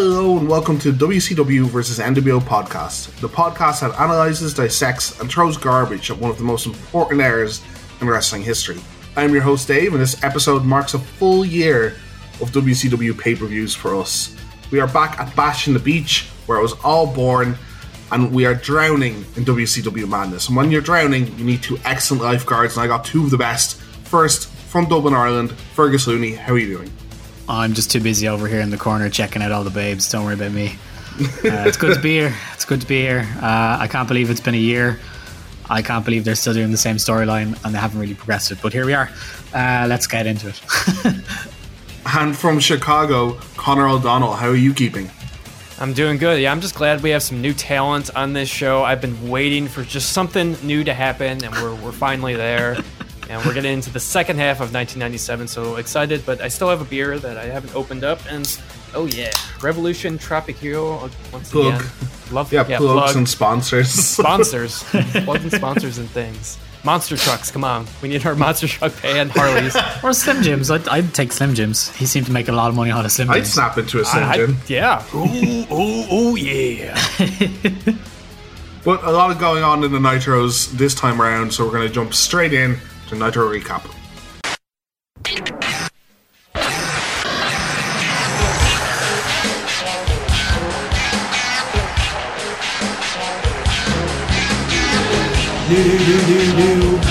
Hello and welcome to WCW vs NWO podcast, the podcast that analyzes, dissects, and throws garbage at one of the most important eras in wrestling history. I'm your host Dave, and this episode marks a full year of WCW pay per views for us. We are back at Bash in the Beach, where I was all born, and we are drowning in WCW madness. And when you're drowning, you need two excellent lifeguards, and I got two of the best. First, from Dublin, Ireland, Fergus Looney. How are you doing? I'm just too busy over here in the corner checking out all the babes. Don't worry about me. Uh, it's good to be here. It's good to be here. Uh, I can't believe it's been a year. I can't believe they're still doing the same storyline and they haven't really progressed it. But here we are. Uh, let's get into it. and from Chicago, Connor O'Donnell. How are you keeping? I'm doing good. Yeah, I'm just glad we have some new talent on this show. I've been waiting for just something new to happen, and we're, we're finally there and we're getting into the second half of 1997. So excited, but I still have a beer that I haven't opened up, and oh yeah, Revolution Tropic Hero uh, once Plug. again. Love Yeah, yeah, plugs plug. and sponsors. sponsors, plugs and sponsors and things. Monster trucks, come on! We need our monster truck pay and Harleys. or Slim Jims. I'd, I'd take Slim Jims. He seemed to make a lot of money out of Slim Jims. I'd snap into a Slim I- Jim. yeah. Ooh, ooh, ooh, yeah. But a lot of going on in the Nitros this time around, so we're going to jump straight in to Nitro Recap.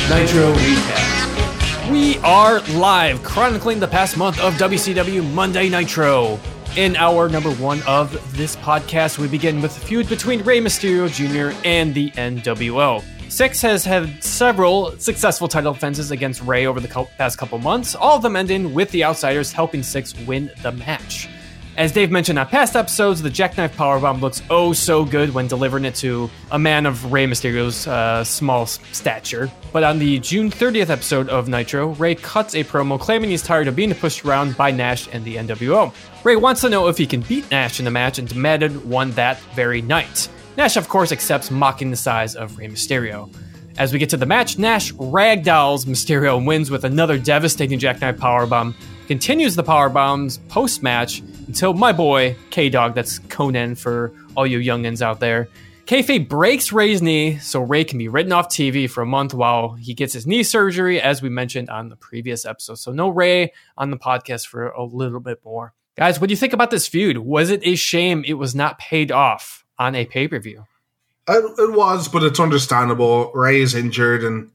Nitro Recap. We are live, chronicling the past month of WCW Monday Nitro. In our number one of this podcast, we begin with a feud between Rey Mysterio Jr. and the NWO. Six has had several successful title defenses against Rey over the past couple months, all of them ending with the Outsiders helping Six win the match. As Dave mentioned on past episodes, the Jackknife Powerbomb looks oh so good when delivering it to a man of Rey Mysterio's uh, small stature. But on the June 30th episode of Nitro, Rey cuts a promo claiming he's tired of being pushed around by Nash and the NWO. Rey wants to know if he can beat Nash in the match and demanded one that very night. Nash, of course, accepts mocking the size of Rey Mysterio. As we get to the match, Nash ragdolls Mysterio and wins with another devastating Jackknife Powerbomb. Continues the Powerbombs post match until my boy, K Dog, that's Konnan for all you youngins out there. Kayfabe breaks Rey's knee so Rey can be written off TV for a month while he gets his knee surgery, as we mentioned on the previous episode. So, no Rey on the podcast for a little bit more. Guys, what do you think about this feud? Was it a shame it was not paid off on a pay per view? It, it was, but it's understandable. Rey is injured and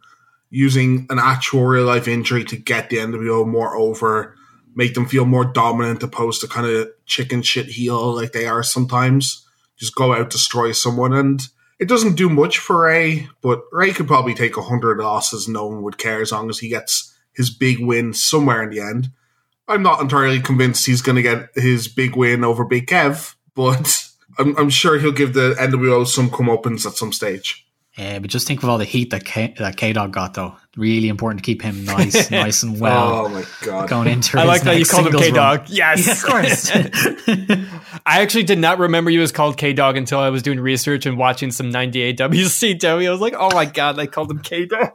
using an actual real life injury to get the NWO more over, make them feel more dominant opposed to kind of chicken shit heel like they are sometimes. Just go out, destroy someone. And it doesn't do much for Rey, but Rey could probably take 100 losses. No one would care as long as he gets his big win somewhere in the end. I'm not entirely convinced he's going to get his big win over Big Kev, but I'm, I'm sure he'll give the NWO some comeuppance at some stage. Yeah, but just think of all the heat that K, that K Dog got, though. Really important to keep him nice, nice and well oh my god! going into. I his like that you called him K Dog. Yes, Yeah, of course. I actually did not remember you was called K Dog until I was doing research and watching some 98 WCW. I was like, oh my god, they called him K Dog.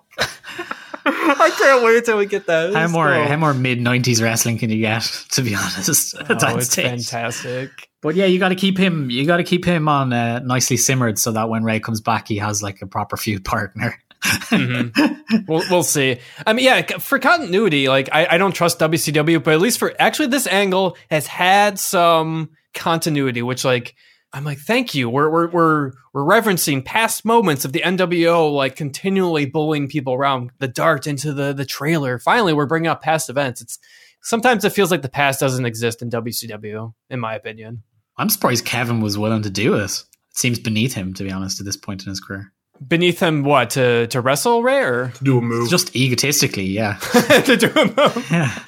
I can't wait till we get that. how more cool. how more mid nineties wrestling can you get? To be honest, oh, at Oh, it's stage. fantastic. But yeah, you got to keep him. You got to keep him on uh, nicely simmered, so that when Rey comes back, he has like a proper feud partner. Mm-hmm. We'll, we'll see. I mean, yeah, for continuity, like I, I don't trust WCW, but at least for actually this angle has had some continuity, which like I'm like, thank you. We're we're we're we're referencing past moments of the NWO, like continually bullying people around the dart into the the trailer. Finally, we're bringing up past events. It's sometimes it feels like the past doesn't exist in WCW, in my opinion. I'm surprised Kevin was willing to do this. It seems beneath him, to be honest, at this point in his career. Beneath him, what to to wrestle Rey or Do a move, Just egotistically, yeah. to do a move? yeah.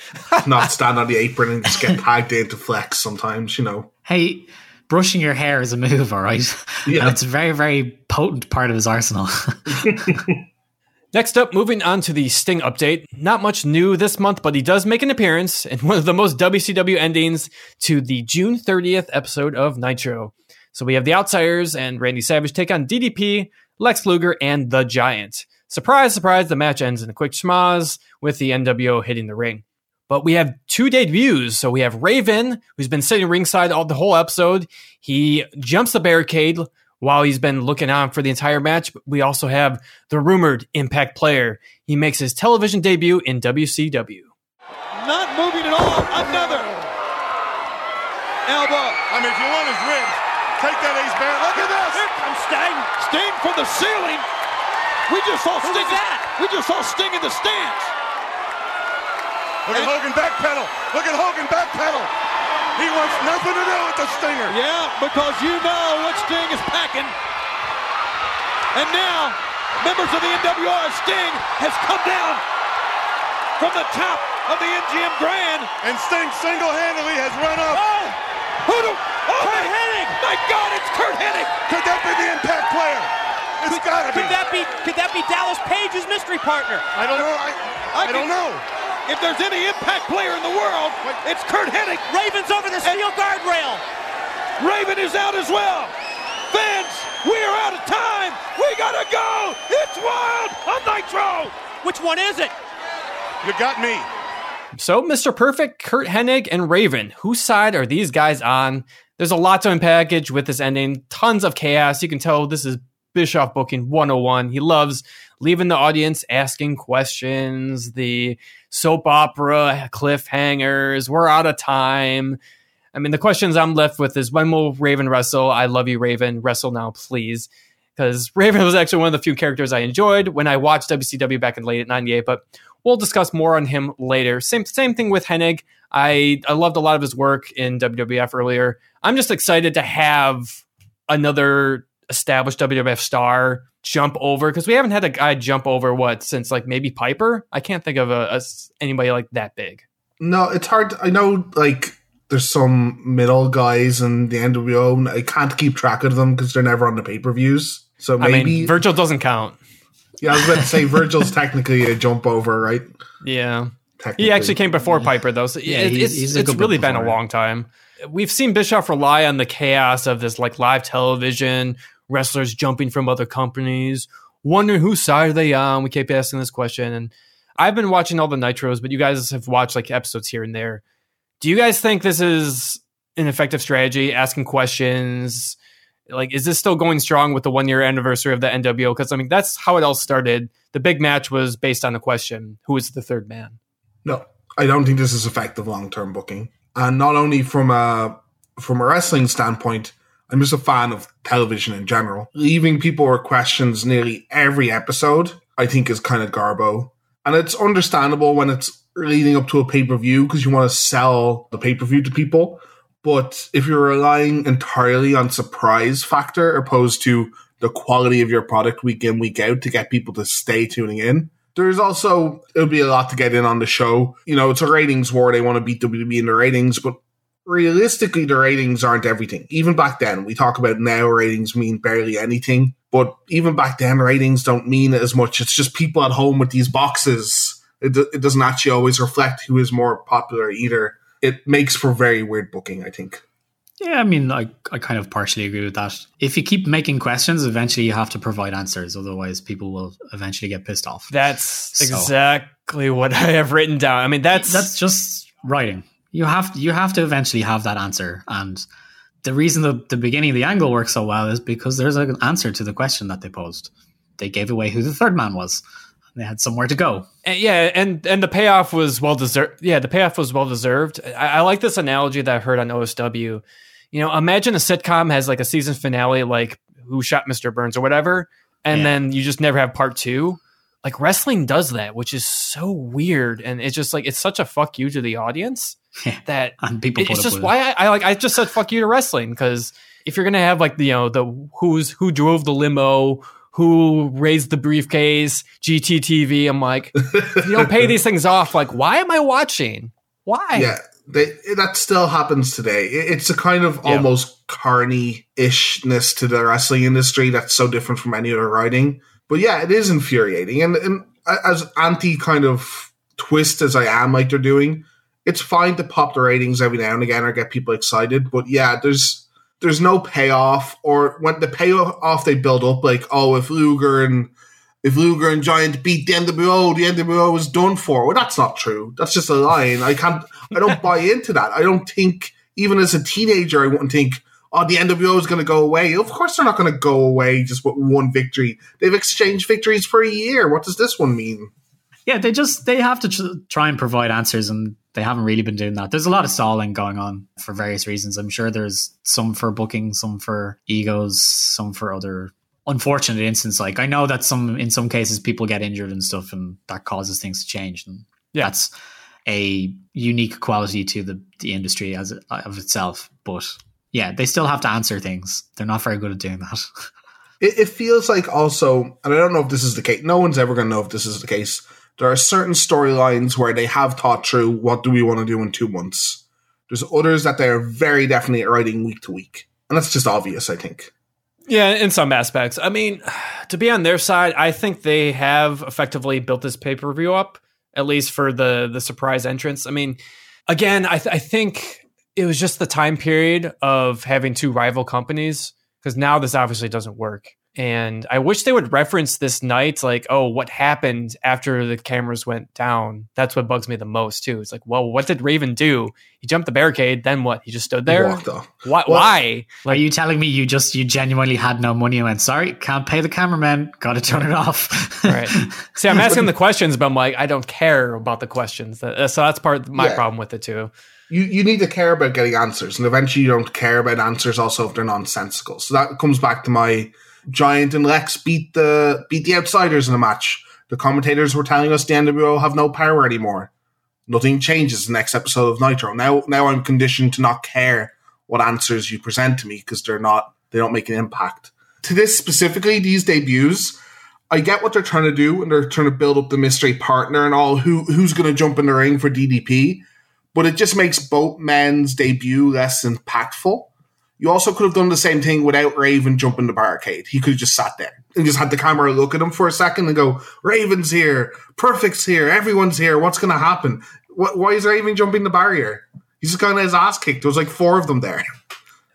not stand on the apron and just get tagged in to flex. Sometimes, you know. Hey, brushing your hair is a move, all right. Yeah. And it's a very, very potent part of his arsenal. Next up, moving on to the Sting update. Not much new this month, but he does make an appearance in one of the most WCW endings to the June 30th episode of Nitro. So we have the Outsiders and Randy Savage take on DDP, Lex Luger, and The Giant. Surprise, surprise, the match ends in a quick schmozz with the NWO hitting the ring. But we have two debuts. So we have Raven, who's been sitting ringside all the whole episode. He jumps the barricade while he's been looking on for the entire match. We also have the rumored Impact player. He makes his television debut in WCW. Not moving at all. Another elbow. I mean, if you want his ribs, take that Ace Barrett. Look at this. Here comes Sting. Sting from the ceiling. We just saw Who Sting. was that? We just saw Sting in the stands. Look at Hogan backpedal. Look at Hogan backpedal. He wants nothing to do with the Stinger. Yeah, because you know what Sting is packing. And now, members of the NWR Sting has come down from the top of the MGM Grand. And Sting single-handedly has run up. Oh, who do? Oh, Curt Hennig! My God, it's Curt Hennig! Could that be the Impact player? It's gotta be. Could that be could that be Dallas Page's mystery partner? I don't know. I, I, I don't know. If there's any Impact player in the world, it's Curt Hennig. Ravens over the steel guardrail. Raven is out as well. Fans, we are out of time. We gotta go. It's wild on Nitro. Which one is it? You got me. So, Mr. Perfect, Curt Hennig, and Raven, whose side are these guys on? There's a lot to unpackage with this ending. Tons of chaos. You can tell this is Bischoff booking 101. He loves leaving the audience asking questions, the soap opera cliffhangers. We're out of time. I mean, the questions I'm left with is when will Raven wrestle? I love you, Raven. Wrestle now, please. Because Raven was actually one of the few characters I enjoyed when I watched WCW back in late at '98. But we'll discuss more on him later. Same same thing with Hennig. I I loved a lot of his work in WWF earlier. I'm just excited to have another established WWF star jump over because we haven't had a guy jump over what since like maybe Piper. I can't think of a, a s- anybody like that big. No, it's hard. I know, like, there's some middle guys in the NWO. and I can't keep track of them because they're never on the pay per views. So I maybe, mean, Virgil doesn't count. yeah, I was about to say Virgil's technically a jump over, right? Yeah. He actually came before Piper, though. So Yeah, it- he's- it's, he's it's really been a long time. We've seen Bischoff rely on the chaos of this like live television, wrestlers jumping from other companies, wondering whose side are they on. We keep asking this question, and I've been watching all the nitros, but you guys have watched like episodes here and there. Do you guys think this is an effective strategy? Asking questions, like, is this still going strong with the one year anniversary of the NWO? Because I mean, that's how it all started. The big match was based on the question: Who is the third man? No, I don't think this is effective long term booking. And not only from a from a wrestling standpoint, I'm just a fan of television in general. Leaving people with questions nearly every episode, I think, is kind of garbo. And it's understandable when it's leading up to a pay per view because you want to sell the pay per view to people. But if you're relying entirely on surprise factor opposed to the quality of your product week in, week out to get people to stay tuning in, there's also it'll be a lot to get in on the show. You know, it's a ratings war. They want to beat WWE in the ratings, but realistically, the ratings aren't everything. Even back then, we talk about now ratings mean barely anything, but even back then, ratings don't mean as much. It's just people at home with these boxes. It, do- it doesn't actually always reflect who is more popular either. It makes for very weird booking, I think. Yeah, I mean, I, I kind of partially agree with that. If you keep making questions, eventually you have to provide answers. Otherwise, people will eventually get pissed off. That's So- exactly what I have written down. I mean, that's That's just writing. You have you have to eventually have that answer. And the reason the, the beginning of the angle works so well is because there's an answer to the question that they posed. They gave away who the third man was. They had somewhere to go. and yeah, and and the payoff was well deserved. Yeah, the payoff was well deserved. I, I like this analogy that I heard on OSW. You know, imagine a sitcom has like a season finale, like Who Shot Mr. Burns or whatever, and Yeah. then you just never have part two. Like wrestling does that, which is so weird, and it's just like it's such a fuck you to the audience that And people it- it's just why I, I like I just said fuck you to wrestling because if you're gonna have like the you know the who's who drove the limo, who raised the briefcase, GTTV, I'm like if you don't pay these things off, like why am I watching? Why? Yeah, they, that still happens today. It's a kind of Yeah. almost carny ishness to the wrestling industry that's so different from any other writing. But yeah, it is infuriating. And, and as anti kind of twist as I am, like they're doing, it's fine to pop the ratings every now and again or get people excited. But yeah, there's there's no payoff, or when the payoff they build up, like oh, if Luger and if Luger and Giant beat the NWO, the NWO is done for. Well, that's not true. That's just a line. I can't. I don't buy into that. I don't think even as a teenager, I wouldn't think, oh, the NWO is going to go away. Of course, they're not going to go away just with one victory. They've exchanged victories for a year. What does this one mean? Yeah, they just they have to tr- try and provide answers, and they haven't really been doing that. There's a lot of stalling going on for various reasons. I'm sure there's some for booking, some for egos, some for other unfortunate instances. Like I know that some in some cases people get injured and stuff, and that causes things to change. And Yeah. that's a unique quality to the the industry as of itself. But yeah, they still have to answer things. They're not very good at doing that. It, it feels like also, and I don't know if this is the case. No one's ever going to know if this is the case. There are certain storylines where they have thought through what do we want to do in two months. There's others that they're very definitely writing week to week, and that's just obvious. I think. Yeah, in some aspects. I mean, to be on their side, I think they have effectively built this pay per view up, at least for the the surprise entrance. I mean, again, I, th- I think it was just the time period of having two rival companies because now this obviously doesn't work. And I wish they would reference this night, like, oh, what happened after the cameras went down? That's what bugs me the most, too. It's like, well, what did Raven do? He jumped the barricade, then what? He just stood there. Off. Why? Well- why? Are you telling me you just you genuinely had no money and went sorry, can't pay the cameraman, got to turn it off? Right. See, I'm asking the questions, but I'm like, I don't care about the questions. Uh, so that's part of my Yeah. problem with it too. You you need to care about getting answers, and eventually you don't care about answers also if they're nonsensical. So that comes back to my Giant and Lex beat the beat the outsiders in a match. The commentators were telling us the NWO have no power anymore. Nothing changes the next episode of Nitro. Now now I'm conditioned to not care what answers you present to me because they're not they don't make an impact. To this specifically, these debuts, I get what they're trying to do, and they're trying to build up the mystery partner and all. Who who's going to jump in the ring for DDP? But it just makes both men's debut less impactful. You also could have done the same thing without Raven jumping the barricade. He could have just sat there and just had the camera look at him for a second and go, "Raven's here, Perfect's here, everyone's here. What's going to happen? Wh- Why is Raven jumping the barrier? He's just gotten his ass kicked. There was like four of them there.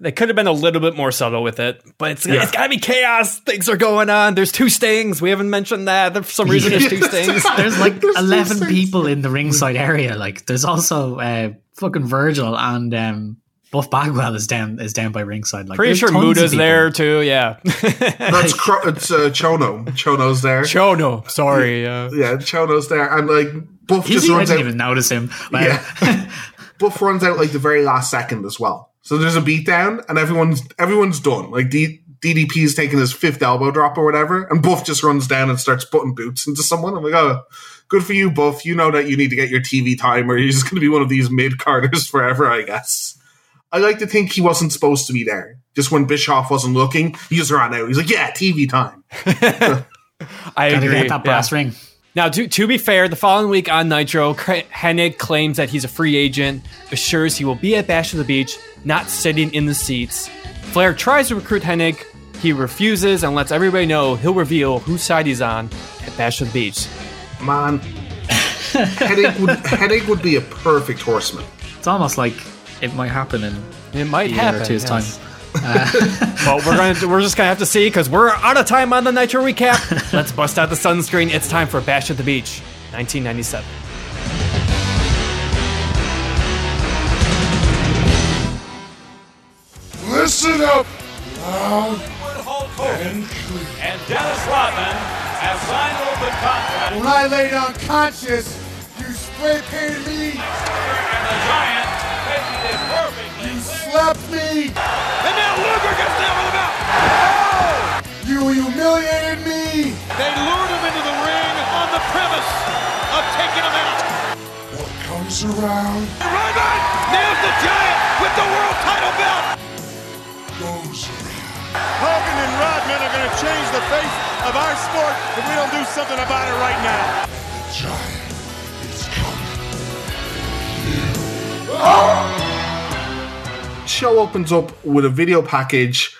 They could have been a little bit more subtle with it, but it's Yeah. it's got to be chaos. Things are going on. There's two stings. We haven't mentioned that. For some reason, there's two stings. there's like There's 11 people in the ringside area. Like there's also uh, fucking Virgil and um, Buff Bagwell is down is down by ringside. Like Pretty sure tons Muta's there too. Yeah. That's Cro- it's uh, Chono. Chono's there. Chono. Sorry. Uh, yeah, Chono's there, and like Buff He's, just I runs didn't out. even notice him. Well, Yeah. Buff runs out like the very last second as well. So there's a beatdown, and everyone's everyone's done. Like D- DDP's taking his fifth elbow drop or whatever, and Buff just runs down and starts putting boots into someone. I'm like, oh, good for you, Buff. You know that you need to get your TV time, or you're just going to be one of these mid carders forever, I guess. I like to think he wasn't supposed to be there. Just when Bischoff wasn't looking, he just ran out. He's like, yeah, TV time. I gotta agree. get that brass yeah. ring. Now, to, to be fair, the following week on Nitro, Hennig claims that he's a free agent, assures he will be at Bash of the Beach, not sitting in the seats. Flair tries to recruit Hennig. He refuses and lets everybody know he'll reveal whose side he's on at Bash of the Beach. Man, headache would headache would be a perfect horseman. It's almost like it might happen in It might a year happen. or two's yes. time. Uh, well, we're gonna we're just gonna have to see because we're out of time on the Nitro recap. Let's bust out the sunscreen. It's time for Bash at the Beach, 1997. Listen up, loud Hulk Hogan and Dennis Rodman have signed open contracts. When I laid unconscious, you spray painted me, perfectly you clear. slapped me, And now Luger gets down with him out. you humiliated me. They lured him into the ring on the premise of taking him out. What comes around And Rodman nails the Giant with the world title belt. goes around. Hogan and Rodman are going to change the face of our sport if we don't do something about it right now. The giant is coming. Oh! Show opens up with a video package.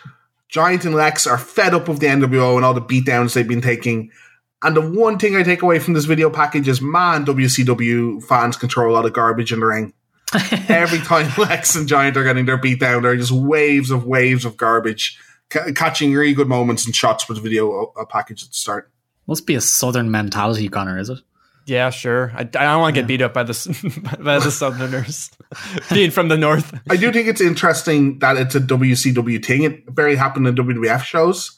Giant and Lex are fed up of the NWO and all the beatdowns they've been taking. And the one thing I take away from this video package is, man, WCW fans control a lot of garbage in the ring. Every time Lex and Giant are getting their beat down, there are just waves of waves of garbage, ca- catching really good moments and shots with the video uh, package at the start. Must be a southern mentality, Connor, is it? Yeah, sure. I, I don't want to get beat up by the by the Southerners, being from the north. I do think it's interesting that it's a WCW thing. It very happened in WWF shows,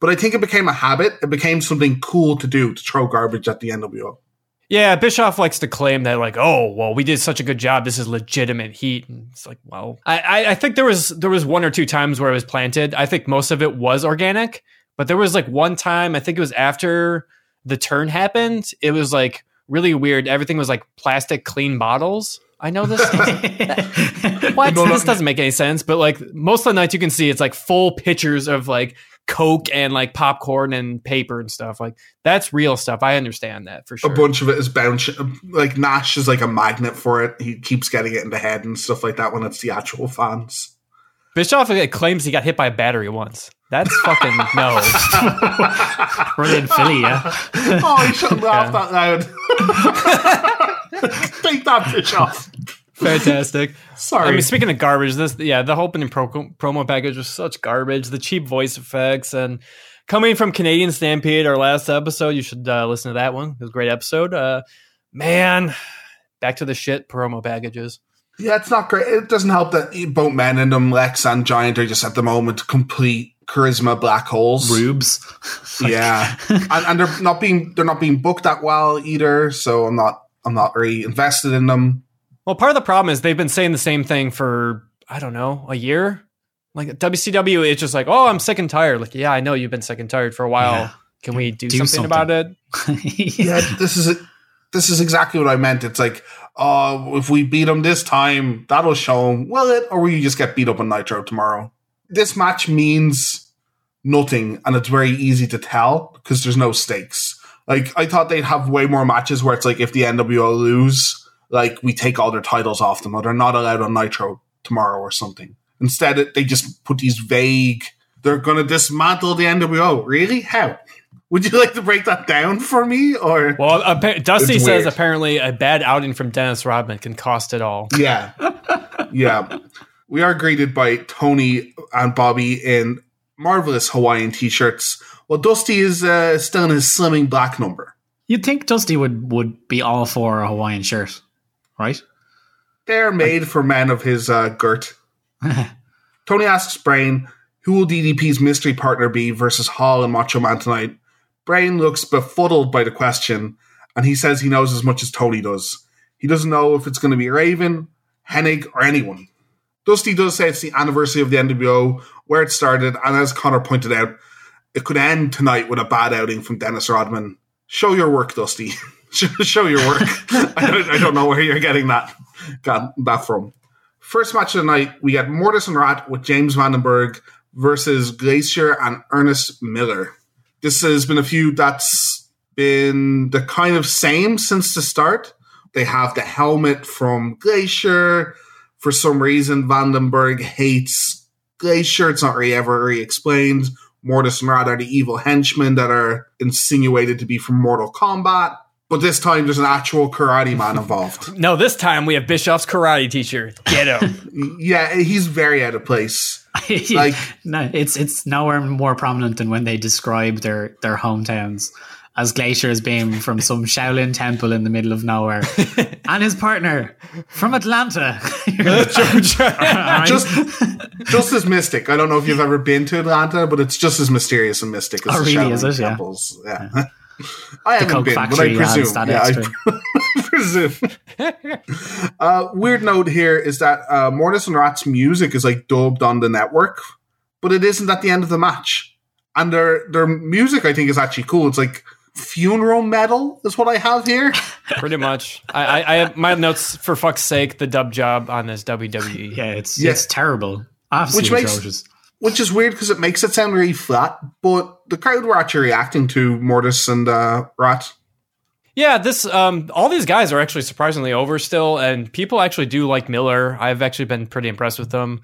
but I think it became a habit. It became something cool to do to throw garbage at the NWO. Yeah, Bischoff likes to claim that, like, oh, well, we did such a good job. This is legitimate heat. And it's like, well, I, I, I think there was there was one or two times where it was planted. I think most of it was organic, but there was like one time. I think it was after the turn happened. It was like really weird. Everything was like plastic clean bottles. I know this. what? No, no. This doesn't make any sense. But like most of the nights, you can see it's like full pictures of like Coke and like popcorn and paper and stuff. Like that's real stuff. I understand that for sure. A bunch of it is bounce. Like Nash is like a magnet for it. He keeps getting it in the head and stuff like that when it's the actual fans. Bischoff like, claims he got hit by a battery once. That's fucking no. We're in Philly, yeah. oh, you shouldn't laugh that loud. Take that bitch off. Fantastic. Sorry. I mean, speaking of garbage, this yeah, the opening pro- promo package was such garbage. The cheap voice effects and coming from Canadian Stampede, our last episode, you should uh, listen to that one. It was a great episode. Uh, man, back to the shit promo packages. Yeah, it's not great. It doesn't help that both men in them, Lex and Giant, are just at the moment complete charisma black holes. Rubes. Yeah, and, and they're not being they're not being booked that well either. So I'm not I'm not really invested in them. Well, part of the problem is they've been saying the same thing for I don't know a year. Like WCW, it's just like, oh, I'm sick and tired. Like, yeah, I know you've been sick and tired for a while. Yeah. Can we do, Do something, about it? Yeah, this is it. This is exactly what I meant. It's like, oh, if we beat them this time, that'll show them. Will it, or will you just get beat up on Nitro tomorrow? This match means nothing, and it's very easy to tell because there's no stakes. Like I thought they'd have way more matches where it's like if the NWO lose, like we take all their titles off them, or they're not allowed on Nitro tomorrow or something. Instead, it, they just put these vague. They're going to dismantle the NWO. Really? How? Would you like to break that down for me, or? Well, appa- Dusty says weird. apparently a bad outing from Dennis Rodman can cost it all. Yeah. yeah. We are greeted by Tony and Bobby in marvelous Hawaiian t shirts. Well, Dusty is uh, still in his slimming black number. You'd think Dusty would, would be all for a Hawaiian shirt, right? They're made for men of his uh, girt. Tony asks Brain, who will DDP's mystery partner be versus Hall and Macho Man tonight? Brain looks befuddled by the question, and he says he knows as much as Tony does. He doesn't know if it's going to be Raven, Hennig, or anyone. Dusty does say it's the anniversary of the NWO, where it started, and as Connor pointed out, it could end tonight with a bad outing from Dennis Rodman. Show your work, Dusty. Show your work. I, don't, I don't know where you're getting that got that from. First match of the night, we get Mortis and Wrath with James Vandenberg versus Glacier and Ernest Miller. This has been a feud that's been the kind of same since the start. They have the helmet from Glacier. For some reason, Vandenberg hates Glacier. It's not really ever really explained. Mortis and Wrath are the evil henchmen that are insinuated to be from Mortal Kombat. But this time, there's an actual karate man involved. No, this time we have Bischoff's karate teacher. Get him. Yeah, he's very out of place. Like- no, it's it's nowhere more prominent than when they describe their their hometowns as Glacier glaciers being from some Shaolin temple in the middle of nowhere, and his partner from Atlanta. Just, just as mystic. I don't know if you've ever been to Atlanta, but it's just as mysterious and mystic as Oh, the really? Shaolin Is it? Temples. Yeah. I haven't Coke been, but I presume. that Yeah, extra. I presume. uh, weird note here is that uh, Mortis and Wrath's music is like dubbed on the network, but it isn't at the end of the match. And their their music, I think, is actually cool. It's like funeral metal, is what I have here. Pretty much. I, I, I have my notes for fuck's sake. The dub job on this WWE. yeah, it's Yeah. it's terrible, absolutely Which makes- atrocious. which is weird because it makes it sound really flat. But the crowd were actually reacting to Mortis and uh, Wrath. Yeah, this um all these guys are actually surprisingly over still, and people actually do like Miller. I've actually been pretty impressed with them.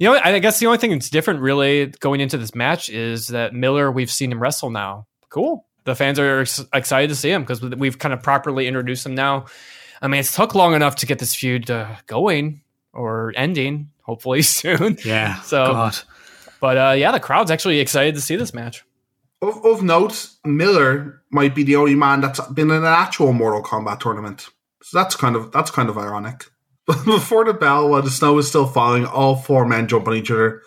You know, I guess the only thing that's different really going into this match is that Miller, we've seen him wrestle now. Cool. The fans are ex- excited to see him because we've kind of properly introduced him now. I mean, it's took long enough to get this feud uh, going or ending, hopefully soon. Yeah, So- God. But uh, yeah, the crowd's actually excited to see this match. Of, of note, Miller might be the only man that's been in an actual Mortal Kombat tournament. So that's kind of that's kind of ironic. But before the bell, while the snow is still falling, all four men jump on each other.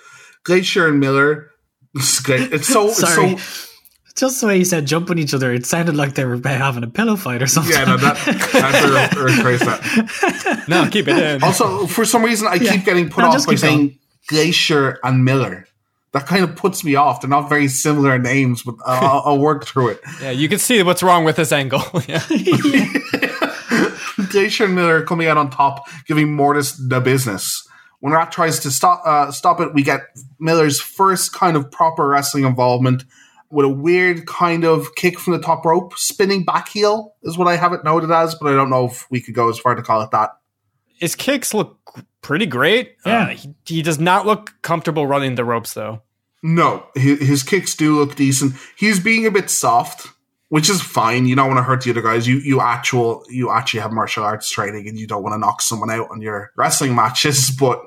Glacier and Miller. It's great. It's so it's so Just the way you said jump on each other, it sounded like they were having a pillow fight or something. yeah. No, that that's a, a rephrase that. No, keep it in. Also, for some reason, I keep getting put No, off by keep saying Glacier and Miller. That kind of puts me off. They're not very similar names, but I'll, I'll work through it. Yeah, you can see what's wrong with this angle. yeah. Glacier and Miller coming out on top, giving Mortis the business. When Wrath tries to stop uh, stop it, we get Miller's first kind of proper wrestling involvement with a weird kind of kick from the top rope, spinning back heel is what I have it noted as, but I don't know if we could go as far to call it that. His kicks look pretty great. Yeah. Uh, he, he does not look comfortable running the ropes, though. No, his, his kicks do look decent. He's being a bit soft, which is fine. You don't want to hurt the other guys. You you actual you actually have martial arts training, and you don't want to knock someone out on your wrestling matches. But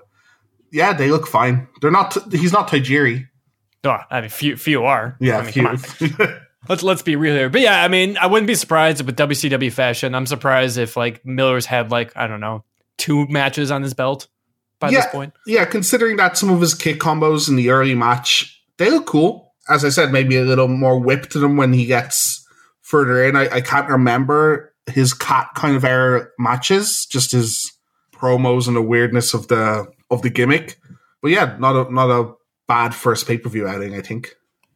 yeah, they look fine. They're not. He's not Tajiri. Oh, I mean, few few are. Yeah, I mean, come on. Let's let's be real here. But yeah, I mean, I wouldn't be surprised with WCW fashion. I'm surprised if like Miller's had like I don't know two matches on his belt by yeah, this point. yeah. Considering that some of his kick combos in the early match, they look cool. As I said, maybe a little more whip to them when he gets further in. I, I can't remember his cat kind of era matches, just his promos and the weirdness of the of the gimmick. But yeah, not a not a bad first pay per view outing. I think.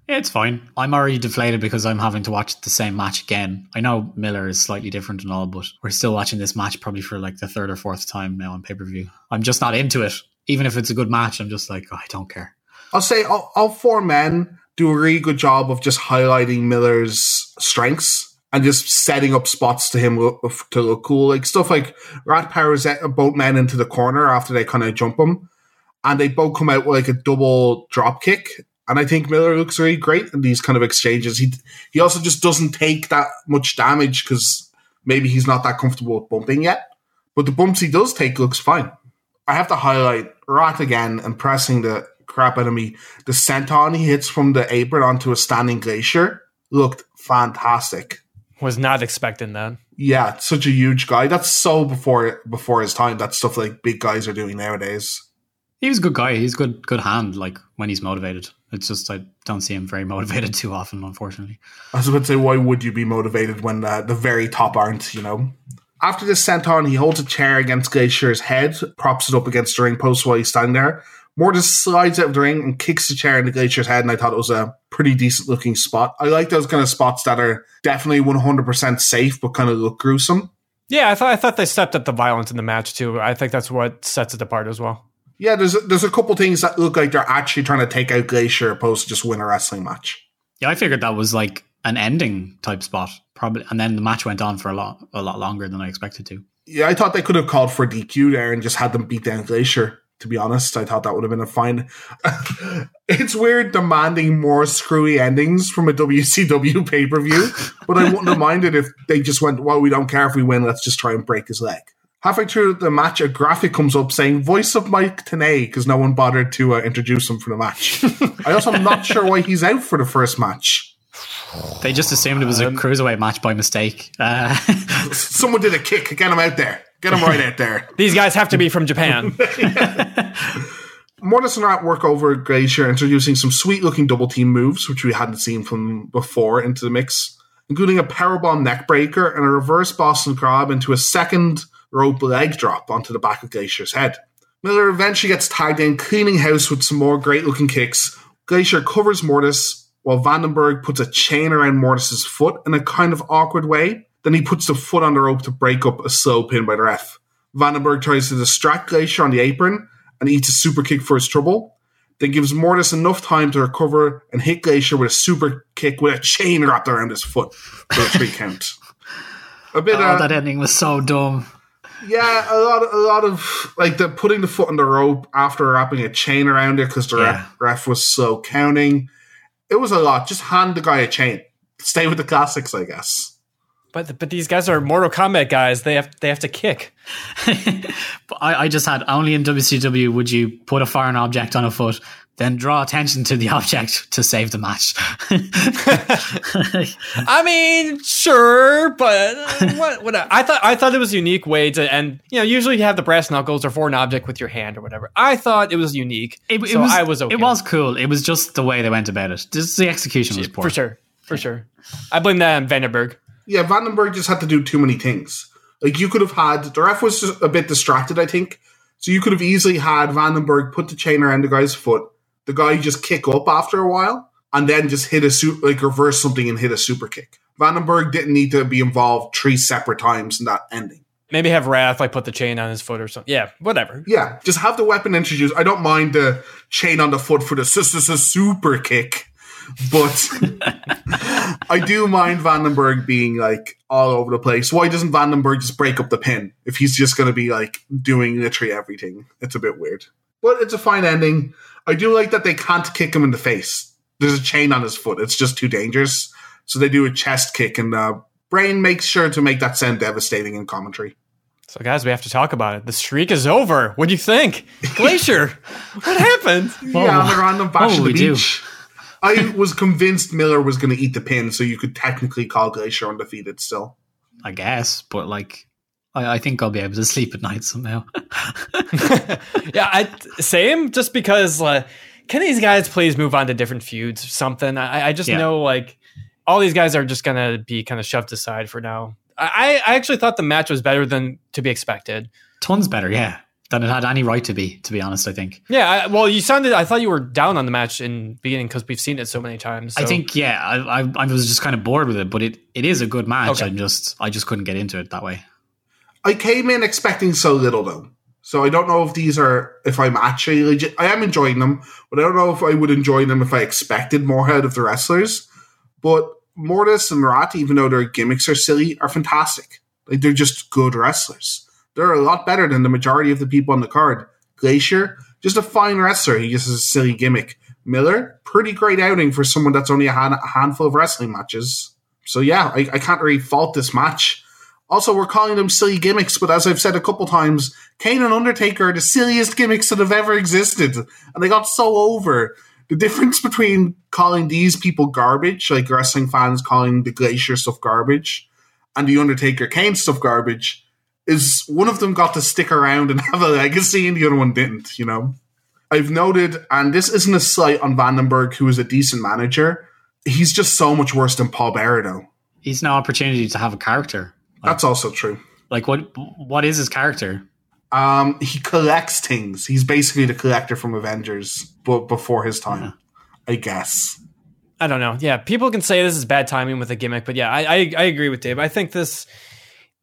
Yeah, it's fine. I'm already deflated because I'm having to watch the same match again. I know Miller is slightly different and all, but we're still watching this match probably for like the third or fourth time now on pay per view. I'm just not into it. Even if it's a good match, I'm just like, oh, I don't care. I'll say all, all four men do a really good job of just highlighting Miller's strengths and just setting up spots to him to look cool. Like stuff like Wrath powers uh, both men into the corner after they kind of jump him, and they both come out with like a double drop kick. And I think Miller looks really great in these kind of exchanges. He he also just doesn't take that much damage because maybe he's not that comfortable with bumping yet. But the bumps he does take looks fine. I have to highlight Wrath again and pressing the crap out of me. The senton he hits from the apron onto a standing glacier looked fantastic. Was not expecting that. Yeah, such a huge guy. That's so before before his time. That's stuff like big guys are doing nowadays. He was a good guy. He's good, good hand. Like when he's motivated. It's just I don't see him very motivated too often, unfortunately. I was about to say, why would you be motivated when uh, the very top aren't? You know. After this senton, he holds a chair against Glacier's head, props it up against the ring post while he's standing there. Mortis slides out of the ring and kicks the chair into Glacier's head, and I thought it was a pretty decent looking spot. I like those kind of spots that are definitely 100% safe, but kind of look gruesome. Yeah, I thought I thought they stepped up the violence in the match too. I think that's what sets it apart as well. Yeah, there's a, there's a couple things that look like they're actually trying to take out Glacier opposed to just win a wrestling match. Yeah, I figured that was like an ending type spot, probably, and then the match went on for a lot, a lot longer than I expected to. Yeah, I thought they could have called for DQ there and just had them beat down Glacier. To be honest, I thought that would have been a fine. it's weird demanding more screwy endings from a WCW pay per view, but I wouldn't have minded if they just went, "Well, we don't care if we win. Let's just try and break his leg." Halfway through the match, a graphic comes up saying "Voice of Mike Tenay" because no one bothered to uh, introduce him for the match. I also am not sure why he's out for the first match. They just assumed it was a cruiserweight match by mistake. Uh, Someone did a kick. Get him out there. Get him right out there. These guys have to be from Japan. Mortis and Wrath work over Glacier, introducing some sweet looking double team moves, which we hadn't seen from before, into the mix, including a powerbomb neckbreaker and a reverse Boston Crab into a second rope leg drop onto the back of Glacier's head. Miller eventually gets tagged in, cleaning house with some more great looking kicks. Glacier covers Mortis, while Vandenberg puts a chain around Mortis's foot in a kind of awkward way. Then he puts the foot on the rope to break up a slow pin by the ref. Vandenberg tries to distract Glacier on the apron and eats a super kick for his trouble. Then gives Mortis enough time to recover and hit Glacier with a super kick with a chain wrapped around his foot for a three count. A bit oh, uh, that ending was so dumb. Yeah, a lot, of, a lot of like the putting the foot on the rope after wrapping a chain around it because the Yeah. ref, ref was so counting. It was a lot. Just hand the guy a chain. Stay with the classics, I guess. but but these guys are Mortal Kombat guys. They have they have to kick. But I, I just had only in WCW would you put a foreign object on a foot, then draw attention to the object to save the match. I mean, sure, but uh, what? What? I thought I thought it was a unique way to end. You know, usually you have the brass knuckles or for an object with your hand or whatever. I thought it was unique. It, it so was, I was okay. It was cool. It was just the way they went about it. Just the execution was poor. for sure, for sure. I blame that on Vandenberg. Yeah, Vandenberg just had to do too many things. Like you could have had the ref was just a bit distracted, I think. So you could have easily had Vandenberg put the chain around the guy's foot, the guy just kick up after a while, and then just hit a su- like reverse something and hit a super kick. Vandenberg didn't need to be involved three separate times in that ending. Maybe have Wrath like put the chain on his foot or something. Yeah, whatever. Yeah, just have the weapon introduced. I don't mind the chain on the foot for the su- su- super kick, but I do mind Vandenberg being like all over the place. Why doesn't Vandenberg just break up the pin if he's just going to be like doing literally everything? It's a bit weird, but it's a fine ending. I do like that they can't kick him in the face. There's a chain on his foot. It's just too dangerous. So they do a chest kick, and uh, Brain makes sure to make that sound devastating in commentary. So, guys, we have to talk about it. The streak is over. What do you think, Glacier? what happened? yeah, they're on the bash what of the will do? beach. I was convinced Miller was going to eat the pin, so you could technically call Glacier undefeated still. I guess, but like, I, I think I'll be able to sleep at night somehow. yeah, I same. Just because, uh, can these guys please move on to different feuds or something? I, I just Yeah. know like all these guys are just gonna be kind of shoved aside for now. I, I actually thought the match was better than to be expected. Tons better, yeah, than it had any right to be. To be honest, I think. Yeah, I, well, you sounded. I thought you were down on the match in beginning because we've seen it so many times. I think, yeah, I, I, I was just kind of bored with it, but it, it is a good match. Okay. I just, I just couldn't get into it that way. I came in expecting so little though. So I don't know if these are if I'm actually legit I am enjoying them, but I don't know if I would enjoy them if I expected more out of the wrestlers. But Mortis and Wrath, even though their gimmicks are silly, are fantastic. Like they're just good wrestlers. They're a lot better than the majority of the people on the card. Glacier, just a fine wrestler. He just has a silly gimmick. Miller, pretty great outing for someone that's only a, han- a handful of wrestling matches. So yeah, I, I can't really fault this match. Also, we're calling them silly gimmicks, but as I've said a couple times, Kane and Undertaker are the silliest gimmicks that have ever existed, and they got so over. The difference between calling these people garbage, like wrestling fans calling the Glacier stuff garbage, and the Undertaker Kane stuff garbage, is one of them got to stick around and have a legacy, and the other one didn't. You know, I've noted, and this isn't a slight on Vandenberg, who is a decent manager. He's just so much worse than Paul though. He's no opportunity to have a character. That's also true. Like, what, what is his character? Um, he collects things. He's basically the collector from Avengers, but before his time, I guess. I don't know. Yeah, people can say this is bad timing with a gimmick, but yeah, I I, I agree with Dave. I think this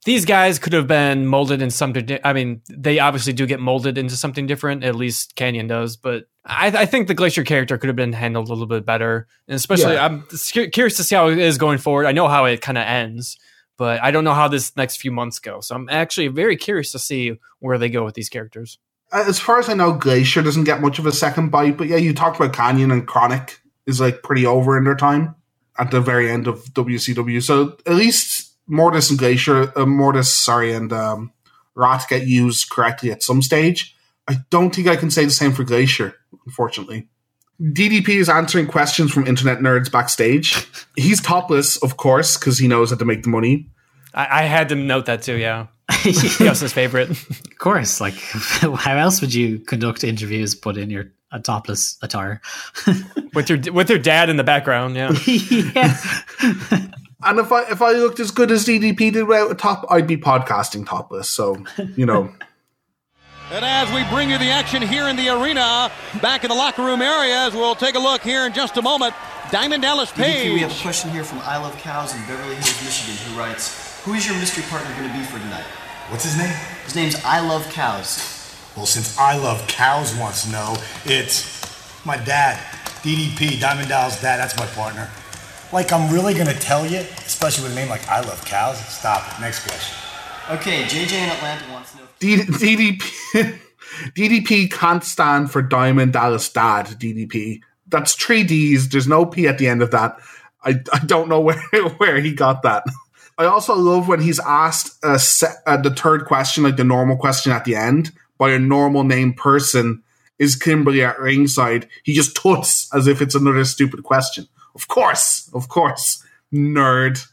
these guys could have been molded in something. di- I mean, they obviously do get molded into something different. At least Kanyon does, but I, I think the Glacier character could have been handled a little bit better. And especially, Yeah. I'm curious to see how it is going forward. I know how it kind of ends, but I don't know how this next few months go. So I'm actually very curious to see where they go with these characters. As far as I know, Glacier doesn't get much of a second bite, but yeah, you talked about Kanyon and Kronik is like pretty over in their time at the very end of WCW. So at least Mortis and Glacier, uh, Mortis, sorry, and um, Wrath get used correctly at some stage. I don't think I can say the same for Glacier, unfortunately. DDP is answering questions from internet nerds backstage. He's topless, of course, because he knows how to make the money. I, I had to note that too. Yeah, that was his favorite. Of course, like how else would you conduct interviews but in your a topless attire? with your with your dad in the background. Yeah. yeah. And if I if I looked as good as DDP did without a top, I'd be podcasting topless. So you know, And as we bring you the action here in the arena, back in the locker room areas, we'll take a look here in just a moment. Diamond Dallas DDP, we have a question here from I Love Cows in Beverly Hills, Michigan, who writes, Who is your mystery partner going to be for tonight? What's his name? His name's I Love Cows. Well, since I Love Cows wants to know, it's my dad, DDP, Diamond Dallas' dad. That's my partner. Like, I'm really gonna tell you, especially with a name like I Love Cows? Stop it. Next question. Okay, JJ in Atlanta wants to know. D- DDP DDP can't stand for Diamond Dallas Dad. DDP. That's three D's. There's no P at the end of that. I, I don't know where where he got that. I also love when he's asked a uh, the third question, like the normal question at the end, by a normal named person, is Kimberly at ringside, he just tuts as if it's another stupid question. Of course, of course, nerd.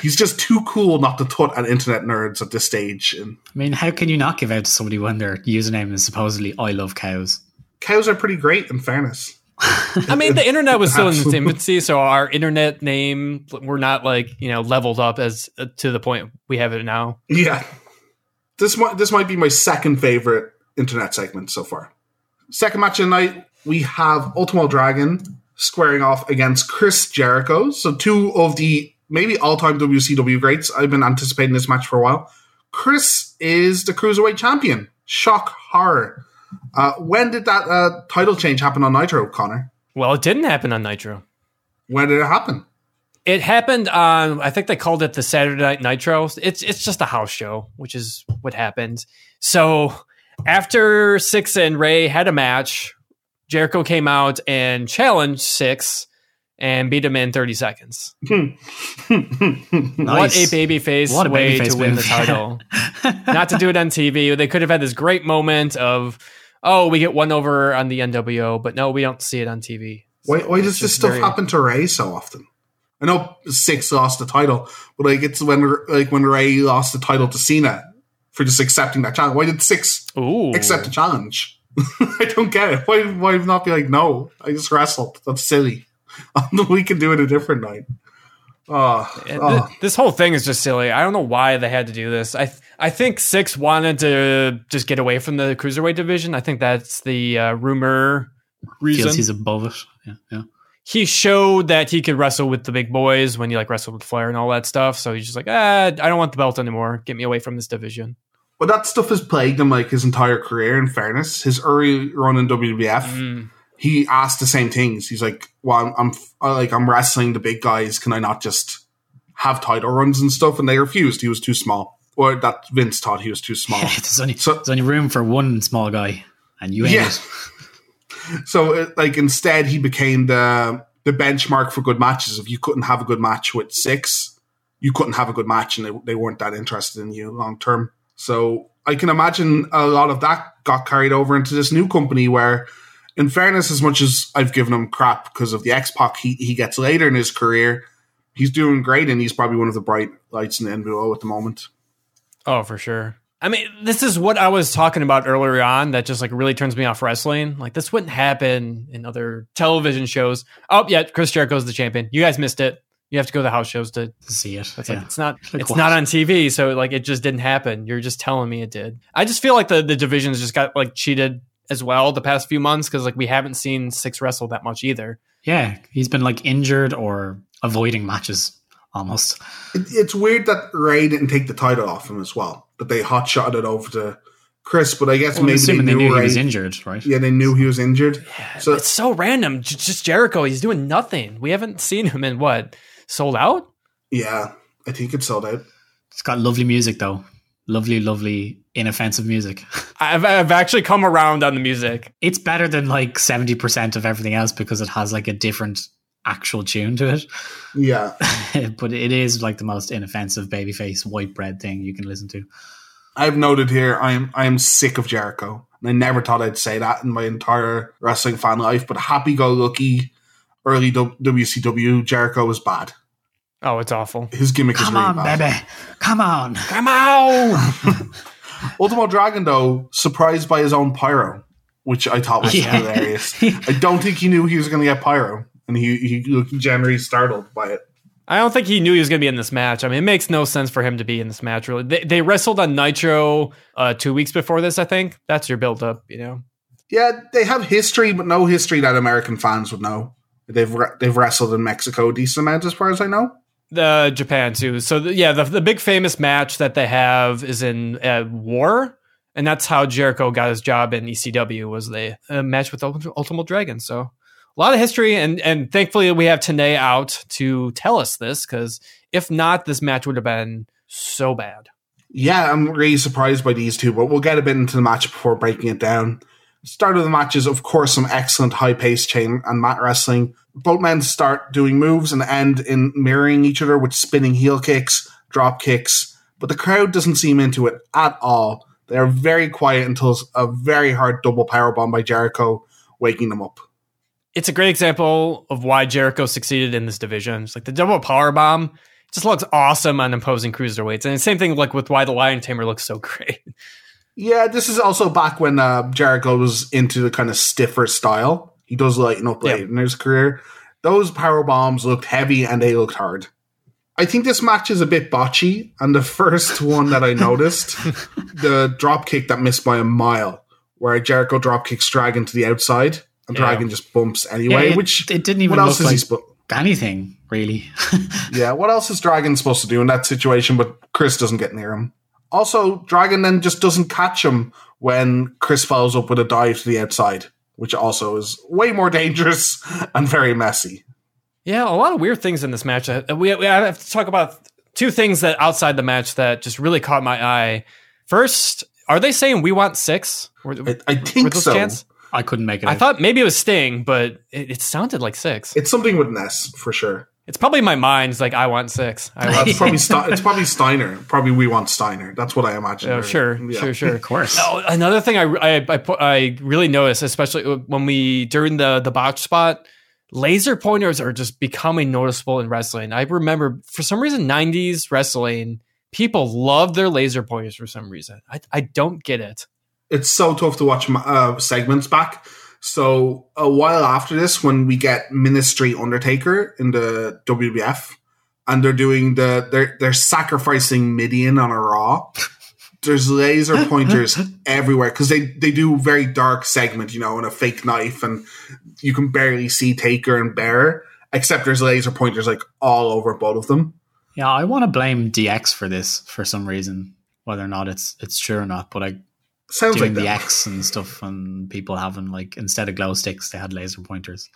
He's just too cool not to tut at internet nerds at this stage. And I mean, how can you not give out to somebody when their username is supposedly "I love cows"? cows are pretty great, in fairness. I mean, the internet was still in its infancy, so our internet name we're not like you know leveled up as uh, to the point we have it now. Yeah, this might this might be my second favorite internet segment so far. Second match of the night, we have Ultimo Dragon squaring off against Chris Jericho. So two of the maybe all time WCW greats. I've been anticipating this match for a while. Chris is the cruiserweight champion. Shock horror. Uh, when did that uh, title change happen on Nitro, Connor? Well, it didn't happen on Nitro. When did it happen? It happened on I think they called it the Saturday Night Nitro. It's it's just a house show, which is what happened. So after Syxx and Rey had a match, Jericho came out and challenged Syxx and beat him in 30 seconds. Hmm. What a babyface What a way babyface to win move. the title. Not to do it on TV. They could have had this great moment of, oh, we get one over on the NWO, but no, we don't see it on TV. Why, why does this just stuff very- happen to Rey so often? I know Syxx lost the title, but like it's when like when Rey lost the title to Cena for just accepting that challenge. Why did Syxx Ooh. accept the challenge? I don't get it. Why why not be like no? I just wrestled. That's silly. we can do it a different night. And oh. thi- this whole thing is just silly. I don't know why they had to do this. I th- I think Syxx wanted to just get away from the cruiserweight division. I think that's the uh, rumor reason. Feels he's above it. Yeah, yeah. he showed that he could wrestle with the big boys when he like wrestled with Flair and all that stuff. So he's just like, ah, I don't want the belt anymore. Get me away from this division. But that stuff has plagued him like his entire career. In fairness, his early run in WWF, Mm. He asked the same things. He's like, "Well, I'm, I'm I, like I'm wrestling the big guys. Can I not just have title runs and stuff?" And they refused. He was too small, or that Vince thought he was too small. there's only So- there's only room for one small guy, and you ain't. Yeah. so, it, like, instead, he became the the benchmark for good matches. If you couldn't have a good match with Syxx, you couldn't have a good match, and they, they weren't that interested in you long term. So, I can imagine a lot of that got carried over into this new company where. In fairness, as much as I've given him crap because of the X Pac he, he gets later in his career, he's doing great and he's probably one of the bright lights in the NWO at the moment. Oh, for sure. I mean, this is what I was talking about earlier on that just like really turns me off wrestling. Like this wouldn't happen in other television shows. Oh, yeah, Chris Jericho's the champion. You guys missed it. You have to go to the house shows to To see it. It's yeah. like it's not Like it's what? not on TV, so like it just didn't happen. You're just telling me it did. I just feel like the the divisions just got like cheated as well the past few months because like we haven't seen Syxx wrestle that much either. yeah, he's been like injured or avoiding matches almost. It, it's weird that Rey didn't take the title off him as well, that they hot shot it over to Chris. But I guess Well, maybe they knew, they knew Rey. he was injured, right? Yeah, they knew he was injured. Yeah, So It's so random. J- just Jericho, he's doing nothing. We haven't seen him in what sold out. yeah, I think it sold out. It's got lovely music though. Lovely, lovely, inoffensive music. I've I've actually come around on the music. It's better than like 70% of everything else because it has like a different actual tune to it. Yeah, but it is like the most inoffensive babyface white bread thing you can listen to. I've noted here. I'm I'm sick of Jericho, and I never thought I'd say that in my entire wrestling fan life. But happy go lucky, early W- WCW Jericho was bad. Oh, it's awful. His gimmick is Come really on, bad. baby. Come on. Come on. Ultimo Dragon, though, surprised by his own pyro, which I thought was Yeah. hilarious. I don't think he knew he was going to get pyro, and he, he looked generally startled by it. I don't think he knew he was going to be in this match. I mean, it makes no sense for him to be in this match. Really, they, they wrestled on Nitro uh, two weeks before this. I think that's your build up. You know, Yeah, they have history, but no history that American fans would know. They've re- they've wrestled in Mexico a decent amount, as far as I know. The Japan too. So the, yeah, the the big famous match that they have is in uh, War, and that's how Jericho got his job in ECW was the a match with Ultimate, Dragon. So a lot of history, and and thankfully we have Tenay out to tell us this because if not, this match would have been so bad. Yeah, I'm really surprised by these two, but we'll get a bit into the match before breaking it down. Start of the match is, of course, some excellent high paced chain and mat wrestling. Both men start doing moves and end in mirroring each other with spinning heel kicks, drop kicks, but the crowd doesn't seem into it at all. They're very quiet until a very hard double power bomb by Jericho, waking them up. It's a great example of why Jericho succeeded in this division. It's like the double power bomb just looks awesome on imposing cruiserweights, and the same thing like with why the Lion Tamer looks so great. Yeah, this is also back when uh, Jericho was into the kind of stiffer style. He does lighten up late Yeah. in his career. Those power bombs looked heavy and they looked hard. I think this match is a bit botchy, and the first one that I noticed, the drop kick that missed by a mile, where Jericho drop kicks Dragon to the outside, and Yeah. Dragon just bumps anyway. it, which it didn't even what else look is he like spo- anything really. Yeah, what else is Dragon supposed to do in that situation? But Chris doesn't get near him. Also, Dragon then just doesn't catch him when Chris follows up with a dive to the outside, which also is way more dangerous and very messy. Yeah, a lot of weird things in this match. Uh, We, we I have to talk about two things that outside the match that just really caught my eye. First, are they saying we want Syxx? Were, I, I think those so. chants? I couldn't make it. I out. thought maybe it was Sting, but it, it sounded like Syxx. It's something with Ness for sure. It's probably my mind's like I want Syxx. I want it's probably Ste- it's probably Steiner. Probably we want Steiner. That's what I imagine. Oh, sure, Yeah. sure, sure. of course. Oh, another thing I I I, put, I really noticed, especially when we during the the botch spot, laser pointers are just becoming noticeable in wrestling. I remember for some reason '90s wrestling people love their laser pointers for some reason. I I don't get it. it's so tough to watch uh, segments back. So a while after this, when we get Ministry Undertaker in the WWF, and they're doing the they're they're sacrificing Mideon on a Raw. There's laser pointers everywhere because they they do very dark segment, you know, and a fake knife, and you can barely see Taker and Bearer. Except there's laser pointers like all over both of them. Yeah, I want to blame DX for this for some reason, whether or not it's it's true or not. But I Sounds doing like the. X and stuff, and people having like instead of glow sticks, they had laser pointers.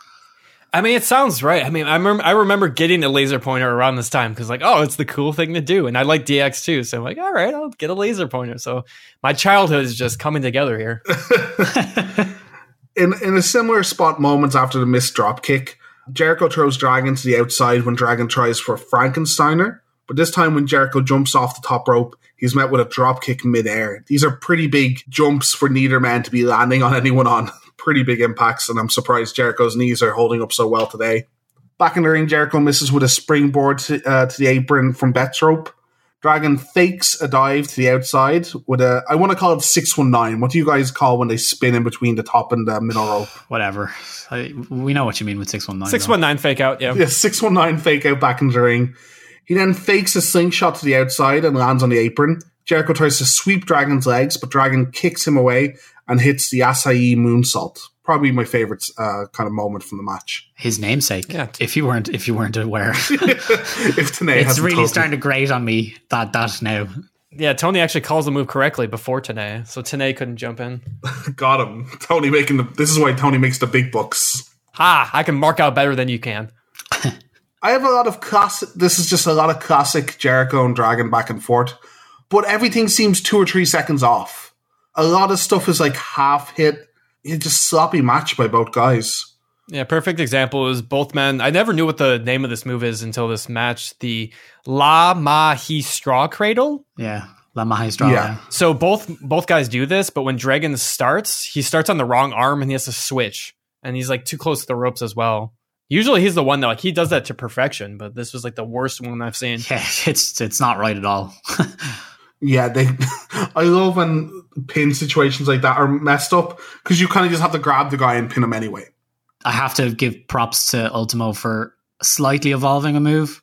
I mean, it sounds right. I mean, I remember, I remember getting a laser pointer around this time because, like, oh, it's the cool thing to do, and I like DX too. So I'm like, all right, I'll get a laser pointer. So my childhood is just coming together here. in in a similar spot moments after the missed drop kick, Jericho throws Dragon to the outside when Dragon tries for Frankensteiner. But this time when Jericho jumps off the top rope, he's met with a drop kick midair. These are pretty big jumps for neither man to be landing on anyone on. pretty big impacts, and I'm surprised Jericho's knees are holding up so well today. Back in the ring, Jericho misses with a springboard to, uh, to the apron from Death Rope. Dragon fakes a dive to the outside with a, I want to call it 619. What do you guys call when they spin in between the top and the middle rope? Whatever. I, we know what you mean with six one nine. Six one nine fake out. Yeah. Yeah, 619 fake out back in the ring. He then fakes a slingshot to the outside and lands on the apron. Jericho tries to sweep Dragon's legs, but Dragon kicks him away and hits the Asai moonsault. Probably my favorite uh, kind of moment from the match. His namesake. Yeah. If you weren't, if you weren't aware, if Tenay it's really told starting to grate on me that that now. Yeah, Tony actually calls the move correctly before Tenay, so Tenay couldn't jump in. Got him. Tony making the. This is why Tony makes the big bucks. Ha! I can mark out better than you can. I have a lot of classic. This is just a lot of classic Jericho and Dragon back and forth, but everything seems two or three seconds off. A lot of stuff is like half hit. It's just sloppy match by both guys. Yeah, perfect example is both men. I never knew what the name of this move is until this match. The La Magistral Cradle. Yeah, La Magistral. Yeah. So both both guys do this, but when Dragon starts, he starts on the wrong arm and he has to switch, and he's like too close to the ropes as well. Usually he's the one that like he does that to perfection, but this was like the worst one I've seen. Yeah, it's it's not right at all. Yeah, they. I love when pin situations like that are messed up because you kind of just have to grab the guy and pin him anyway. I have to give props to Ultimo for slightly evolving a move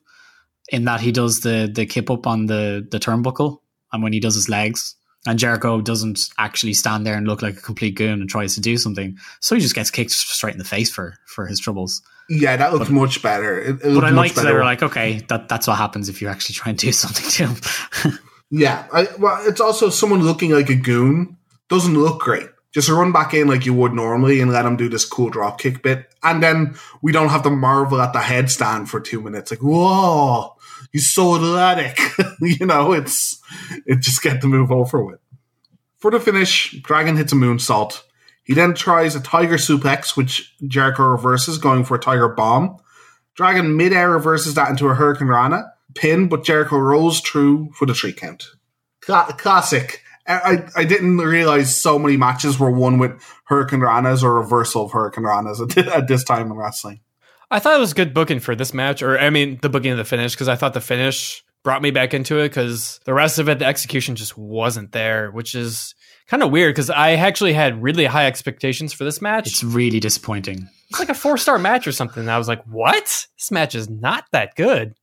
in that he does the the kip up on the the turnbuckle and when he does his legs and Jericho doesn't actually stand there and look like a complete goon and tries to do something so he just gets kicked straight in the face for for his troubles Yeah, that looked much better. It, it but looked I liked that they were like okay that that's what happens if you actually try and do something to him Yeah, I, well, it's also someone looking like a goon doesn't look great. Just run back in like you would normally and let him do this cool drop kick bit, and then we don't have to marvel at the headstand for two minutes. Like, whoa, he's so athletic. you know, it's it just get the move over with. For the finish, Dragon hits a moonsault. He then tries a tiger suplex, which Jericho reverses, going for a tiger bomb. Dragon midair reverses that into a Hurricanrana pin, but Jericho rolls through for the three count. Cla- classic I I didn't realize so many matches were won with Hurricanranas or reversal of Hurricanranas at this time in wrestling. I thought it was good booking for this match, or I mean, the booking of the finish, because I thought the finish brought me back into it. Because the rest of it, the execution just wasn't there, which is kind of weird. Because I actually had really high expectations for this match. It's really disappointing. It's like a four star match or something. And I was like, what? This match is not that good.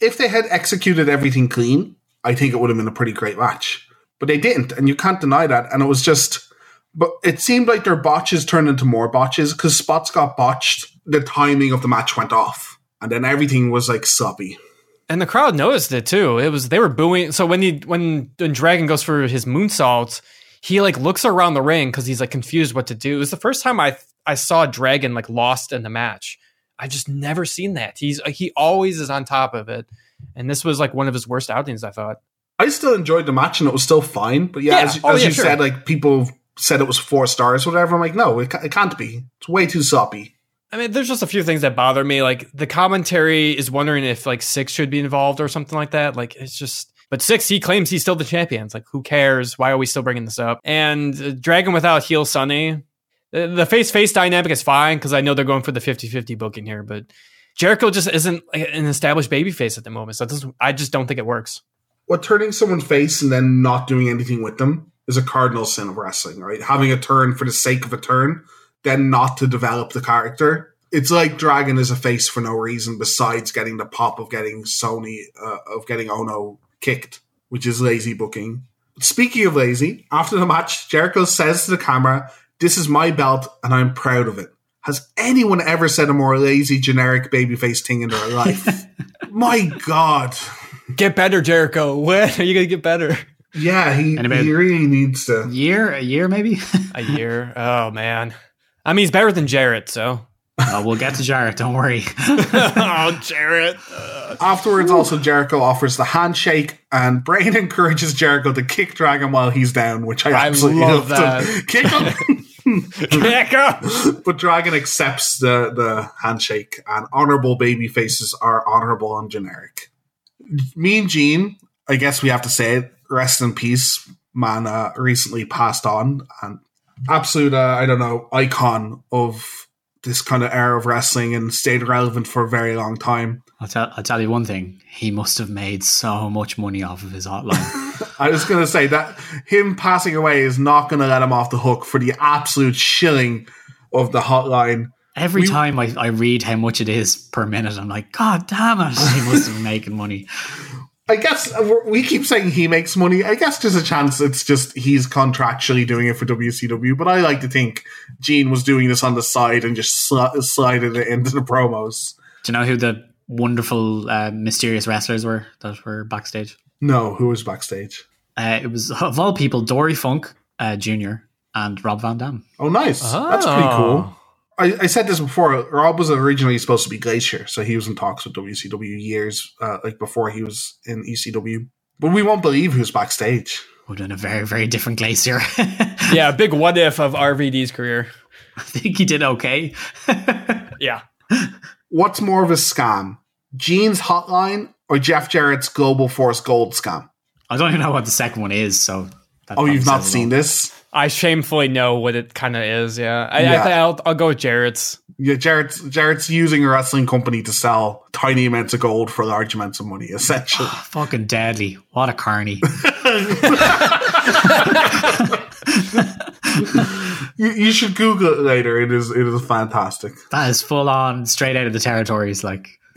If they had executed everything clean, I think it would have been a pretty great match. But they didn't, and you can't deny that. And it was just, but it seemed like their botches turned into more botches because spots got botched. The timing of the match went off, and then everything was like sloppy. And the crowd noticed it too. It was they were booing. So when he when, when Dragon goes for his moonsault, he like looks around the ring because he's like confused what to do. It was the first time I I saw Dragon like lost in the match. I just never seen that. He's he always is on top of it, and this was like one of his worst outings. I thought. I still enjoyed the match, and it was still fine. But yeah, Yeah. as, Oh, as yeah, you sure. said, like people said it was four stars, or whatever. I'm like, no, it, it can't be. It's way too sloppy. I mean, there's just a few things that bother me. Like the commentary is wondering if like Syxx should be involved or something like that. Like it's just, but Syxx he claims he's still the champion. It's like who cares? Why are we still bringing this up? And uh, Dragon without heel Sonny, the, face face dynamic is fine because I know they're going for the 50-50 booking here, but Jericho just isn't an established babyface at the moment. So doesn't, I just don't think it works. What turning someone face and then not doing anything with them is a cardinal sin of wrestling, right? Having a turn for the sake of a turn, then not to develop the character. It's like Dragon is a face for no reason besides getting the pop of getting Sonny, uh, of getting Onoo kicked, which is lazy booking. Speaking of lazy, after the match, Jericho says to the camera, This is my belt and I'm proud of it. Has anyone ever said a more lazy, generic babyface thing in their life? my God. Get better, Jericho. When are you gonna get better? Yeah, he, he really needs to. Year, a year maybe. A year. Oh man. I mean, he's better than Jarrett. So. Oh, we'll get to Jarrett. Don't worry. oh, Jarrett. Afterwards, also Jericho offers the handshake, and Brain encourages Jericho to kick Dragon while he's down, which I I absolutely love loved. that. Kick him. Jericho. but Dragon accepts the the handshake, and honorable baby faces are honorable and generic. Mean Gene, I guess we have to say it. Rest in peace, man. Uh, recently passed on, and absolute, uh, I don't know, icon of this kind of era of wrestling, and stayed relevant for a very long time. I'll tell. I'll tell you one thing. He must have made so much money off of his hotline. I was going to say that him passing away is not going to let him off the hook for the absolute shilling of the hotline. Every We- time I, I read how much it is per minute, I'm like, God damn it! He must have been making money. I guess uh, we're- keep saying he makes money. I guess there's a chance it's just he's contractually doing it for WCW, but I like to think Gene was doing this on the side and just sli- slided it into the promos. Do you know who the wonderful, uh, mysterious wrestlers were that were backstage? No, who was backstage? Uh, it was of all people, Dory Funk uh, Jr. and Rob Van Dam. Oh, nice. That's pretty cool. I, I said this before. Rob was originally supposed to be Glacier, so he was in talks with WCW years uh, like before he was in ECW. But we won't believe who's backstage. Would have been a very, very different Glacier. Yeah, big what if of RVD's career. I think he did okay. Yeah. What's more of a scam, Gene's hotline or Jeff Jarrett's Global Force Gold scam? I don't even know what the second one is. So, that Oh, you've not says it seen all. this? I shamefully know what it kind of is. Yeah. I, Yeah. I think I'll, I'll go with Jarrett's. Yeah, Jarrett's Jarrett's using a wrestling company to sell tiny amounts of gold for large amounts of money, essentially. Ah, fucking deadly! What a carny! you, you should Google it later. It is it is fantastic. that is full on, straight out of the territories. Like,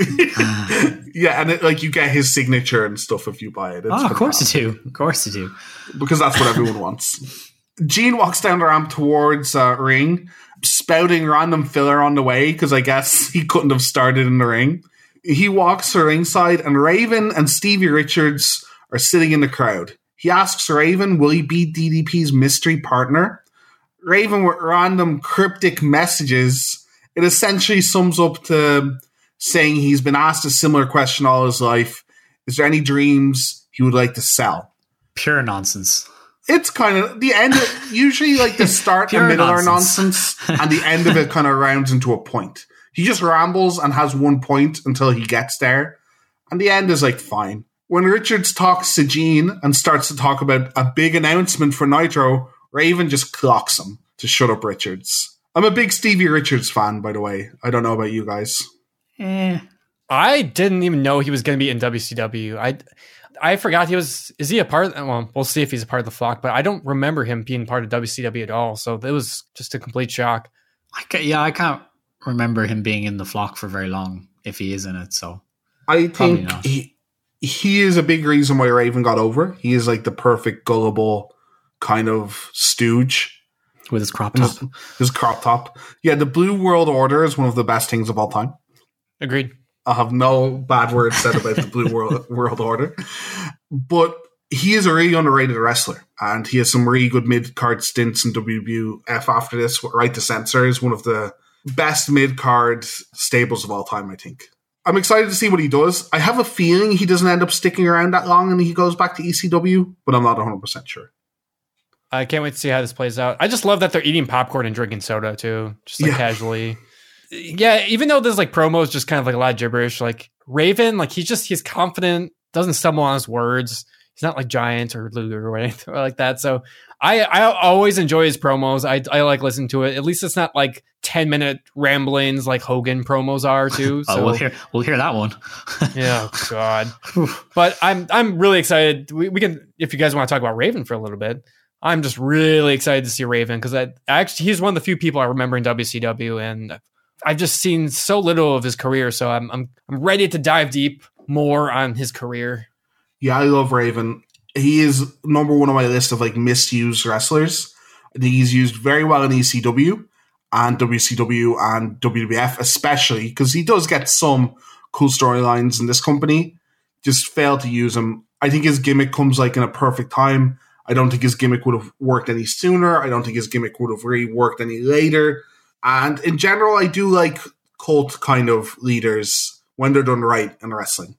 Yeah, and it, like you get his signature and stuff if you buy it. It's oh, of course fantastic. you do. Of course you do. because that's what everyone wants. Gene walks down the ramp towards uh, ring, spouting random filler on the way because I guess he couldn't have started in the ring. He walks to ringside, and Raven and Stevie Richards are sitting in the crowd. He asks Raven, "Will he be DDP's mystery partner?" Raven with random cryptic messages. It essentially sums up to saying he's been asked a similar question all his life. Is there any dreams he would like to sell? Pure nonsense. It's kind of the end of usually like the start and middle nonsense. are nonsense and the end of it kind of rounds into a point he just rambles and has one point until he gets there and the end is like fine When Richards talks to Gene and starts to talk about a big announcement for Nitro, Raven just clocks him to shut up Richards. I'm a big Stevie Richards fan, by the way. I don't know about you guys. Eh. I didn't even know he was going to be in WCW. I I forgot he was. Is he a part? Of, well, we'll see if he's a part of the flock, but I don't remember him being part of WCW at all. So it was just a complete shock. I ca yeah, I can't remember him being in the flock for very long if he is in it. So I think not. he he is a big reason why Raven got over. He is like the perfect gullible kind of stooge. with his crop top, His, his crop top. Yeah, the Blue World Order is one of the best things of all time. Agreed. I have no bad words said about the Blue World, World Order. But he is a really underrated wrestler, and he has some really good mid card stints in WWF after this. Right to Censor is one of the best mid card stables of all time, I think. I'm excited to see what he does. I have a feeling he doesn't end up sticking around that long and he goes back to ECW, but I'm not 100% sure. I can't wait to see how this plays out. I just love that they're eating popcorn and drinking soda too, just like Yeah. casually. Yeah, even though there's like promos, just kind of like a lot of gibberish. Like Raven, like he's just he's confident, doesn't stumble on his words. He's not like Giant or Luger or anything like that. So I I always enjoy his promos. I I like listening to it. At least it's not like ten minute ramblings like Hogan promos are too. oh, So we'll hear we'll hear that one. yeah, oh, God. but I'm I'm really excited. We, we can if you guys want to talk about Raven for a little bit. I'm just really excited to see Raven because I actually he's one of the few people I remember in WCW, and I've just seen so little of his career. So I'm I'm I'm ready to dive deep more on his career. Yeah, I love Raven. He is number one on my list of like misused wrestlers. He's used very well in ECW and WCW and WWF, especially because he does get some cool storylines in this company. Just fail to use him. I think his gimmick comes like in a perfect time. I don't think his gimmick would have worked any sooner. I don't think his gimmick would have really worked any later. And in general, I do like cult kind of leaders when they're done right in wrestling.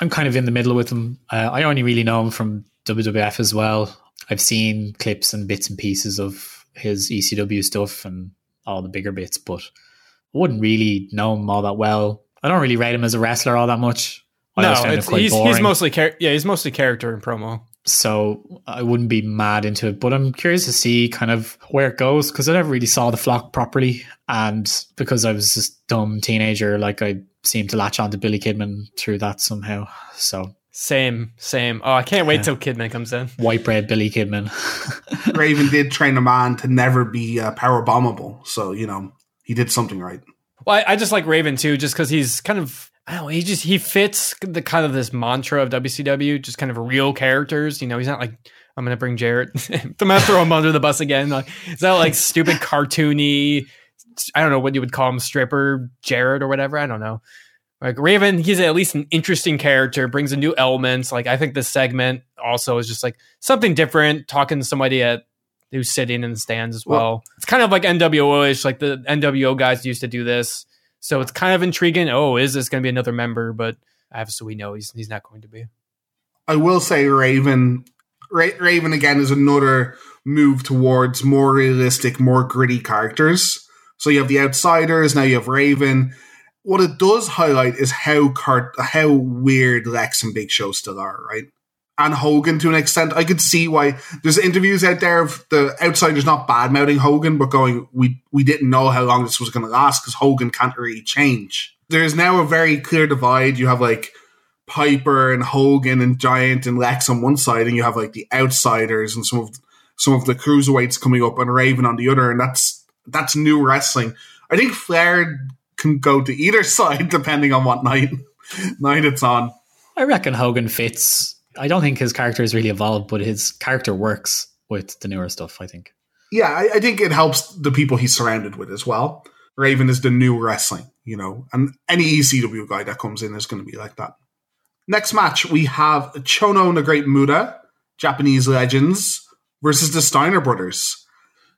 I'm kind of in the middle with him. Uh, I only really know him from WWF as well. I've seen clips and bits and pieces of his ECW stuff and all the bigger bits, but I wouldn't really know him all that well. I don't really rate him as a wrestler all that much. I no, it's, he's he's mostly char- yeah he's mostly character and promo. So I wouldn't be mad into it. But I'm curious to see kind of where it goes because I never really saw the flock properly, and because I was just dumb teenager, like I seemed to latch on to Billy Kidman through that somehow. So Same same. Oh, I can't wait Yeah. till Kidman comes in. white bread Billy Kidman. Raven did train a man to never be uh, power bombable, so you know he did something right. Well, I, I just like Raven too, just because he's kind of I don't know, he just he fits the kind of this mantra of WCW, just kind of real characters. You know, he's not like I'm gonna bring Jarrett, I'm gonna throw him under the bus again. Like is that like stupid cartoony? I don't know what you would call him, stripper Jarrett or whatever. I don't know. Like Raven, he's at least an interesting character, brings a new elements. Like I think this segment also is just like something different, talking to somebody at who's sitting in the stands as well. Well- it's kind of like NWO-ish, like the NWO guys used to do this. So it's kind of intriguing. Oh, is this going to be another member? But obviously, we know he's he's not going to be. I will say Raven, Ra- Raven again is another move towards more realistic, more gritty characters. So you have the outsiders now. You have Raven. What it does highlight is how cart- how weird Lex and Big Show still are, right? And Hogan to an extent. I could see why there's interviews out there of the outsiders not bad mouthing Hogan, but going, we we didn't know how long this was going to last because Hogan can't really change. There's now a very clear divide. You have like Piper and Hogan and Giant and Lex on one side, and you have like the outsiders and some of some of the cruiserweights coming up and Raven on the other, and that's that's new wrestling. I think Flair can go to either side depending on what night night it's on. I reckon Hogan fits. I don't think his character has really evolved, but his character works with the newer stuff. I think. Yeah, I, I think it helps the people he's surrounded with as well. Raven is the new wrestling, you know, and any ECW guy that comes in is going to be like that. Next match, we have Chono and the Great Muta, Japanese legends, versus the Steiner brothers.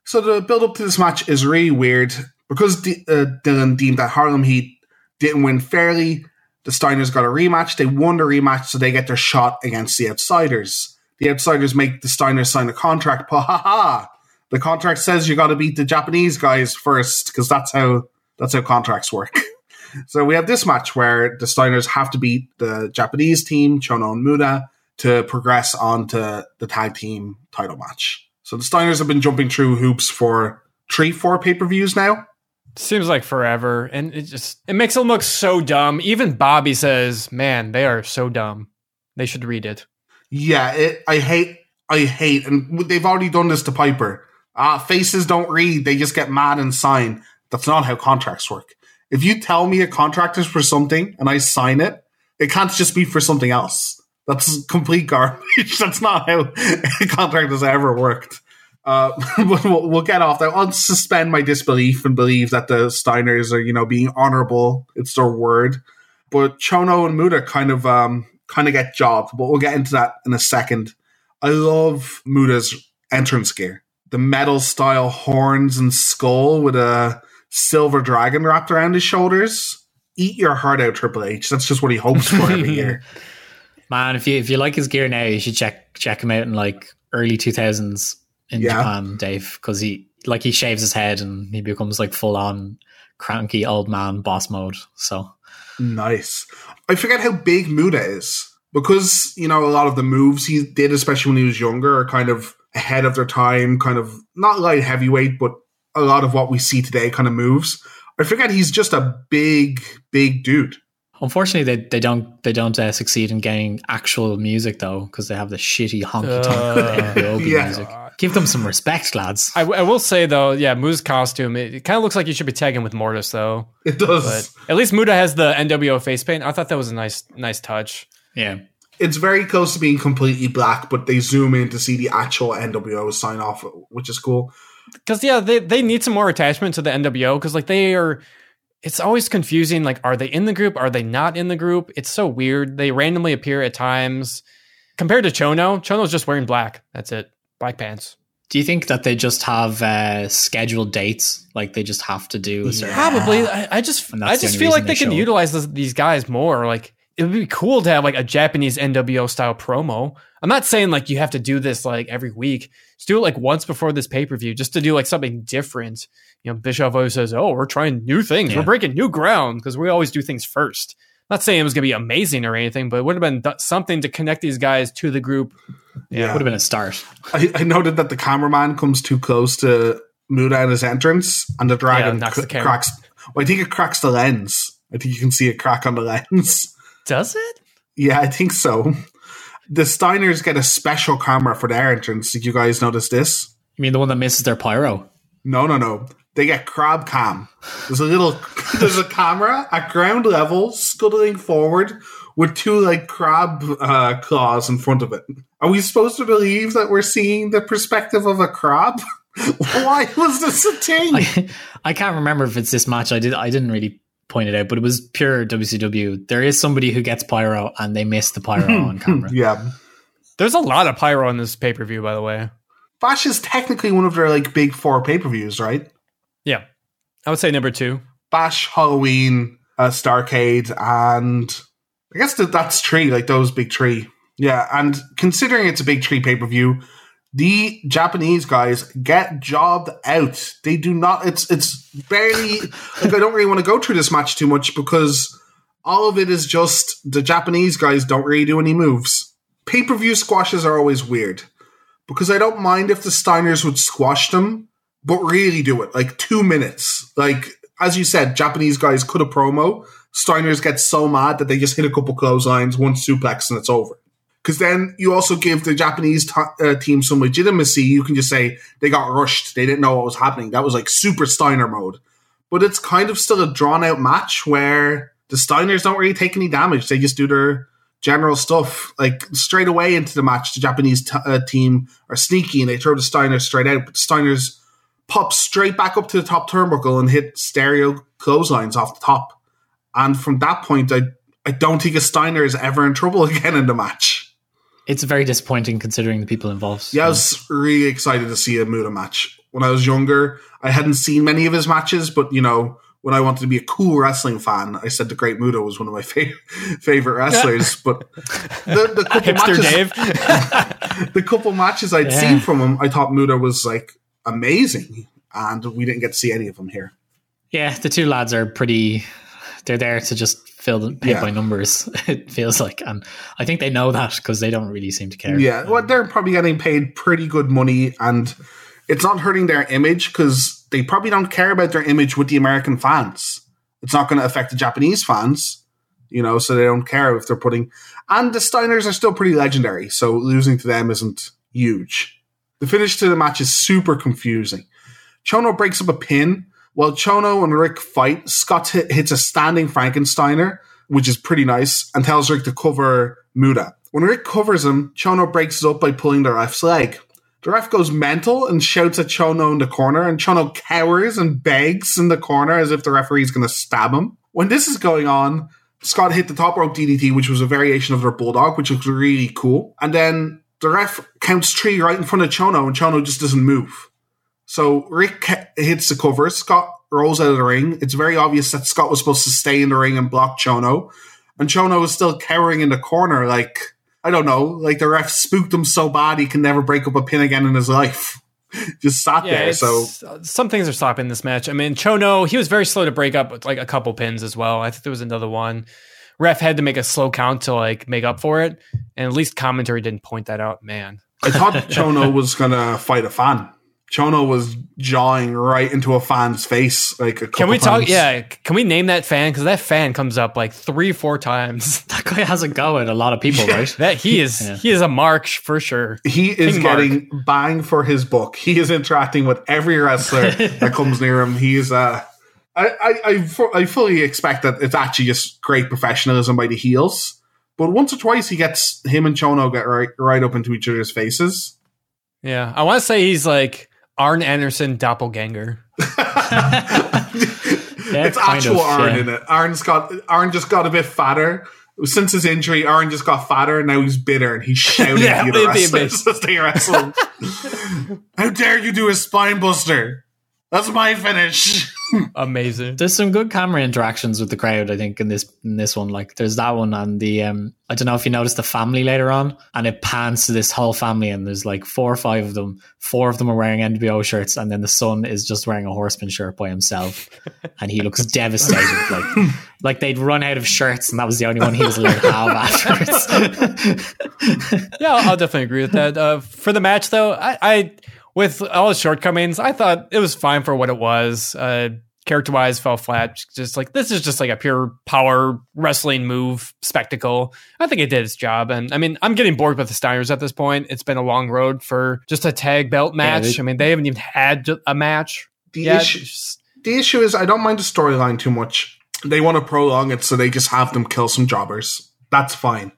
So the build up to this match is really weird because D- uh, Dillon deemed that Harlem Heat didn't win fairly. The Steiners got a rematch. They won the rematch, so they get their shot against the Outsiders. The Outsiders make the Steiners sign a contract. But ha ha! The contract says you got to beat the Japanese guys first because that's how that's how contracts work. So we have this match where the Steiners have to beat the Japanese team, Chono and Muta, to progress on to the tag team title match. So the Steiners have been jumping through hoops for three, four pay per views now. Seems like forever, and it just it makes them look so dumb. Even Bobby says, "Man, they are so dumb. They should read it." Yeah, it, I hate, I hate, and they've already done this to Piper. Uh, faces don't read; they just get mad and sign. That's not how contracts work. If you tell me a contract is for something and I sign it, it can't just be for something else. That's complete garbage. That's not how a contract has ever worked. Uh, we'll, we'll, get off that. I'll suspend my disbelief and believe that the Steiners are, you know, being honorable. It's their word. But Chono and Muta kind of, um, kind of get jobbed. But we'll get into that in a second. I love Muta's entrance gear. The metal style horns and skull with a silver dragon wrapped around his shoulders. Eat your heart out, Triple H. That's just what he hopes for every year. Man, if you if you like his gear now, you should check check him out in like early two thousands in yeah. Japan, Dave, because he like he shaves his head and he becomes like full on cranky old man boss mode. So nice. I forget how big Muta is because you know a lot of the moves he did, especially when he was younger, are kind of ahead of their time. Kind of not light heavyweight, but a lot of what we see today kind of moves. I forget he's just a big, big dude. Unfortunately, they, they don't they don't uh, succeed in getting actual music though because they have the shitty honky tonk uh, yeah. music. Give them some respect, lads. I, I will say though, yeah, Muta's costume it, it kind of looks like you should be tagging with Mortis though. It does. But at least Muta has the NWO face paint. I thought that was a nice nice touch. Yeah. It's very close to being completely black, but they zoom in to see the actual NWO sign off, which is cool. Because yeah, they they need some more attachment to the NWO because like they are it's always confusing. Like, are they in the group? Are they not in the group? It's so weird. They randomly appear at times. Compared to Chono, Chono's just wearing black. That's it. Black pants. Do you think that they just have uh, scheduled dates? Like they just have to do? Yeah. Probably. I, I just, I just feel like they, they can utilize this, these guys more. Like it would be cool to have like a Japanese NWO style promo. I'm not saying like you have to do this like every week. Just do it like once before this pay per view, just to do like something different you know, Bischoff always says, "Oh, we're trying new things. Yeah. We're breaking new ground because we always do things first. Not saying it was going to be amazing or anything, but it would have been th- something to connect these guys to the group. Yeah, it would have been a start. I, I, noted that the cameraman comes too close to Muta at his entrance, and the dragon yeah, cr- the cracks. Well, I think it cracks the lens. I think you can see a crack on the lens. Does it? Yeah, I think so. The Steiners get a special camera for their entrance. Did you guys notice this? You mean the one that misses their pyro? No, no, no they get crab cam. There's a little, there's a camera at ground level scuttling forward with two like crab uh, claws in front of it. Are we supposed to believe that we're seeing the perspective of a crab? Why was this a thing? I, I, can't remember if it's this match. I did. I didn't really point it out, but it was pure WCW. There is somebody who gets pyro and they miss the pyro on camera. Yeah, there's a lot of pyro on this pay per view. By the way, Bash is technically one of their like big four pay per views, right? Yeah, I would say number two. Bash, Halloween, uh, Starcade, and I guess that that's three, like those big three. Yeah, and considering it's a big three pay per view, the Japanese guys get jobbed out. They do not. It's it's barely like I don't really want to go through this match too much because all of it is just the Japanese guys don't really do any moves. Pay per view squashes are always weird because I don't mind if the Steiners would squash them but really do it like two minutes. Like as you said, Japanese guys could have promo. Steiners get so mad that they just hit a couple clotheslines, one suplex, and it's over. Because then you also give the Japanese t- uh, team some legitimacy. You can just say they got rushed; they didn't know what was happening. That was like super Steiner mode. But it's kind of still a drawn out match where the Steiners don't really take any damage. They just do their general stuff. Like straight away into the match, the Japanese t- uh, team are sneaky and they throw the Steiners straight out. But the Steiners pop straight back up to the top turnbuckle and hit stereo clotheslines off the top. And from that point, I, I don't think a Steiner is ever in trouble again in the match. It's very disappointing considering the people involved. Yeah, I was really excited to see a Muta match. When I was younger, I hadn't seen many of his matches, but you know, when I wanted to be a cool wrestling fan, I said the Great Muta was one of my favorite favorite wrestlers. but the, the couple Hipster matches, Dave. the couple matches I'd yeah. seen from him, I thought Muta was like amazing, and we didn't get to see any of them here. Yeah, the two lads are pretty. they're there to just fill the pay Yeah. by numbers. It feels like, and I think they know that because they don't really seem to care. Yeah, well, they're probably getting paid pretty good money, and it's not hurting their image because they probably don't care about their image with the American fans. It's not going to affect the Japanese fans, you know, so they don't care if they're putting. And the Steiners are still pretty legendary, so losing to them isn't huge. The finish to the match is super confusing. Chono breaks up a pin. While Chono and Rick fight, Scott hit, hits a standing Frankensteiner, which is pretty nice, and tells Rick to cover Muta. When Rick covers him, Chono breaks it up by pulling the ref's leg. The ref goes mental and shouts at Chono in the corner, and Chono cowers and begs in the corner as if the referee's going to stab him. When this is going on, Scott hit the top rope DDT, which was a variation of their bulldog, which was really cool. And then the ref counts three right in front of Chono, and Chono just doesn't move. So Rick hits the cover. Scott rolls out of the ring. It's very obvious that Scott was supposed to stay in the ring and block Chono. And Chono is still cowering in the corner, like, I don't know, like the ref spooked him so bad he can never break up a pin again in his life. Just sat Yeah, there. So uh, some things are stopping this match. I mean, Chono, he was very slow to break up like a couple pins as well. I think there was another one. Ref had to make a slow count to like make up for it, and at least commentary didn't point that out. Man, I thought Chono was gonna fight a fan. Chono was jawing right into a fan's face. Like a can couple we talk? Yeah, can we name that fan? Because that fan comes up like three, four times. That guy has a go at a lot of people, right? That he is, Yeah. he is a mark for sure. He is King Mark. getting bang for his buck. He is interacting with every wrestler that comes near him. He's uh I, I, I, I fully expect that it's actually just great professionalism by the heels. But once or twice he gets him and Chono get right right up into each other's faces. Yeah, I want to say he's like Arn Anderson doppelganger. It's actual of, Arn yeah. in it. Arn's got Arn just got a bit fatter. Since his injury, Arn just got fatter and now he's bitter and he's shouting Yeah, at the wrestlers as they wrestle. How dare you do a spine buster? That's my finish. Amazing. There's some good camera interactions with the crowd, I think, in this in this one. Like there's that one and the um I don't know if you noticed the family later on, and it pans to this whole family and there's like four or five of them. Four of them are wearing NWO shirts, and then the son is just wearing a horseman shirt by himself. and he looks devastated. Like like they'd run out of shirts and that was the only one he was allowed to have afterwards. Yeah, I'll, I'll definitely agree with that. Uh, for the match, though, I, I with all its shortcomings, I thought it was fine for what it was. Uh, character wise, fell flat. Just like this is just like a pure power wrestling move spectacle. I think it did its job, and I mean, I'm getting bored with the Steiners at this point. It's been a long road for just a tag belt match. they- I mean, they haven't even had a match. The yet. issue- the issue is I don't mind the storyline too much. They want to prolong it so they just have them kill some jobbers. That's fine.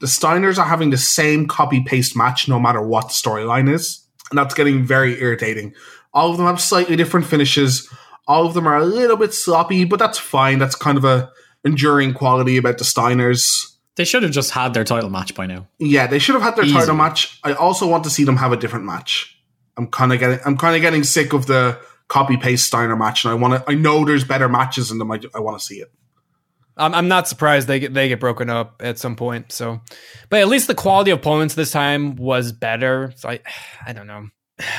The Steiners are having the same copy paste match no matter what the storyline is. And that's getting very irritating. All of them have slightly different finishes. All of them are a little bit sloppy, but that's fine. That's kind of a enduring quality about the Steiners. they should have just had their title match by now. Yeah, they should have had their Easy. title match. I also want to see them have a different match. I'm kind of getting I'm kind of getting sick of the copy paste Steiner match, and I want to. I know there's better matches in them. I, I want to see it. I'm, I'm not surprised they get they get broken up at some point. So, but at least the quality of opponents this time was better. So I, I don't know.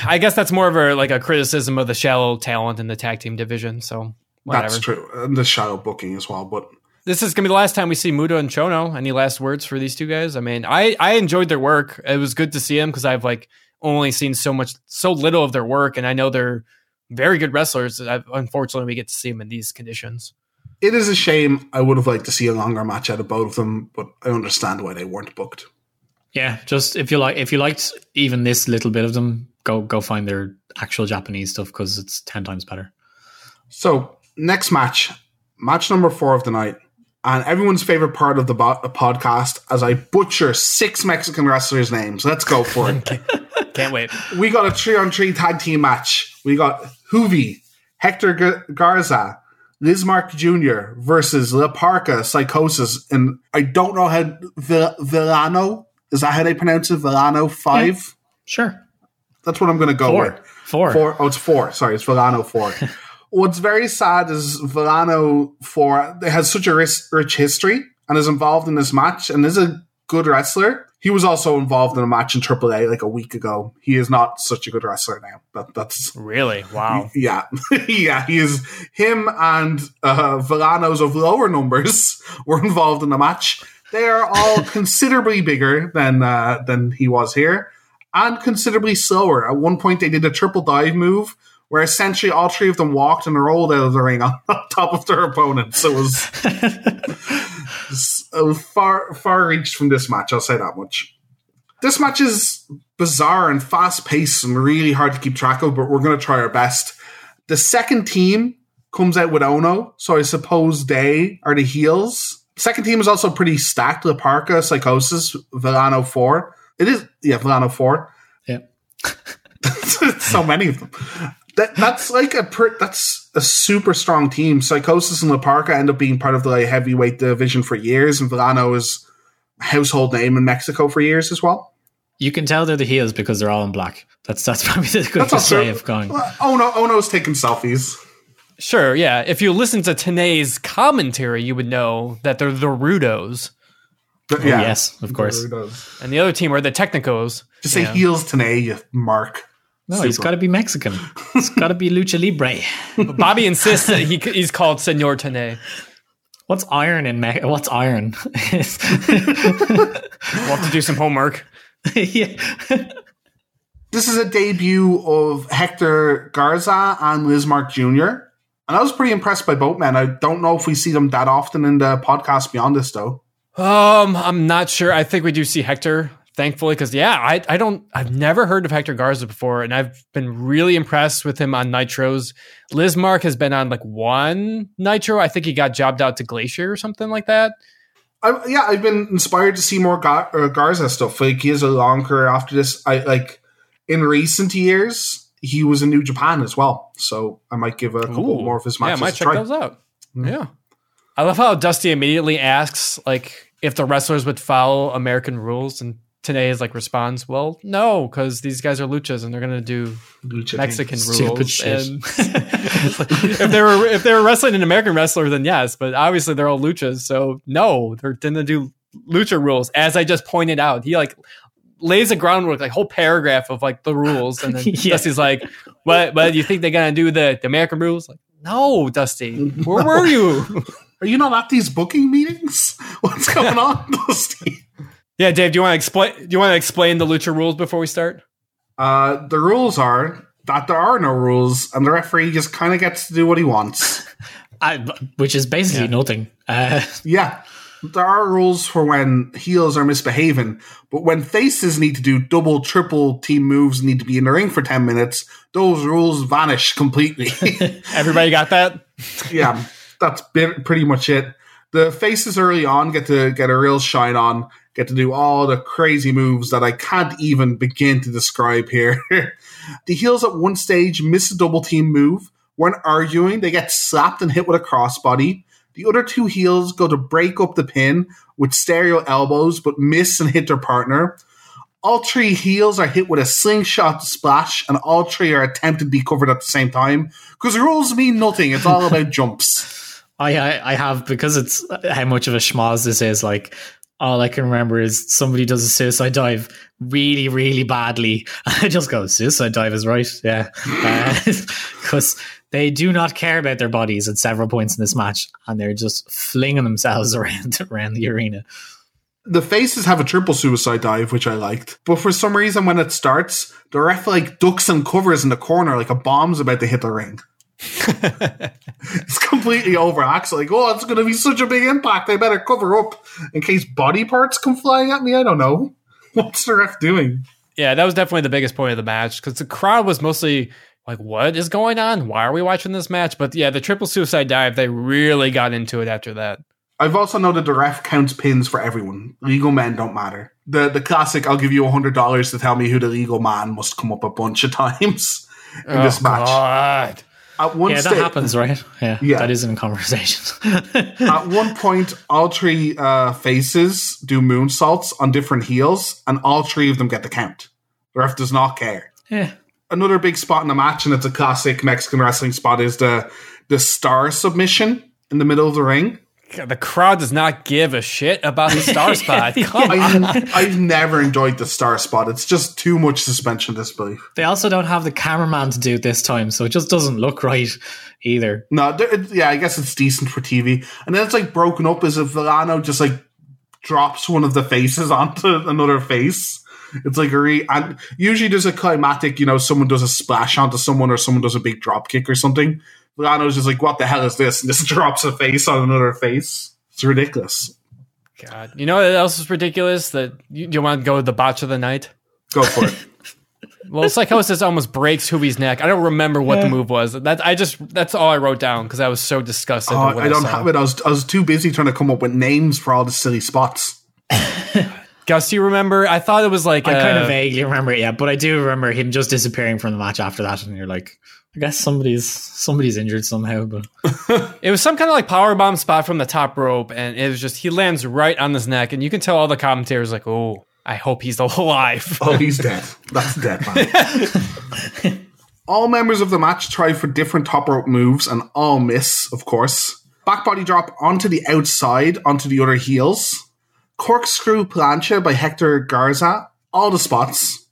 I guess that's more of a like a criticism of the shallow talent in the tag team division. So whatever. That's true, and the shallow booking as well. But This is gonna be the last time we see Muta and Chono. Any last words for these two guys? I mean, I I enjoyed their work. It was good to see them because I've like only seen so much, so little of their work, and I know they're very good wrestlers. unfortunately, we get to see them in these conditions. It is a shame. I would have liked to see a longer match out of both of them, but I understand why they weren't booked. Yeah, just if you like, if you liked even this little bit of them, go go find their actual Japanese stuff because it's ten times better. So next match, match number four of the night, and everyone's favorite part of the bo- podcast as I butcher six Mexican wrestlers' names. Let's go for it. Can't wait. we got a three on three tag team match. We got Juvi, Hector Garza, Lizmark Jr. versus La Parka Psicosis. And I don't know how Vil- Villano is that how they pronounce it? Villano five. Sure, That's what I'm going to go Four. with. four. Four. Oh, it's four. Sorry, it's Villano four. What's very sad is Villano four. It has such a rich, rich history and is involved in this match and is a good wrestler. He was also involved in a match in AAA like a week ago. He is not such a good wrestler now. That, that's really wow. Yeah, yeah. He is him and uh, Villanos of lower numbers were involved in the match. They are all considerably bigger than uh, than he was here, and considerably slower. At one point, they did a triple dive move where essentially all three of them walked and rolled out of the ring on top of their opponents. It was uh, far far reached from this match. I'll say that much. This match is bizarre and fast paced and really hard to keep track of, but we're going to try our best. The second team comes out with Onoo, so I suppose they are the heels. Second team is also pretty stacked. La Parka, Psicosis, Villano four. It is yeah, Villano four. Yeah, so many of them. That, that's like a pr- that's a super strong team. Psicosis and La Parka end up being part of the like, heavyweight division for years, and Villano is household name in Mexico for years as well. You can tell they're the heels because they're all in black. That's that's probably the quickest way of going. Oh no, Onoo's taking selfies. Sure, yeah. If you listen to Tenay's commentary, you would know that they're the Rudos. Oh, yes, of course. And the other team are the Technicos. Just say Yeah. heels Tenay, you mark. No, he's got to be Mexican. He's got to be lucha libre. Bobby insists that he, he's called Senor Tenay. What's iron in Me- What's iron? We'll have to do some homework. yeah. This is a debut of Hector Garza and Lizmark Jr. And I was pretty impressed by both men. I don't know if we see them that often in the podcast beyond this, though. Um, I'm not sure. I think we do see Hector, thankfully, because yeah, I I don't I've never heard of Hector Garza before, and I've been really impressed with him on Nitros. Lizmark has been on like one Nitro. I think he got jobbed out to Glacier or something like that. I, yeah, I've been inspired to see more Ga- uh, Garza stuff. Like he has a long career after this. I like in recent years he was in New Japan as well, so I might give a couple Ooh. more of his matches. Yeah, I might check try. those out. Yeah. I love how Dusty immediately asks like if the wrestlers would follow American rules and Tenay is like responds, Well, no, because these guys are luchas and they're gonna do Lucha Mexican rules. And like, if they were if they were wrestling an American wrestler, then yes, but obviously they're all luchas, so no, they're gonna do lucha rules. As I just pointed out, he like lays a groundwork, like whole paragraph of like the rules, and then Yeah. Dusty's like, "What? But you think they're gonna do the, the American rules?" Like, no, Dusty, where were you? Are you not at these booking meetings? What's going on, Dusty? Yeah, Dave, do you want to explain? Do you want to explain the lucha rules before we start? Uh, the rules are that there are no rules, and the referee just kind of gets to do what he wants. I, which is basically nothing. Uh, Yeah, there are rules for when heels are misbehaving, but when faces need to do double, triple team moves, and need to be in the ring for ten minutes, those rules vanish completely. Everybody got that? yeah, that's bit, pretty much it. The faces early on get to get a real shine on, get to do all the crazy moves that I can't even begin to describe here. the heels at one stage miss a double team move. When arguing, they get slapped and hit with a crossbody. The other two heels go to break up the pin with stereo elbows, but miss and hit their partner. All three heels are hit with a slingshot splash, and all three are attempted to be covered at the same time. Because rules mean nothing. It's all about jumps. I, I have because it's how much of a schmozz this is. Like all I can remember is somebody does a suicide dive really really badly. I just go suicide dive is right, yeah, uh, because they do not care about their bodies at several points in this match, and they're just flinging themselves around around the arena. The faces have a triple suicide dive, which I liked. But for some reason, when it starts, the ref like ducks and covers in the corner like a bomb's about to hit the ring. it's completely overacts. Like, oh, it's going to be such a big impact. I better cover up in case body parts come flying at me. I don't know. What's the ref doing? Yeah, that was definitely the biggest point of the match because the crowd was mostly like, "What is going on? Why are we watching this match?" But yeah, the triple suicide dive, they really got into it after that. I've also noted the ref counts pins for everyone. Legal men don't matter. The the classic, I'll give you hundred dollars to tell me who the legal man must come up a bunch of times in Oh, this match. God. At one yeah, that happens, right? Yeah, Yeah. that is in conversations. At one point, all three uh, faces do moonsaults on different heels, and all three of them get the count. The ref does not care. yeah, Another big spot in the match, and it's a classic Mexican wrestling spot, is the the star submission in the middle of the ring. God, the crowd does not give a shit about the star spot. Come on. I, I've never enjoyed the star spot. It's just too much suspension of disbelief. They also don't have the cameraman to do it this time, so it just doesn't look right either. No, yeah, I guess it's decent for TV. And then it's like broken up as if Villano just like drops one of the faces onto another face. It's like a re and usually there's a climatic, you know, someone does a splash onto someone or someone does a big drop kick or something. Villano's just like, what the hell is this? And just drops a face on another face. It's ridiculous. God. You know what else is ridiculous? That you, you want to go with the botch of the night? Go for it. Well, Psicosis almost breaks Juvi's neck. I don't remember what the move was. That I just that's all I wrote down because I was so disgusted. Oh, with I don't saw. have it. I was I was too busy trying to come up with names for all the silly spots. Gus, do you remember? I thought it was like I kind uh, of vaguely remember it, yeah, but I do remember him just disappearing from the match after that, and you're like, I guess somebody's somebody's injured somehow, but It was some kind of like power bomb spot from the top rope, and it was just he lands right on his neck, and you can tell all the commentators like, "Oh, I hope he's alive." Oh, he's dead. That's dead, man. all members of the match try for different top rope moves and all miss, of course. Back body drop onto the outside, onto the other heels. Corkscrew plancha by Hector Garza. All the spots.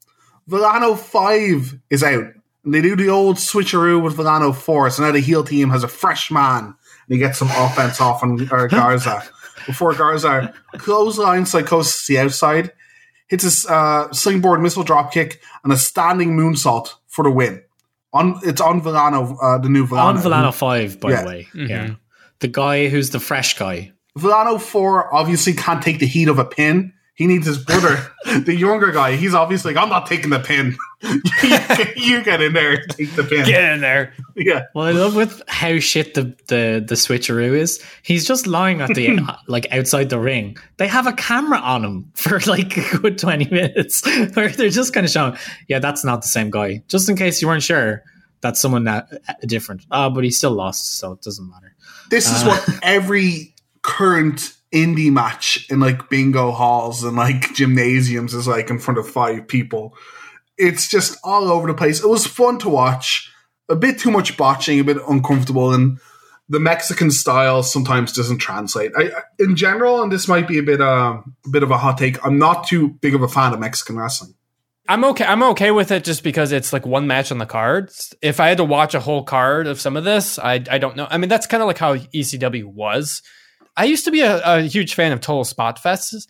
Villano 5 is out. And they do the old switcheroo with Villano 4. So now the heel team has a fresh man. And he gets some offense off on uh, Garza. Before Garza clothesline Psicosis to the outside hits a uh, springboard missile dropkick and a standing moonsault for the win. On it's on Villano, uh, the new Villano. on Villano Five, by Yeah. the way, yeah, the guy who's the fresh guy. Villano four obviously can't take the heat of a pin. He needs his brother, the younger guy. He's obviously like, I'm not taking the pin. you get in there, and take the pin. Get in there. Yeah, Well, I love with how shit the the the switcheroo is. He's just lying at the like outside the ring. They have a camera on him for like a good twenty minutes, where they're just kind of showing, yeah, that's not the same guy. Just in case you weren't sure, that's someone that uh, different. Ah, but he still lost, so it doesn't matter. this is what every current indie match in like bingo halls and like gymnasiums is like in front of five people. It's just all over the place. It was fun to watch. A bit too much botching, a bit uncomfortable, and the Mexican style sometimes doesn't translate. I, in general, and this might be a bit uh, a bit of a hot take. I'm not too big of a fan of Mexican wrestling. I'm okay. I'm okay with it just because it's like one match on the cards. If I had to watch a whole card of some of this, I I don't know. I mean, that's kind of like how ECW was. I used to be a, a huge fan of Total Spot Fests.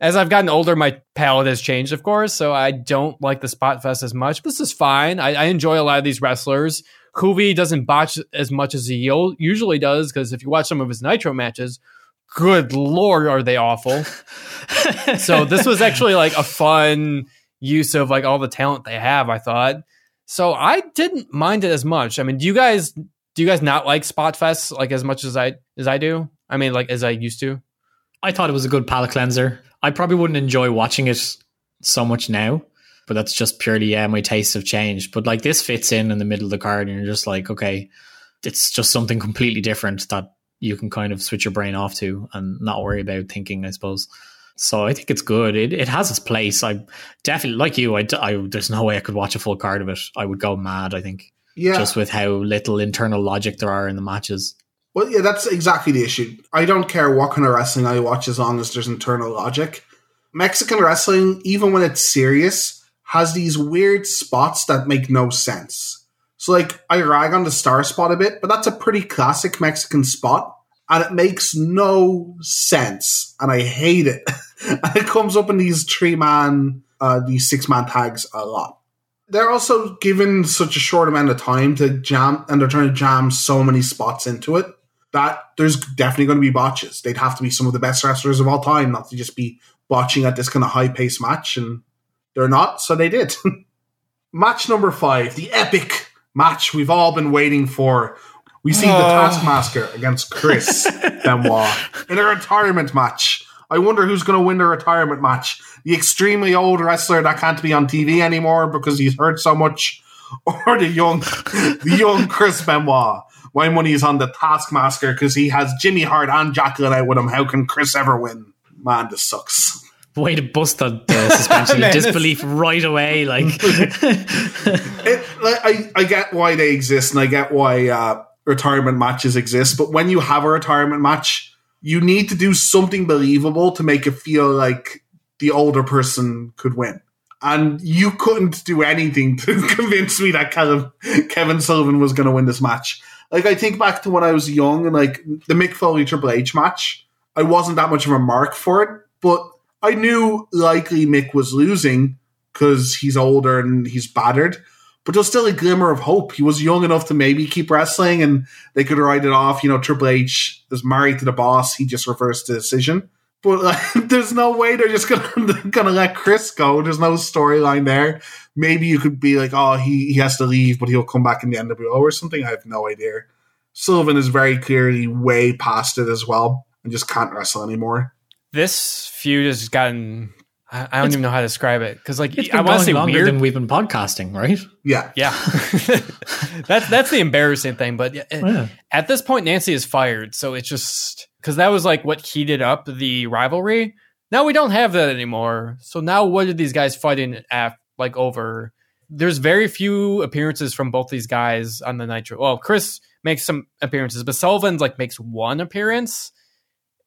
As I've gotten older, my palate has changed, of course, so I don't like the Spot Fest as much. This is fine. I, I enjoy a lot of these wrestlers. Juvi doesn't botch as much as he usually does because if you watch some of his Nitro matches, good lord, are they awful. so this was actually like a fun use of like all the talent they have i thought so i didn't mind it as much i mean do you guys do you guys not like spot fest like as much as i as i do i mean like as i used to I thought it was a good palate cleanser. I probably wouldn't enjoy watching it so much now, but that's just purely yeah, my tastes have changed. But like this fits in in the middle of the card, and you're just like, okay, it's just something completely different that you can kind of switch your brain off to and not worry about thinking. I suppose. So I think it's good. It it has its place. I definitely like you. I, I- there's no way I could watch a full card of it. I would go mad. I think Yeah, just with how little internal logic there are in the matches. Well, yeah, that's exactly the issue. I don't care what kind of wrestling I watch as long as there's internal logic. Mexican wrestling, even when it's serious, has these weird spots that make no sense. So, like, I rag on the star spot a bit, but that's a pretty classic Mexican spot, and it makes no sense, and I hate it. and it comes up in these three man, uh, these six man tags a lot. They're also given such a short amount of time to jam, and they're trying to jam so many spots into it that there's definitely going to be botches. They'd have to be some of the best wrestlers of all time, not to just be botching at this kind of high paced match, and they're not, so they did. match number five, the epic match we've all been waiting for. We see the oh. Taskmaster against Chris Benoit in a retirement match. I wonder who's going to win the retirement match. The extremely old wrestler that can't be on TV anymore because he's hurt so much, or the young, the young Chris Benoit. My money is on the Taskmaster because he has Jimmy Hart and Jacqueline out with him. How can Chris ever win? Man, this sucks. Way to bust the, the suspension of disbelief right away. Like, It, like, I, I get why they exist and I get why uh, retirement matches exist, but when you have a retirement match, you need to do something believable to make it feel like the older person could win. And you couldn't do anything to convince me that Kevin, Kevin Sullivan was going to win this match. Like, I think back to when I was young and like the Mick Foley Triple H match, I wasn't that much of a mark for it, but I knew likely Mick was losing because he's older and he's battered. But there's still a glimmer of hope. He was young enough to maybe keep wrestling and they could write it off. You know, Triple H is married to the boss. He just reversed the decision. But like, there's no way they're just gonna gonna let Chris go. There's no storyline there. Maybe you could be like, oh, he, he has to leave, but he'll come back in the NWO or something. I have no idea. Sullivan is very clearly way past it as well and just can't wrestle anymore. This feud has gotten. I, I don't It's- even know how to describe it because, like, It's I been want to say longer weird. than we've been podcasting, right? Yeah. Yeah, that's that's the embarrassing thing. But yeah, eh, Yeah. at this point, Nancy is fired, so it's just because that was like what heated up the rivalry. Now we don't have that anymore. So now what are these guys fighting at like over? There's very few appearances from both these guys on the Nitro. Well, Chris makes some appearances, but Sullivan's like makes one appearance,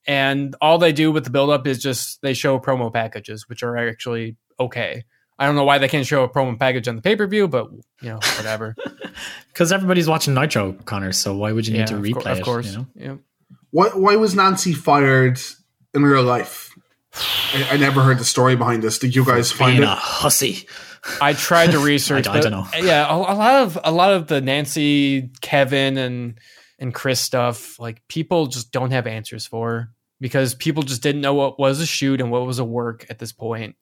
and all they do with the build up is just they show promo packages, which are actually okay. I don't know why they can't show a promo package on the pay per view, but you know whatever. Because everybody's watching Nitro, Connor. So why would you need to of replay cour- of it? course. You know? Yeah. Why, why was Nancy fired in real life? I, I never heard the story behind this. Did you guys find Being it? a hussy. I tried to research. I- I but, don't know. Yeah, a, a lot of a lot of the Nancy, Kevin, and and Chris stuff, like people just don't have answers for because people just didn't know what was a shoot and what was a work at this point.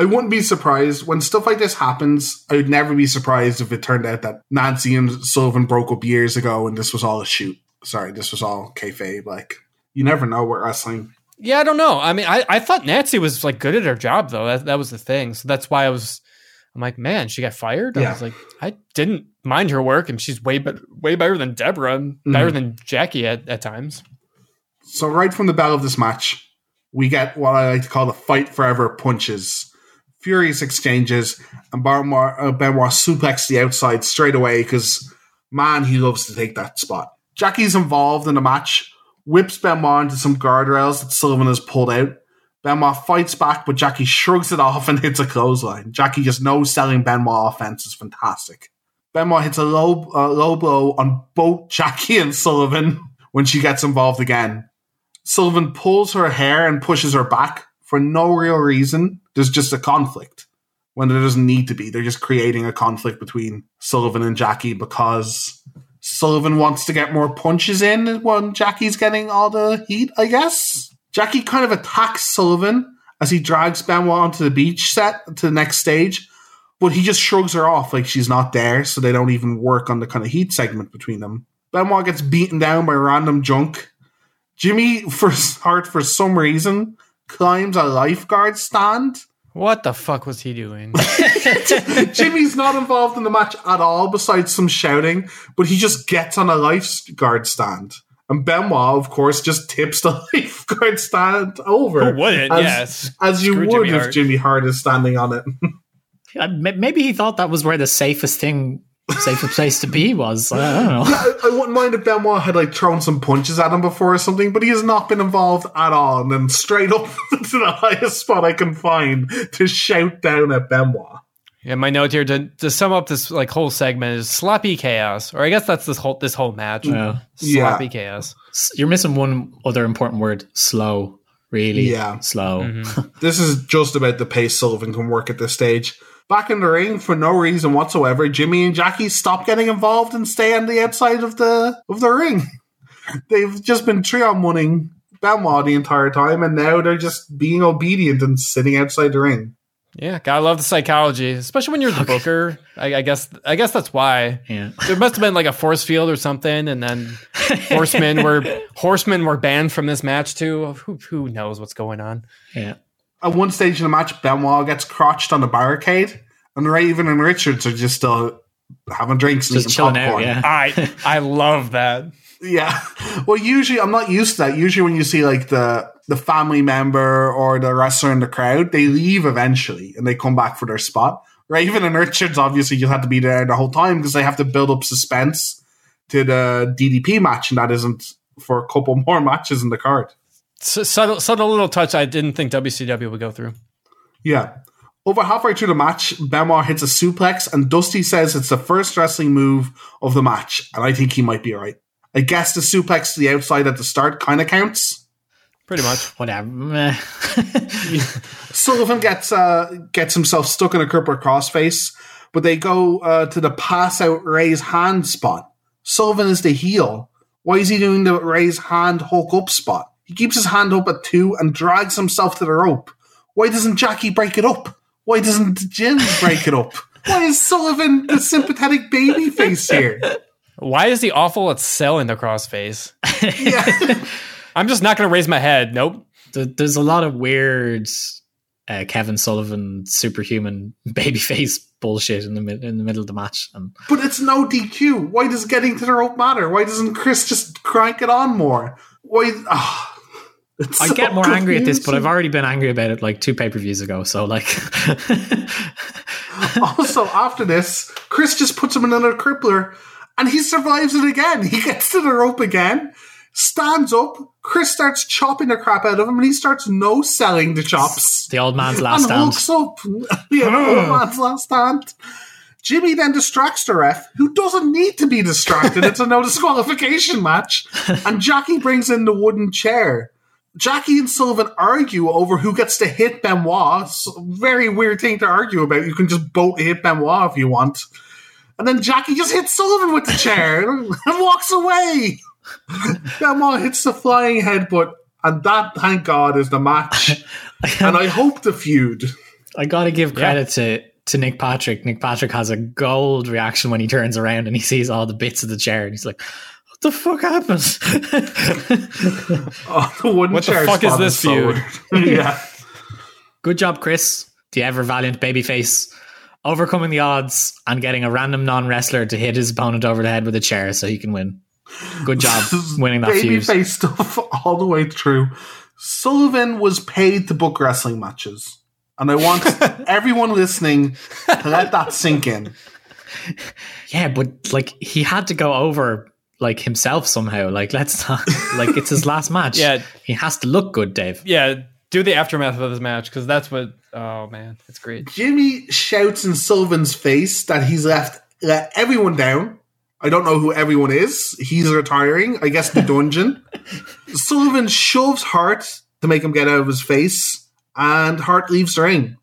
I wouldn't be surprised when stuff like this happens. I would never be surprised if it turned out that Nancy and Sullivan broke up years ago and this was all a shoot. Sorry, this was all kayfabe. Like you never know with wrestling. Yeah, I don't know. I mean, I, I thought Nancy was like good at her job though. That that was the thing. So that's why I was. I'm like, man, she got fired. I was like, I didn't mind her work, and she's way better, way better than Deborah, and better than Jackie at, at times. So right from the bell of this match, we get what I like to call the fight forever punches. Furious exchanges, and Benoit, uh, Benoit suplex the outside straight away because, man, he loves to take that spot. Jackie's involved in the match, whips Benoit into some guardrails that Sullivan has pulled out. Benoit fights back, but Jackie shrugs it off and hits a clothesline. Jackie just knows selling Benoit offense is fantastic. Benoit hits a low, uh, low blow on both Jackie and Sullivan when she gets involved again. Sullivan pulls her hair and pushes her back for no real reason. There's just a conflict when there doesn't need to be. They're just creating a conflict between Sullivan and Jackie because Sullivan wants to get more punches in when Jackie's getting all the heat, I guess. Jackie kind of attacks Sullivan as he drags Benoit onto the beach set to the next stage, but he just shrugs her off like she's not there, so they don't even work on the kind of heat segment between them. Benoit gets beaten down by random junk. Jimmy, for Hart, for some reason, climbs a lifeguard stand. What the fuck was he doing? Jimmy's not involved in the match at all, besides some shouting, but he just gets on a lifeguard stand. And Benoit, of course, just tips the lifeguard stand over. Oh, Who wouldn't? As, Yes. as you Screw would Jimmy if Hart. Jimmy Hart is standing on it. Maybe he thought that was where the safest thing, safest place to be was. I don't know. I, I wouldn't mind if Benoit had like thrown some punches at him before or something, but he has not been involved at all. And then straight up to the highest spot I can find to shout down at Benoit. Yeah, my note here to, to sum up this like whole segment is sloppy chaos, or I guess that's this whole this whole match. Yeah. Sloppy Yeah. chaos. You're missing one other important word: slow. Really, Yeah. slow. Mm-hmm. This is just about the pace Sullivan can work at this stage. Back in the ring for no reason whatsoever, Jimmy and Jackie stop getting involved and stay on the outside of the of the ring. They've just been trio winning Benoit the entire time, and now they're just being obedient and sitting outside the ring. Yeah, gotta love the psychology, especially when you're the booker. I, I guess I guess that's why. Yeah. There must have been like a force field or something, and then horsemen were horsemen were banned from this match too. Who who knows what's going on? Yeah. At one stage in the match, Benoit gets crotched on the barricade, and Raven and Richards are just still having drinks and Just eating chilling popcorn. out. Yeah. I I love that. Yeah. Well, usually I'm not used to that. Usually when you see like the the family member or the wrestler in the crowd, they leave eventually and they come back for their spot. Raven and Richards obviously just have to be there the whole time because they have to build up suspense to the DDP match, and that isn't for a couple more matches in the card. S- subtle, subtle little touch I didn't think WCW would go through. Yeah. Over halfway through the match, Benoit hits a suplex, and Dusty says it's the first wrestling move of the match, and I think he might be right. I guess the suplex to the outside at the start kind of counts. Pretty much. Whatever. Meh. Sullivan gets uh, gets himself stuck in a crippler crossface, but they go uh, to the pass out raise hand spot. Sullivan is the heel. Why is he doing the raise hand hook up spot? He keeps his hand up at two and drags himself to the rope. Why doesn't Jackie break it up? Why doesn't Jim break it up? Why is Sullivan the sympathetic baby face here? Why is he awful at selling the crossface? Yeah. I'm just not going to raise my head. Nope. There's a lot of weird uh, Kevin Sullivan superhuman babyface bullshit in the mid- in the middle of the match, and But it's no DQ. Why does getting to the rope matter? Why doesn't Chris just crank it on more? Why? ah, it's I so get more angry at this, but I've already been angry about it like two pay per views ago. So like, also, after this, Chris just puts him in another crippler and he survives it again. He gets to the rope again, stands up. Chris starts chopping the crap out of him and he starts no selling the chops. the old man's last and stand. up. yeah, the old hmm. man's last stand. Jimmy then distracts the ref, who doesn't need to be distracted. it's a no disqualification match. And Jackie brings in the wooden chair. Jackie and Sullivan argue over who gets to hit Benoit. It's a very weird thing to argue about. You can just both hit Benoit if you want. And then Jackie just hits Sullivan with the chair and walks away. Benoit hits the flying headbutt, and that, thank God, is the match. and I hope the feud. I gotta give credit to to Nick Patrick. Nick Patrick has a gold reaction when he turns around and he sees all the bits of the chair, and he's like, "What the fuck happens? Oh, the wooden What the chair fuck is this so feud? yeah. Good job, Chris, the ever valiant babyface, overcoming the odds and getting a random non wrestler to hit his opponent over the head with a chair so he can win. Good job winning that Baby feud. face stuff all the way through. Sullivan was paid to book wrestling matches. And I want everyone listening to let that sink in. Yeah, but like he had to go over like himself somehow. Like let's not like it's his last match. Yeah. he has to look good, Dave. Yeah, do the aftermath of this match because that's what. Oh man, it's great. Jimmy shouts in Sullivan's face that he's left let everyone down. I don't know who everyone is. He's retiring. I guess the dungeon. Sullivan shoves Hart to make him get out of his face, and Hart leaves the ring.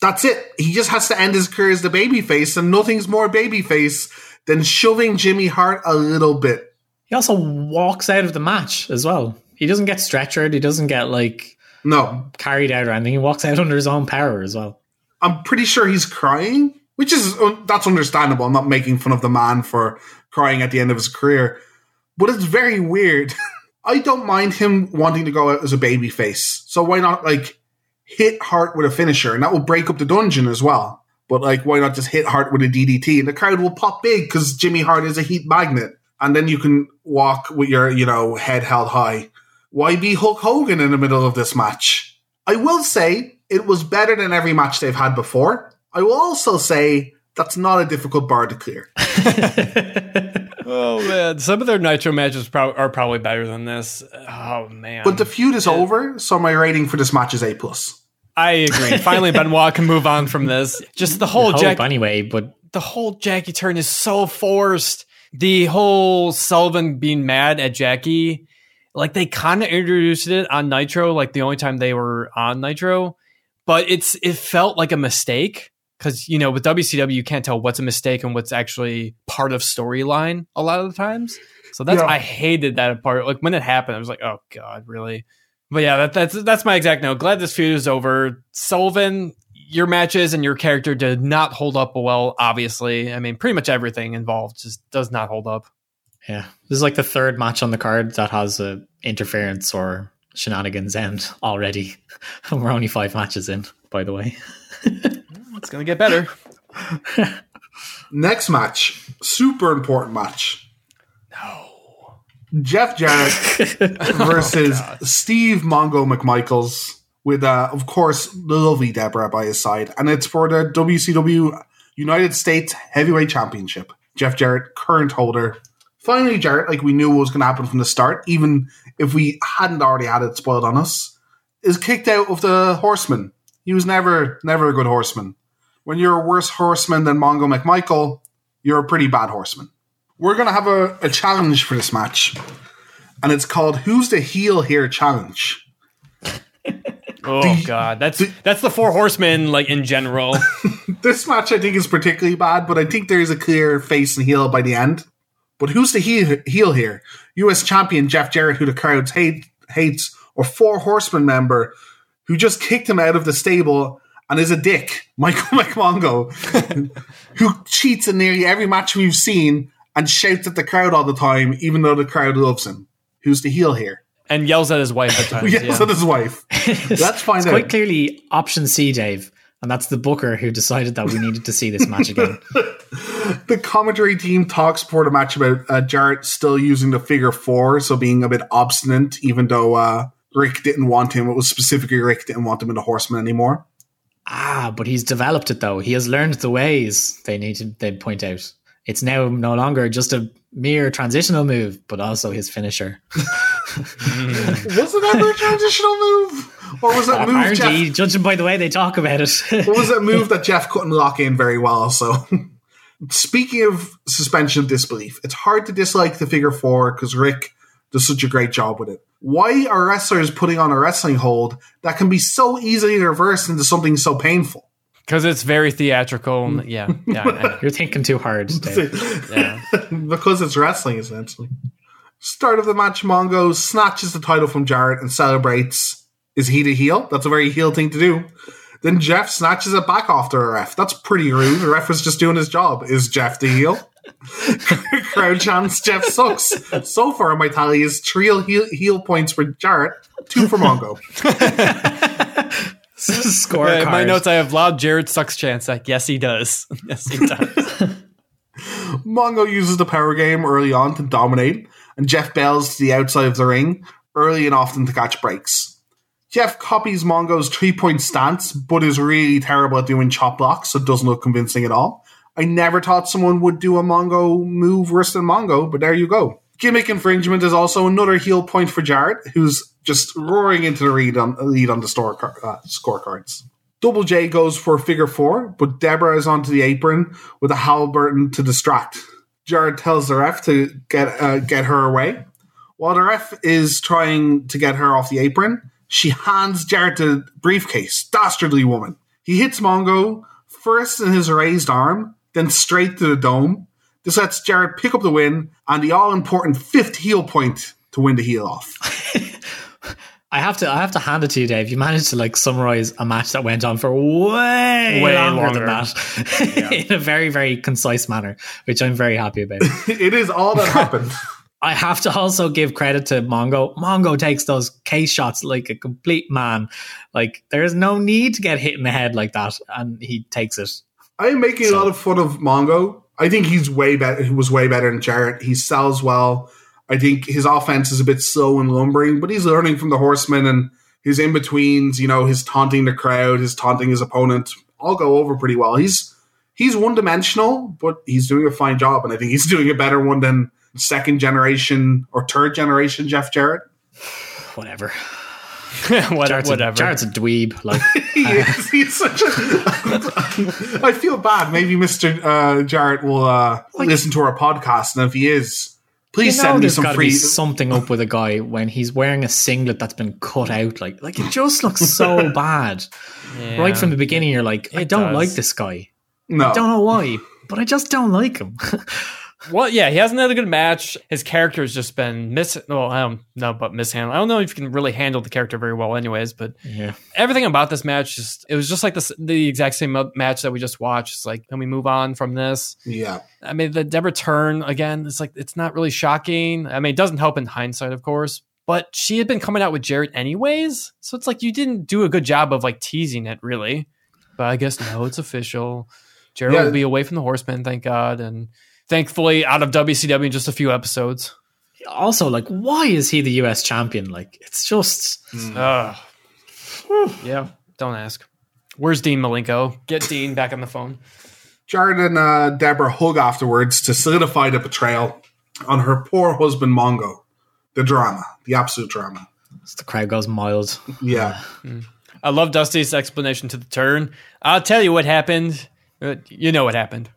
That's it. He just has to end his career as the babyface, and nothing's more babyface than shoving Jimmy Hart a little bit. He also walks out of the match as well. He doesn't get stretchered. He doesn't get like No, carried out or anything. He walks out under his own power as well. I'm pretty sure he's crying, which is uh, that's understandable. I'm not making fun of the man for crying at the end of his career, but it's very weird. I don't mind him wanting to go out as a baby face, so why not like hit Hart with a finisher, and that will break up the dungeon as well. But like, why not just hit Hart with a DDT, and the crowd will pop big because Jimmy Hart is a heat magnet, and then you can walk with your you know head held high. Why be Hulk Hogan in the middle of this match? I will say it was better than every match they've had before. I will also say that's not a difficult bar to clear. Oh man, some of their Nitro matches prob- are probably better than this. Oh man, But the feud is over, so my rating for this match is A plus. I agree. Finally, Benoit can move on from this. Just the whole Hope Jack, anyway, but the whole Jackie turn is so forced. The whole Sullivan being mad at Jackie, like they kind of introduced it on Nitro, like the only time they were on Nitro, but it's it felt like a mistake because you know with WCW you can't tell what's a mistake and what's actually part of storyline a lot of the times. So that's Yeah. I hated that part. Like when it happened, I was like, oh god, really? But yeah, that, that's that's my exact note. Glad this feud is over. Sullivan, your matches and your character did not hold up well. Obviously, I mean, pretty much everything involved just does not hold up. yeah, this is like the third match on the card that has a interference or shenanigans end already. We're only five matches in, by the way. It's gonna get better. Next match, super important match. No. Jeff Jarrett versus Steve Mongo McMichaels with, uh, of course, the lovely Deborah by his side. And it's for the WCW United States Heavyweight Championship. Jeff Jarrett, current holder. Finally, Jarrett, like we knew what was going to happen from the start, even if we hadn't already had it spoiled on us, is kicked out of the horseman. He was never, never a good horseman. When you're a worse horseman than Mongo McMichael, you're a pretty bad horseman. We're going to have a, a challenge for this match, and it's called Who's the Heel Here Challenge. Oh The- god, that's that's the four horsemen like in general. This match, I think, is particularly bad, but I think there is a clear face and heel by the end. But who's the heel, heel here? U.S. champion Jeff Jarrett, who the crowd hate, hates, or four horsemen member who just kicked him out of the stable and is a dick, Michael McMongo, who cheats in nearly every match we've seen and shouts at the crowd all the time, even though the crowd loves him. Who's the heel here? and yells at his wife at times. Yes, yeah. at his wife. Let's find It's out. quite clearly option C, Dave. And that's the booker who decided that we needed to see this match again. the commentary team talks before the match about uh, Jarrett still using the figure four, so being a bit obstinate, even though uh, Rick didn't want him. It was specifically Rick didn't want him in the Horseman anymore. Ah, but he's developed it though. He has learned the ways they need to they point out. It's now no longer just a mere transitional move, but also his finisher. Mm. Was it ever a transitional move, or was that move? Apparently, Jeff, judging by the way they talk about it. what was that move that Jeff couldn't lock in very well? So, speaking of suspension of disbelief, it's hard to dislike the figure four because Rick does such a great job with it. Why are wrestlers putting on a wrestling hold that can be so easily reversed into something so painful? Because it's very theatrical. And, yeah, yeah. I. You're thinking too hard. Dave. yeah. because it's wrestling essentially. Start of the match, Mongo snatches the title from Jarrett and celebrates. Is he the heel? That's a very heel thing to do. Then Jeff snatches it back off the ref. That's pretty rude. The ref was just doing his job. Is Jeff the heel? Crowd chants Jeff sucks. So far, my tally is three heel, heel points for Jarrett, two for Mongo. Score in my notes, I have loud Jarrett sucks chance. Like, yes, he does. yes, he does. Mongo uses the power game early on to dominate, and Jeff bails to the outside of the ring early and often to catch breaks. Jeff copies Mongo's three point stance, but is really terrible at doing chop blocks, so it doesn't look convincing at all. I never thought someone would do a Mongo move worse than Mongo, but there you go. Gimmick infringement is also another heel point for Jarrett, who's just roaring into the lead on, lead on the store, uh, scorecards. Double J goes for figure four, but Deborah is onto the apron with a Halliburton to distract. Jarrett tells the ref to get uh, get her away. While the ref is trying to get her off the apron, she hands Jarrett the briefcase. Dastardly woman. He hits Mongo first in his raised arm, then straight to the dome. This lets Jarrett pick up the win and the all important fifth heel point to win the heel off. I have to I have to hand it to you, Dave. You managed to like summarize a match that went on for way, Way longer, longer. than that in a very, very concise manner, which I'm very happy about. it is all that happened. I have to also give credit to Mongo. Mongo takes those case shots like a complete man. Like there is no need to get hit in the head like that, and he takes it. I'm making a lot of fun of Mongo. I think he's way better. He was way better than Jarrett. He sells well. I think his offense is a bit slow and lumbering, but he's learning from the Horsemen and his in betweens. You know, his taunting the crowd, his taunting his opponent, all go over pretty well. He's he's one dimensional, but he's doing a fine job, and I think he's doing a better one than second generation or third generation Jeff Jarrett. Whatever. What- Jarrett's whatever. A, Jarrett's a dweeb. Like He is. He's such a. I feel bad. Maybe Mister uh, Jarrett will uh, listen to our podcast, and if he is, please you know send me there's some gotta free. be something up with a guy when he's wearing a singlet that's been cut out. Like like it just looks so bad. Yeah. Right from the beginning, you're like, I It don't does. like this guy. no, I don't know why, but I just don't like him. Well, yeah, he hasn't had a good match. His character has just been mis. Well, um, I don't know about mishandled. I don't know if you can really handle the character very well, anyways. But yeah. everything about this match just it was just like this the exact same match that we just watched. It's like, can we move on from this? yeah, I mean, the Deborah turn again. It's like it's not really shocking. I mean, it doesn't help in hindsight, of course. But she had been coming out with Jarrett anyways, so it's like you didn't do a good job of like teasing it, really. But I guess no, it's official. Jarrett Yeah. will be away from the Horsemen, thank God, and thankfully out of WCW in just a few episodes. Also, like, why is he the US champion? Like, it's just Ugh. yeah, don't ask. Where's Dean Malenko? Get Dean back on the phone. Jarrett and uh, Deborah hug afterwards to solidify the betrayal on her poor husband Mongo. the drama, the absolute drama. So the crowd goes mild. Yeah. I love Dusty's explanation to the turn. I'll tell you what happened. Uh, You know what happened.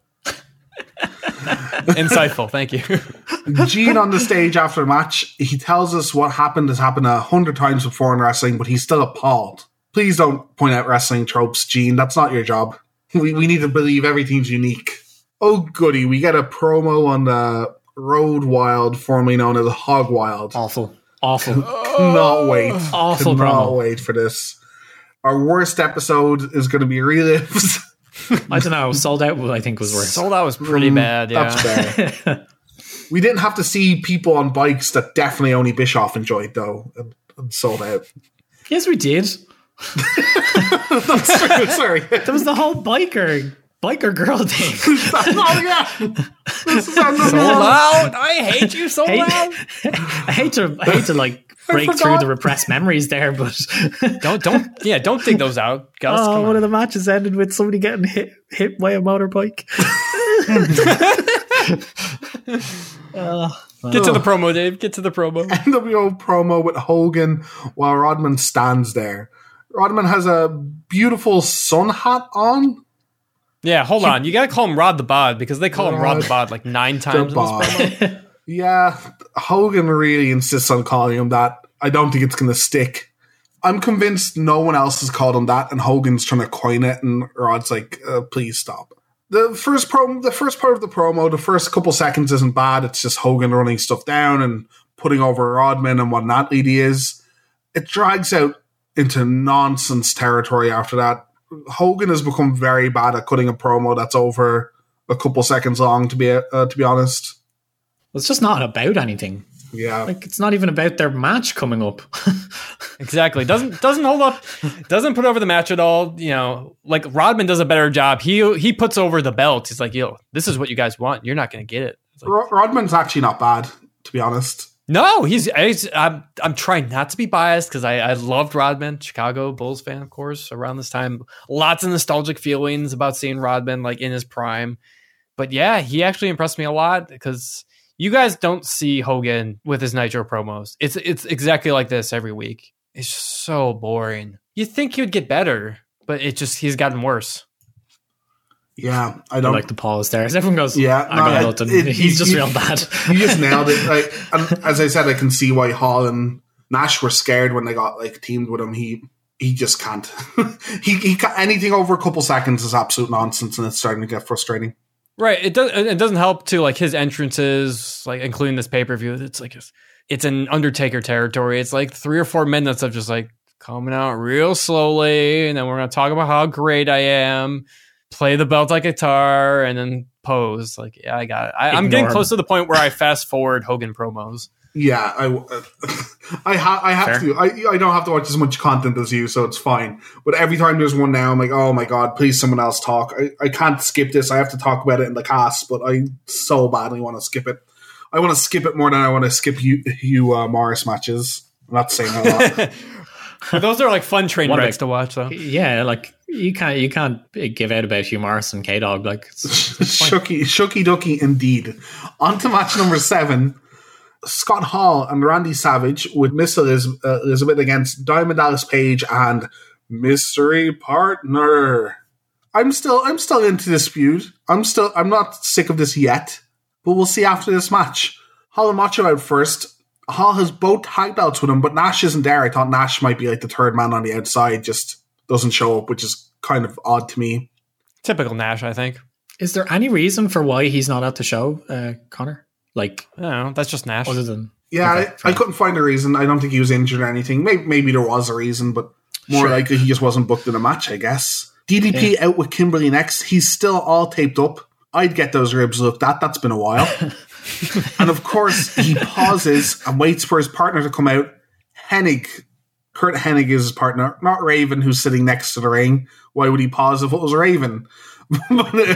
Insightful. Thank you. Gene on the stage after the match, he tells us what happened has happened a hundred times before in wrestling, but he's still appalled. Please don't point out wrestling tropes, Gene. That's not your job. We, we need to believe everything's unique. Oh, goody. We get a promo on the Road Wild, formerly known as Hog Wild. Awful. Awful. Cannot wait. Awful Cannot promo. wait for this. Our worst episode is going to be relives. I don't know. Sold out, I think, was worse. Sold out was pretty mm, bad. Yeah. That's bad. we didn't have to see people on bikes that definitely only Bischoff enjoyed, though, and, and sold out. Yes, we did. Sorry. There was the whole biker biker girl thing. oh, yeah. This is on the Sold. I hate you so Hate- loud. I hate to I hate to like break through the repressed memories there, but Don't don't yeah. Don't dig those out, Gus. oh, come one on. of the matches ended with somebody getting hit hit by a motorbike. Get to the promo, Dave. Get to the promo. NWO promo with Hogan while Rodman stands there. Rodman has a beautiful sun hat on. Yeah, hold on. You gotta call him Rod the Bod because they call him Rod the Bod like nine times Yeah, Hogan really insists on calling him that. I don't think it's going to stick. I'm convinced no one else has called him that, and Hogan's trying to coin it, and Rod's like, uh, "Please stop." The first promo, the first part of the promo, the first couple seconds isn't bad. It's just Hogan running stuff down and putting over Rodman and what an athlete he is. It drags out into nonsense territory after that. Hogan has become very bad at cutting a promo that's over a couple seconds long. To be uh, to be honest, It's just not about anything. yeah. Like it's not even about their match coming up. Exactly. Doesn't doesn't hold up. Doesn't put over the match at all. You know, like Rodman does a better job. He he puts over the belt. He's like, yo, this is what you guys want. You're not gonna get it. Like, Rodman's actually not bad, to be honest. No, he's, he's I'm I'm trying not to be biased because I I loved Rodman, Chicago Bulls fan, of course. Around this time, lots of nostalgic feelings about seeing Rodman like in his prime. But yeah, he actually impressed me a lot because you guys don't see Hogan with his Nitro promos. It's it's exactly like this every week. It's so boring. You think he would get better, but it just he's gotten worse. Yeah, I I don't. like the pause there. As everyone goes, Yeah, I no, got it- nothing. it- He's you- just you- real bad. you just nailed it. Like, and as I said, I can see why Hall and Nash were scared when they got like teamed with him. He he just can't. he he ca anything over a couple seconds is absolute nonsense, and it's starting to get frustrating. Right. It does. It doesn't help to like his entrances, like including this pay per view. It's like it's an Undertaker territory. It's like three or four minutes of just like coming out real slowly, and then we're gonna talk about how great I am. Play the belt like a guitar, and then pose. Like, yeah, I got it. I, I'm getting close to the point where I fast forward Hogan promos. Yeah, I I, ha- I have Fair. to. I I don't have to watch as much content as you, so it's fine. But every time there's one now, I'm like, oh my god, please someone else talk. I, I can't skip this. I have to talk about it in the cast, but I so badly want to skip it. I want to skip it more than I want to skip you you uh, Morris matches. I'm not saying a lot. Those are like fun train What wrecks to watch, though. yeah, like you can't you can't give out about Hugh Morris and K Dog. Like Shucky, shucky ducky indeed. On to match number seven. Scott Hall and Randy Savage with Miss uh, Elizabeth against Diamond Dallas Page and Mystery Partner. I'm still I'm still into this feud. I'm still I'm not sick of this yet, but we'll see after this match. Hall and Macho out first. Hall has both tag belts with him, but Nash isn't there. I thought Nash might be like the third man on the outside, just doesn't show up, which is kind of odd to me. Typical Nash, I think. is there any reason for why he's not at the show, uh, Connor? Like I. That's just Nash. other than Yeah, Okay, I, I couldn't find a reason. I don't think he was injured or anything. Maybe, maybe there was a reason, but more Sure. likely he just wasn't booked in a match, I guess. DDP out with Kimberly next. He's still all taped up. I'd get those ribs looked at. That's been a while. and of course, he pauses and waits for his partner to come out. Hennig, Curt Hennig is his partner, not Raven, who's sitting next to the ring. Why would he pause if it was Raven? but uh,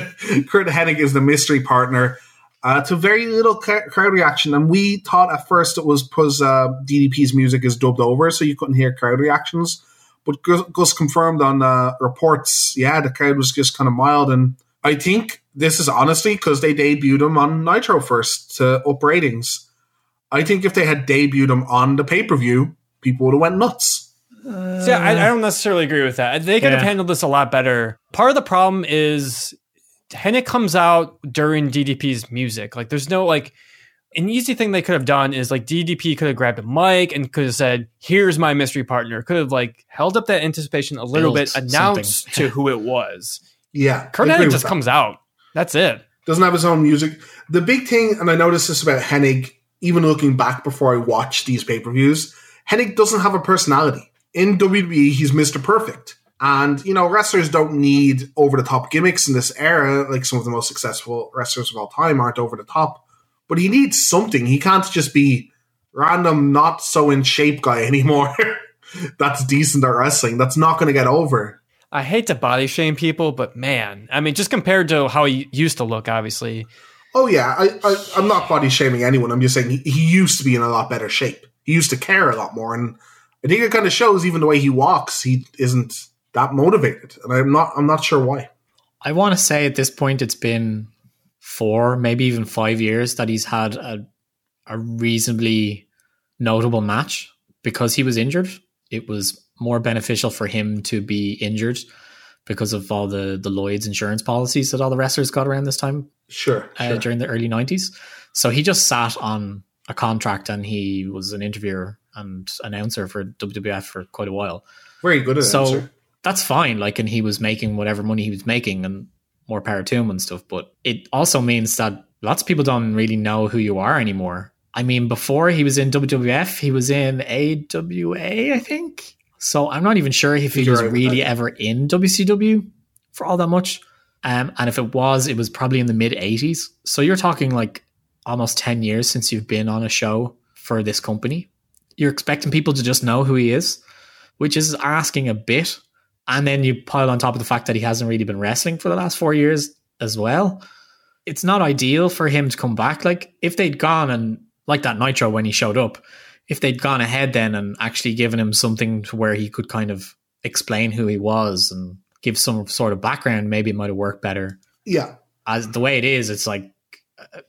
Curt Hennig is the mystery partner. Uh, to very little crowd reaction, and we thought at first it was because uh, DDP's music is dubbed over, so you couldn't hear crowd reactions. But Gus, confirmed on uh, reports, yeah, the crowd was just kind of mild, and I think this is honestly because they debuted him on Nitro first to up ratings. I think if they had debuted him on the pay per view, people would have went nuts. Uh, See, I, I, don't necessarily agree with that. They could yeah. have handled this a lot better. Part of the problem is Hennig comes out during DDP's music. Like, there's no like an easy thing they could have done is like DDP could have grabbed a mic and could have said, "Here's my mystery partner." Could have like held up that anticipation a little Built bit, announced to who it was. Yeah, Curt Hennig just comes out. That's it. Doesn't have his own music. The big thing, and I noticed this about Hennig, even looking back before I watched these pay per views, Hennig doesn't have a personality. In WWE, he's Mr. Perfect. And, you know, wrestlers don't need over the top gimmicks in this era, like some of the most successful wrestlers of all time aren't over the top but he needs something. He can't just be random, not so in shape guy anymore. That's decent at wrestling. That's not going to get over. I hate to body shame people, but man, I mean, just compared to how he used to look, obviously. Oh yeah, I, I am not body shaming anyone. I'm just saying he, he used to be in a lot better shape. He used to care a lot more, and I think it kind of shows. Even the way he walks, he isn't that motivated, and I'm not. I'm not sure why. I want to say at this point, it's been four, maybe even five years that he's had a, a reasonably notable match because he was injured. It was more beneficial for him to be injured because of all the the Lloyd's insurance policies that all the wrestlers got around this time. Sure, uh, sure. during the early nineties. So he just sat on a contract and he was an interviewer and announcer for WWF for quite a while. Very good So that's fine. Like, and he was making whatever money he was making, and more power to him and stuff. But it also means that lots of people don't really know who you are anymore. I mean, before he was in WWF, he was in AWA, I think. So I'm not even sure if he You're was right really ever in WCW for all that much. Um, and if it was, it was probably in the mid 80s. So you're talking like almost 10 years since you've been on a show for this company. You're expecting people to just know who he is, which is asking a bit and then you pile on top of the fact that he hasn't really been wrestling for the last four years as well. It's not ideal for him to come back. Like if they'd gone and like that Nitro when he showed up, if they'd gone ahead then and actually given him something to where he could kind of explain who he was and give some sort of background, maybe it might have worked better. Yeah. As the way it is, it's like,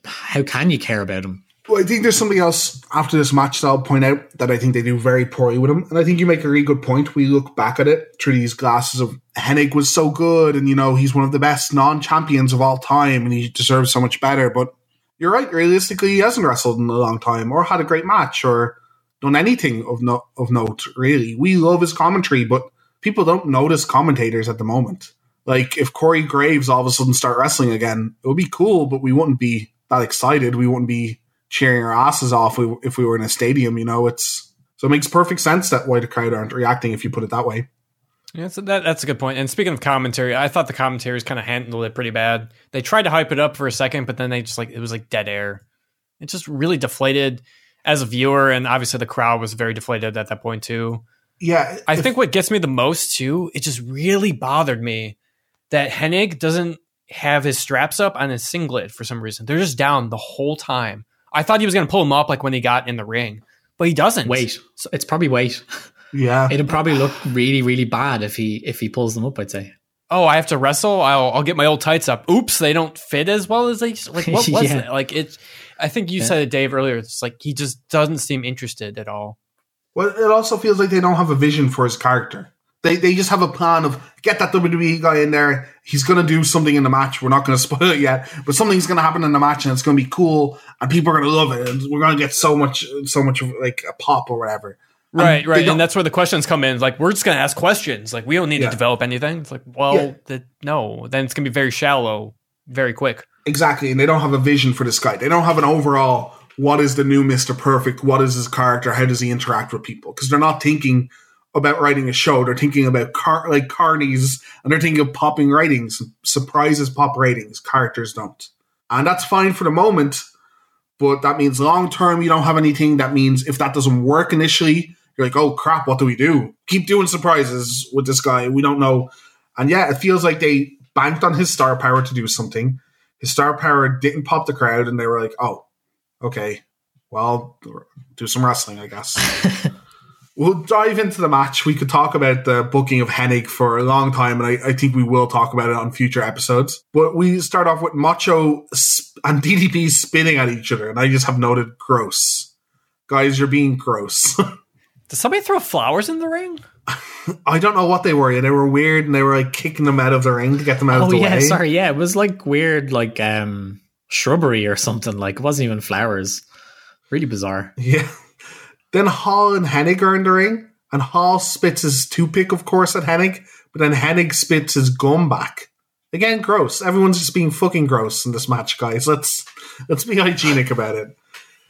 how can you care about him? Well, I think there's something else after this match that I'll point out that I think they do very poorly with him. And I think you make a really good point. We look back at it through these glasses of Hennig was so good and, you know, he's one of the best non champions of all time and he deserves so much better. But you're right, realistically, he hasn't wrestled in a long time or had a great match or done anything of, no- of note, really. We love his commentary, but people don't notice commentators at the moment. Like, if Corey Graves all of a sudden start wrestling again, it would be cool, but we wouldn't be that excited. We wouldn't be cheering our asses off if we were in a stadium. You know, it's so it makes perfect sense that why the crowd aren't reacting if you put it that way. Yeah, so that, that's a good point. And speaking of commentary, I thought the commentaries kind of handled it pretty bad. They tried to hype it up for a second, but then they just like it was like dead air. It just really deflated as a viewer, and obviously the crowd was very deflated at that point too. Yeah, I think what gets me the most too, it just really bothered me that Hennig doesn't have his straps up on his singlet for some reason. They're just down the whole time. I thought he was going to pull him up like when he got in the ring, but he doesn't. Wait, So it's probably weight. Yeah, it'd probably look really, really bad if he if he pulls them up. I'd say. Oh, I have to wrestle. I'll I'll get my old tights up. Oops, they don't fit as well as they like. What was yeah. it? Like it. I think you yeah. said it, Dave, earlier. It's like he just doesn't seem interested at all. Well, it also feels like they don't have a vision for his character. They they just have a plan of get that WWE guy in there. He's going to do something in the match. We're not going to spoil it yet, but something's going to happen in the match, and it's going to be cool, and people are going to love it, and we're going to get so much so much like a pop or whatever. Right, and right, and that's where the questions come in. Like we're just going to ask questions. Like we don't need yeah. to develop anything. It's like, well, yeah. the, no, then it's going to be very shallow, very quick. Exactly, and they don't have a vision for this guy. They don't have an overall. What is the new Mister Perfect? What is his character? How does he interact with people? Because they're not thinking about writing a show. They're thinking about car like carnies and they're thinking of popping ratings. Surprises pop ratings. Characters don't. And that's fine for the moment, but that means long term you don't have anything. That means if that doesn't work initially, you're like, oh crap, what do we do? Keep doing surprises with this guy. We don't know. And yeah, it feels like they banked on his star power to do something. His star power didn't pop the crowd, and they were like, oh, okay, well, do some wrestling, I guess. We'll dive into the match. We could talk about the booking of Hennig for a long time, and I, I, think we will talk about it on future episodes. But we start off with Macho and DDP spinning at each other, and I just have noted gross. guys, you're being gross. Did somebody throw flowers in the ring? I don't know what they were. They were weird, and they were like kicking them out of the ring to get them out Oh of the. Oh yeah, way. sorry. Yeah, it was like weird, like um shrubbery or something. Like it wasn't even flowers. Really bizarre. Yeah. Then Hall and Hennig are in the ring, and Hall spits his toothpick, of course, at Hennig, but then Hennig spits his gum back. Again, gross. Everyone's just being fucking gross in this match, guys. Let's let's be hygienic about it.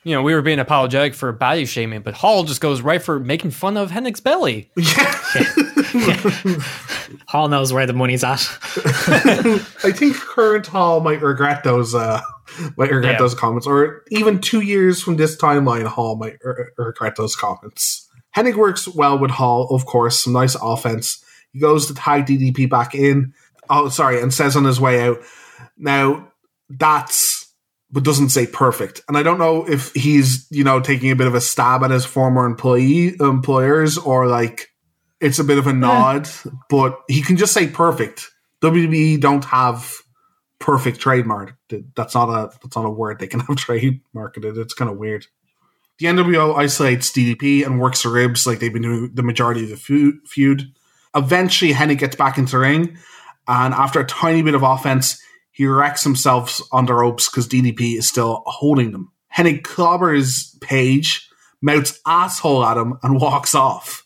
You know, we were being apologetic for body shaming, but Hall just goes right for making fun of Hennig's belly. Yeah, Hall knows where the money's at. I think current Hall might regret those uh might regret Yeah. those comments, or even two years from this timeline, Hall might re- regret those comments. Hennig works well with Hall, of course, some nice offense. He goes to tie DDP back in. Oh, sorry, and says on his way out. Now that's but doesn't say perfect. And I don't know if he's you know taking a bit of a stab at his former employee employers or like it's a bit of a eh. nod, but he can just say perfect. WWE don't have perfect trademark. That's not a that's not a word they can have trademarked. It's kind of weird. The NWO isolates DDP and works the ribs like they've been doing the majority of the feud. Eventually, Hennig gets back into the ring, and after a tiny bit of offense, he wrecks himself on the ropes because DDP is still holding them. Hennig clobbers Page, mouths asshole at him, and walks off.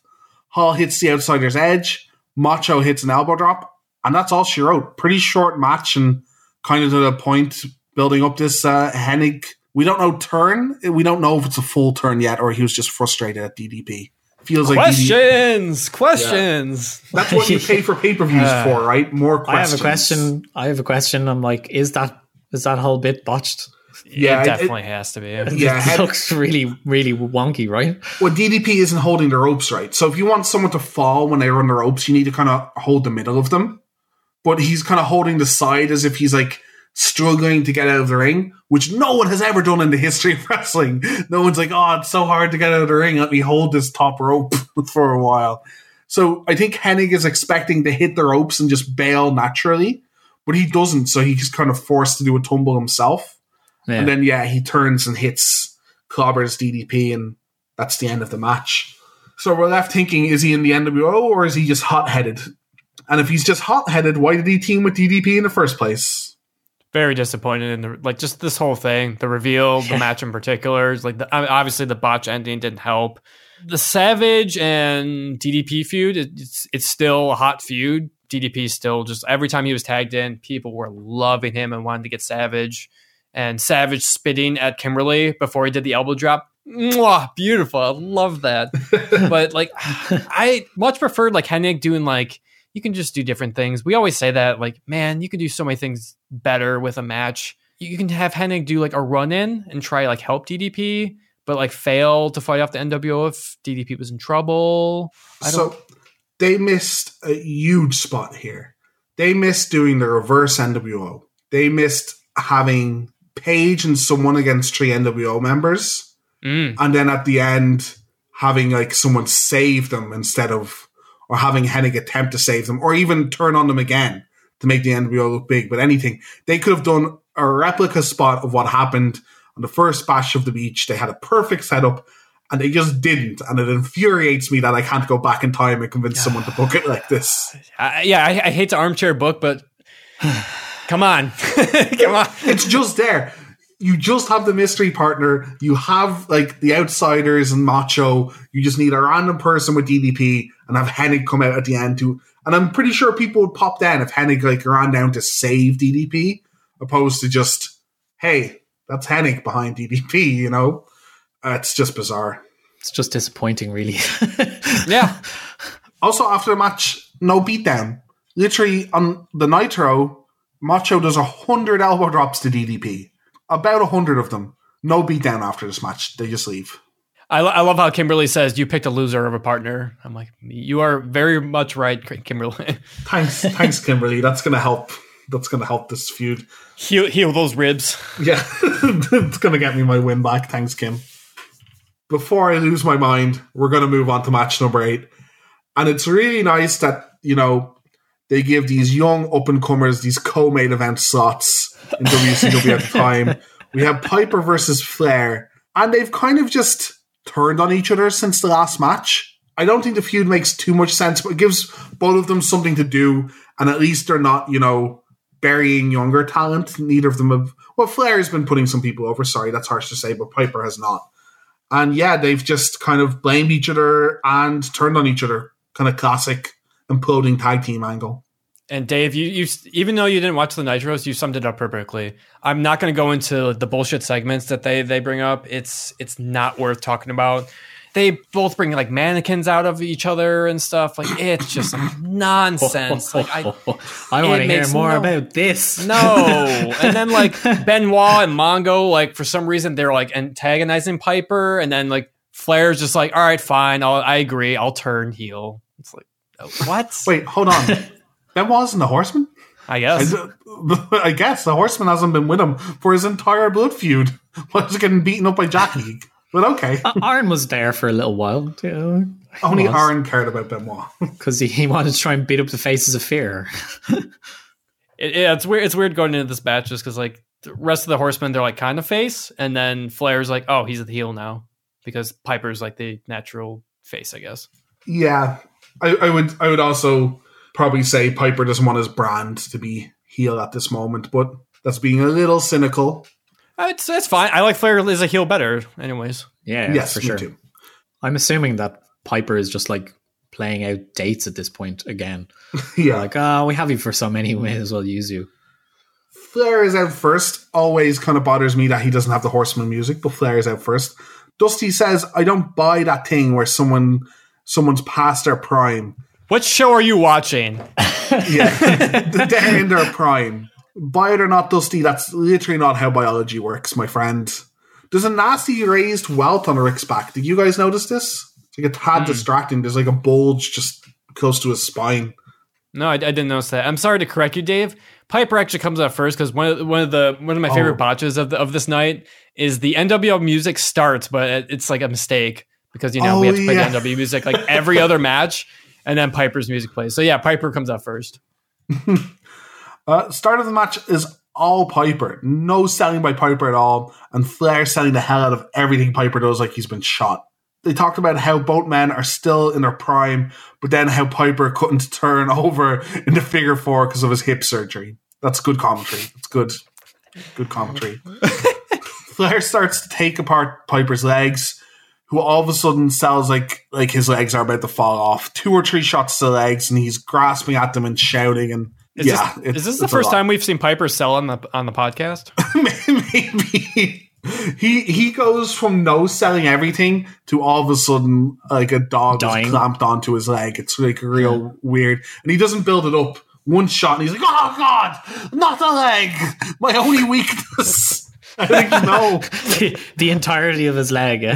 Hall hits the outsider's edge. Macho hits an elbow drop, and that's all she wrote. Pretty short match and kind of to the point, building up this uh, Hennig. We don't know turn. We don't know if it's a full turn yet, or he was just frustrated at DDP. Feels like DDP Questions, questions. that's what you pay for pay per views Uh, for, right? More questions. I have a question. I have a question. I'm like, is that is that whole bit botched? Yeah, it it- definitely has to be. Yeah, it looks really, really wonky, right? well, DDP isn't holding the ropes right. So if you want someone to fall when they run the ropes, you need to kind of hold the middle of them. But he's kind of holding the side as if he's like struggling to get out of the ring, which no one has ever done in the history of wrestling. No one's like, oh, it's so hard to get out of the ring. Let me hold this top rope for a while. So I think Hennig is expecting to hit the ropes and just bail naturally, but he doesn't. So he's kind of forced to do a tumble himself. Yeah. And then, yeah, he turns and hits clobbers DDP, and that's the end of the match. So we're left thinking, is he in the NWO or is he just hot headed? And if he's just hot headed, why did he team with DDP in the first place? Very disappointed in the like just this whole thing, the reveal, the match in particular. Like the, obviously the botch ending didn't help. The Savage and DDP feud, it- it's it's still a hot feud. DDP still just every time he was tagged in, people were loving him and wanted to get Savage. And Savage spitting at Kimberly before he did the elbow drop. Mwah, beautiful. I love that. but like I much preferred like Hennig doing like you can just do different things. We always say that like man, you can do so many things better with a match. You can have Hennig do like a run in and try like help DDP, but like fail to fight off the NWO if DDP was in trouble. I don't So they missed a huge spot here. They missed doing the reverse NWO. They missed having Page and someone against three NWO members. Mm. and then at the end having like someone save them instead of or having Hennig attempt to save them or even turn on them again to make the NWO look big but anything they could have done a replica spot of what happened on the first bash of the beach they had a perfect setup and they just didn't and it infuriates me that I can't go back in time and convince someone to book it like this I, yeah, I, I hate to armchair book, but come on, come on. it's just there. You just have the mystery partner. You have like the outsiders and Macho. You just need a random person with DDP and have Hennig come out at the end too. And I'm pretty sure people would pop down if Hennig like ran down to save DDP, opposed to just, hey, that's Hennig behind DDP. You know, uh, it's just bizarre. It's just disappointing, really. Yeah, Also, after the match, no beatdown. Literally on the Nitro, Macho does a hundred elbow drops to DDP. About a hundred of them. No beatdown after this match. They just leave. I, lo- I love how Kimberly says you picked a loser of a partner. I'm like, you are very much right, Kimberly. Thanks, thanks, Kimberly. That's gonna help. That's gonna help this feud. heal, heal those ribs. Yeah, it's gonna get me my win back. Thanks, Kim. Before I lose my mind, we're gonna move on to match number eight, and it's really nice that you know they give these young up and comers these co-main event slots in WCW at the time. We have Piper versus Flair, and they've kind of just turned on each other since the last match. I don't think the feud makes too much sense, but it gives both of them something to do, and at least they're not, you know, burying younger talent. Neither of them have. Well, Flair has been putting some people over. Sorry, that's harsh to say, but Piper has not. And yeah, they've just kind of blamed each other and turned on each other. Kind of classic imploding tag team angle. And Dave, you, you even though you didn't watch the Nitros, you summed it up perfectly. I'm not going to go into the bullshit segments that they they bring up. It's it's not worth talking about. They both bring like mannequins out of each other and stuff. Like it's just nonsense. Like I, I want to it hear more no- about this. no. and then like Benoit and Mongo, like for some reason they're like antagonizing Piper, and then like Flair's just like, all right, fine, I'll, I agree, I'll turn heel. It's like, oh, what? Wait, hold on. that wasn't the Horseman. I I, guess. d- I guess the Horseman hasn't been with him for his entire blood feud. Was getting beaten up by Jackie. But okay, Uh, Aaron was there for a little while too. only Aaron cared about Benoit. because he, he wanted to try and beat up the faces of fear. It, yeah, it's weird. It's weird going into this match just because like the rest of the Horsemen they're like kind of face, and then Flair's like, oh, he's at the heel now because Piper's like the natural face, I guess. Yeah, I, I would. I would also probably say Piper doesn't want his brand to be heel at this moment, but that's being a little cynical. Uh, It's that's fine. I like Flair as a heel better, anyways. Yeah, yes, for sure. too. I'm assuming that Piper is just like playing out dates at this point again. Yeah, Like, oh, we have you for so many, we may as well use you. Flair is out first. Always kind of bothers me that he doesn't have the Horseman music, but Flair is out first. Dusty says, "I don't buy that thing where someone someone's past their prime. What show are you watching? Yeah, they're in their prime. Buy it or not, Dusty. That's literally not how biology works, my friend. There's a nasty raised welt on Rick's back. Did you guys notice this? It's like a tad hmm. distracting. There's like a bulge just close to his spine. No, I, I didn't notice that. I'm sorry to correct you, Dave. Piper actually comes out first because one of one of the one of my favorite Oh. botches of the, of this night is the NWO music starts, but it's like a mistake because you know we Oh, have to play yeah. the NWO music like every other match, and then Piper's music plays. So yeah, Piper comes out first. Uh, start of the match is all Piper. No selling by Piper at all. And Flair selling the hell out of everything Piper does like he's been shot. They talked about how both men are still in their prime, but then how Piper couldn't turn over into figure four because of his hip surgery. That's good commentary. It's good. Good commentary. Flair starts to take apart Piper's legs, who all of a sudden sounds like like his legs are about to fall off. Two or three shots to the legs, and he's grasping at them and shouting. And Is yeah, this, it's- is this the it's a first time we've seen Piper sell on the on the podcast? maybe he he goes from no selling everything to all of a sudden like a dog is Dying. clamped onto his leg. It's like real weird, and he doesn't build it up. One shot, and he's like, "Oh God, not the leg, my only weakness." I think no. the, the entirety of his leg. eh?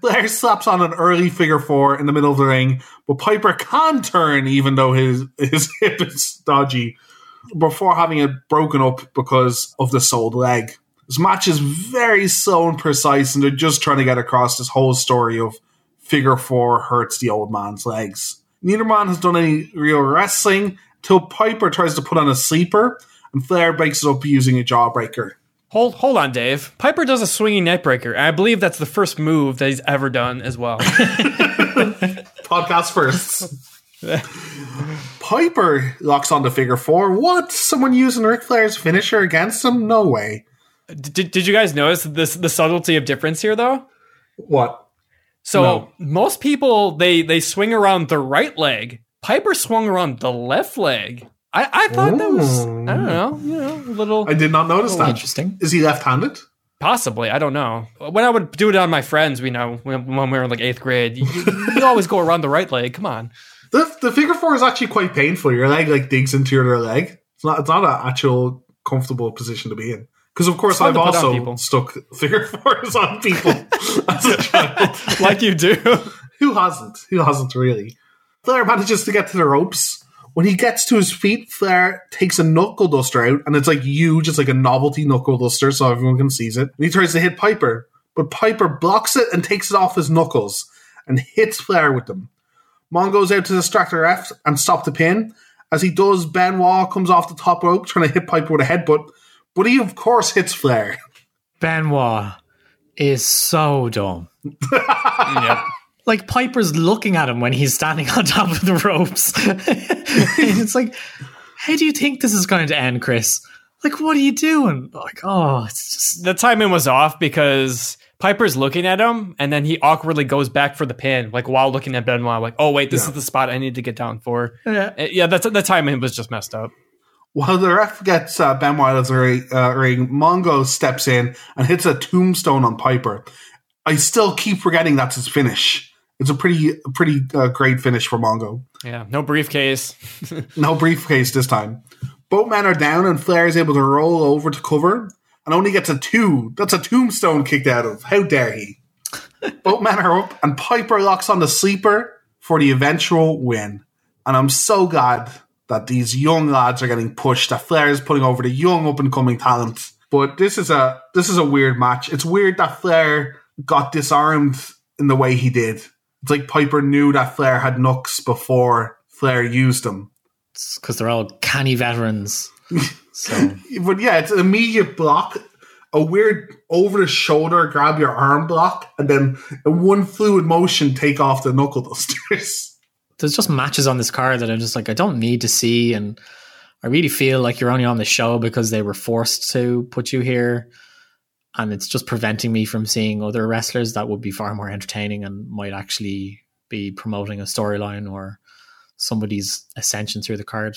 Flair slaps on an early figure four in the middle of the ring, but Piper can turn even though his his hip is dodgy before having it broken up because of the sold leg. This match is very slow and precise, and they're just trying to get across this whole story of figure four hurts the old man's legs. Neither man has done any real wrestling till Piper tries to put on a sleeper, and Flair breaks it up using a jawbreaker. Hold hold on, Dave. Piper does a swinging neckbreaker. and I believe that's the first move that he's ever done as well. podcast first. Piper locks on to figure four. What? Someone using Ric Flair's finisher against him? No way. did, did you guys notice this the subtlety of difference here though? What? So No. most people they they swing around the right leg. Piper swung around the left leg. I, I thought that was I don't know, you know, a little I did not notice that. Interesting. Is he left-handed? possibly. I don't know. When I would do it on my friends, we know when, when we were in like eighth grade, you, you always go around the right leg. Come on. The, the figure four is actually quite painful. Your leg like digs into your other leg. It's not. It's not an actual comfortable position to be in. Because of course I've to put on also people. stuck figure fours on people as a child. Like you do. Who hasn't? Who hasn't really? Flair manages to get to the ropes. When he gets to his feet, Flair takes a knuckle duster out, and it's like huge, it's like a novelty knuckle duster, so everyone can seize it. And he tries to hit Piper, but Piper blocks it and takes it off his knuckles and hits Flair with them. Mon goes out to distract the ref and stop the pin. As he does, Benoit comes off the top rope trying to hit Piper with a headbutt, but he of course hits Flair. Benoit, is so dumb. yep. Like Piper's looking at him when he's standing on top of the ropes. it's like, how do you think this is going to end, Chris? Like, what are you doing? Like, oh, it's just The timing was off because Piper's looking at him and then he awkwardly goes back for the pin, like while looking at Benoit, like, oh wait, this Yeah. is the spot I need to get down for. yeah. Uh, Yeah, that's the timing was just messed up. While the ref gets uh, Ben Wild as a ring, uh, ring, Mongo steps in and hits a tombstone on Piper. I still keep forgetting that's his finish. It's a pretty, pretty uh, great finish for Mongo. Yeah, no briefcase. No briefcase this time. Both men are down and Flair is able to roll over to cover and only gets a two. That's a tombstone kicked out of. How dare he? Both men are up and Piper locks on the sleeper for the eventual win. And I'm so glad that these young lads are getting pushed, that Flair is putting over the young up and coming talent. But this is a this is a weird match. It's weird that Flair got disarmed in the way he did. It's like Piper knew that Flair had nooks before Flair used them. because they're all canny veterans. So But yeah, it's an immediate block, a weird over the shoulder grab your arm block, and then in one fluid motion take off the knuckle dusters. there's just matches on this card that I'm just like I don't need to see, and I really feel like you're only on the show because they were forced to put you here, and it's just preventing me from seeing other wrestlers that would be far more entertaining and might actually be promoting a storyline or somebody's ascension through the card.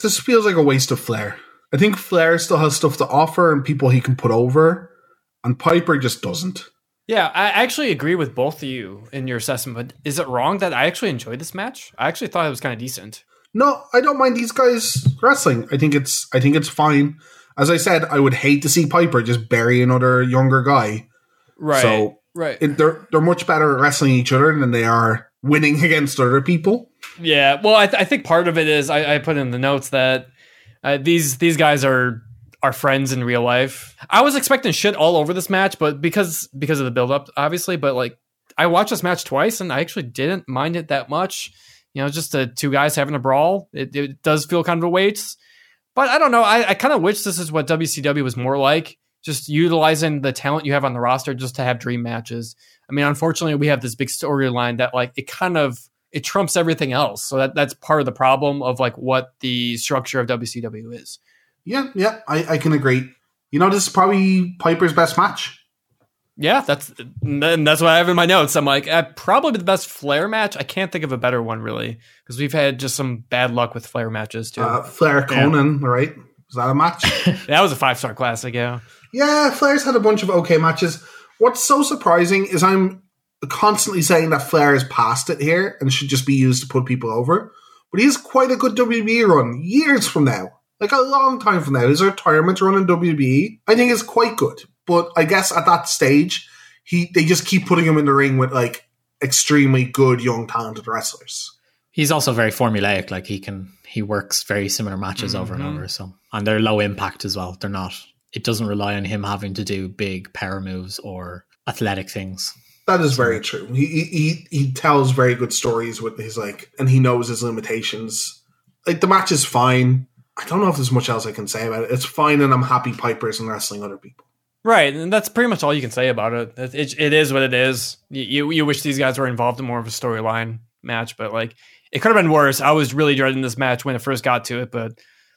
This feels like a waste of Flair. I think Flair still has stuff to offer and people he can put over, and Piper just doesn't. Yeah, I actually agree with both of you in your assessment. But is it wrong that I actually enjoyed this match? I actually thought it was kind of decent. No, I don't mind these guys wrestling. I think it's I think it's fine. As I said, I would hate to see Piper just bury another younger guy. Right. So right. it, they're they're much better at wrestling each other than they are winning against other people. Yeah, well, I, th- I think part of it is I, I put in the notes that uh, these these guys are are friends in real life. I was expecting shit all over this match, but because because of the build up, obviously. But like, I watched this match twice, and I actually didn't mind it that much. You know, just the two guys having a brawl. It, it does feel kind of a waste, but I don't know. I, I kind of wish this is what WCW was more like. Just utilizing the talent you have on the roster just to have dream matches. I mean, unfortunately, we have this big storyline that like it kind of it trumps everything else. So that that's part of the problem of like what the structure of WCW is. Yeah, yeah, I, I can agree. You know, this is probably Piper's best match. Yeah, that's and that's what I have in my notes. I'm like, uh, probably the best Flair match. I can't think of a better one really because we've had just some bad luck with Flair matches too. Uh, Flair Konnan, right? Was that a match? that was a five star classic. Yeah, yeah, Flair's had a bunch of okay matches. What's so surprising is I'm constantly saying that Flair is past it here and should just be used to put people over. But he has quite a good WWE run years from now, like a long time from now. His retirement run in WB, I think, is quite good. But I guess at that stage, he they just keep putting him in the ring with like extremely good young talented wrestlers. He's also very formulaic. Like he can, he works very similar matches mm-hmm. over and over. So, and they're low impact as well. They're not. It doesn't rely on him having to do big power moves or athletic things. That is very true. He, he he he tells very good stories with his like, and he knows his limitations. Like the match is fine. I don't know if there's much else I can say about it. It's fine, and I'm happy Piper isn't wrestling other people. Right. And that's pretty much all you can say about it. It, it, it is what it is. You, you wish these guys were involved in more of a storyline match, but like it could have been worse. I was really dreading this match when it first got to it, but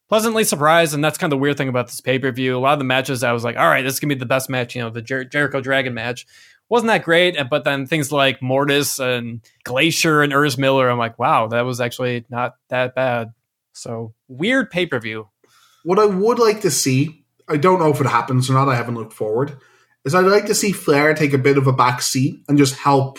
pleasantly surprised. And that's kind of the weird thing about this pay per view. A lot of the matches, I was like, all right, this is gonna be the best match. You know, the Jer- Jericho Dragon match wasn't that great, but then things like Mortis and Glacier and Ernest Miller, I'm like, wow, that was actually not that bad. So weird pay per view. What I would like to see, I don't know if it happens or not. I haven't looked forward. Is I'd like to see Flair take a bit of a back seat and just help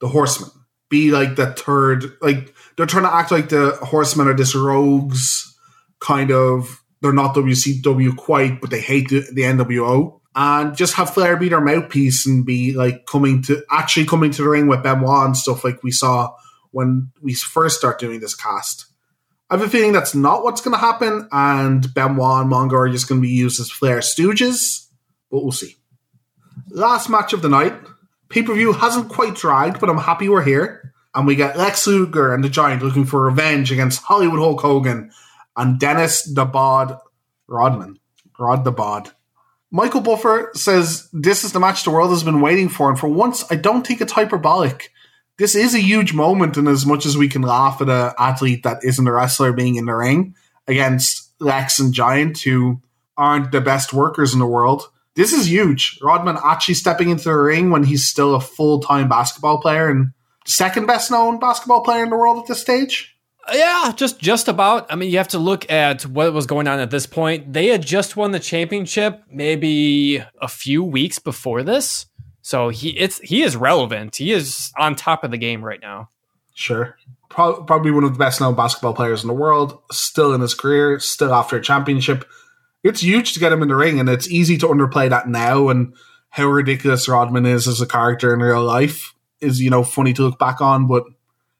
the Horsemen be like the third. Like they're trying to act like the Horsemen are this rogues kind of. They're not WCW quite, but they hate the, the NWO. And just have Flair be their mouthpiece and be like coming to actually coming to the ring with Benoit and stuff like we saw when we first start doing this cast. I have a feeling that's not what's going to happen, and Benoit and Mongo are just going to be used as Flair stooges, but we'll see. Last match of the night. Pay per view hasn't quite dragged, but I'm happy we're here. And we get Lex Luger and the Giant looking for revenge against Hollywood Hulk Hogan and Dennis the Bod Rodman. Rod the Bod. Michael Buffer says this is the match the world has been waiting for, and for once, I don't think it's hyperbolic. This is a huge moment, in as much as we can laugh at an athlete that isn't a wrestler being in the ring against Lex and Giant, who aren't the best workers in the world. This is huge. Rodman actually stepping into the ring when he's still a full time basketball player and second best known basketball player in the world at this stage. Yeah, just just about. I mean, you have to look at what was going on at this point. They had just won the championship maybe a few weeks before this. So he it's he is relevant. He is on top of the game right now. Sure. Pro- probably one of the best known basketball players in the world, still in his career, still after a championship. It's huge to get him in the ring, and it's easy to underplay that now. And how ridiculous Rodman is as a character in real life is, you know, funny to look back on, but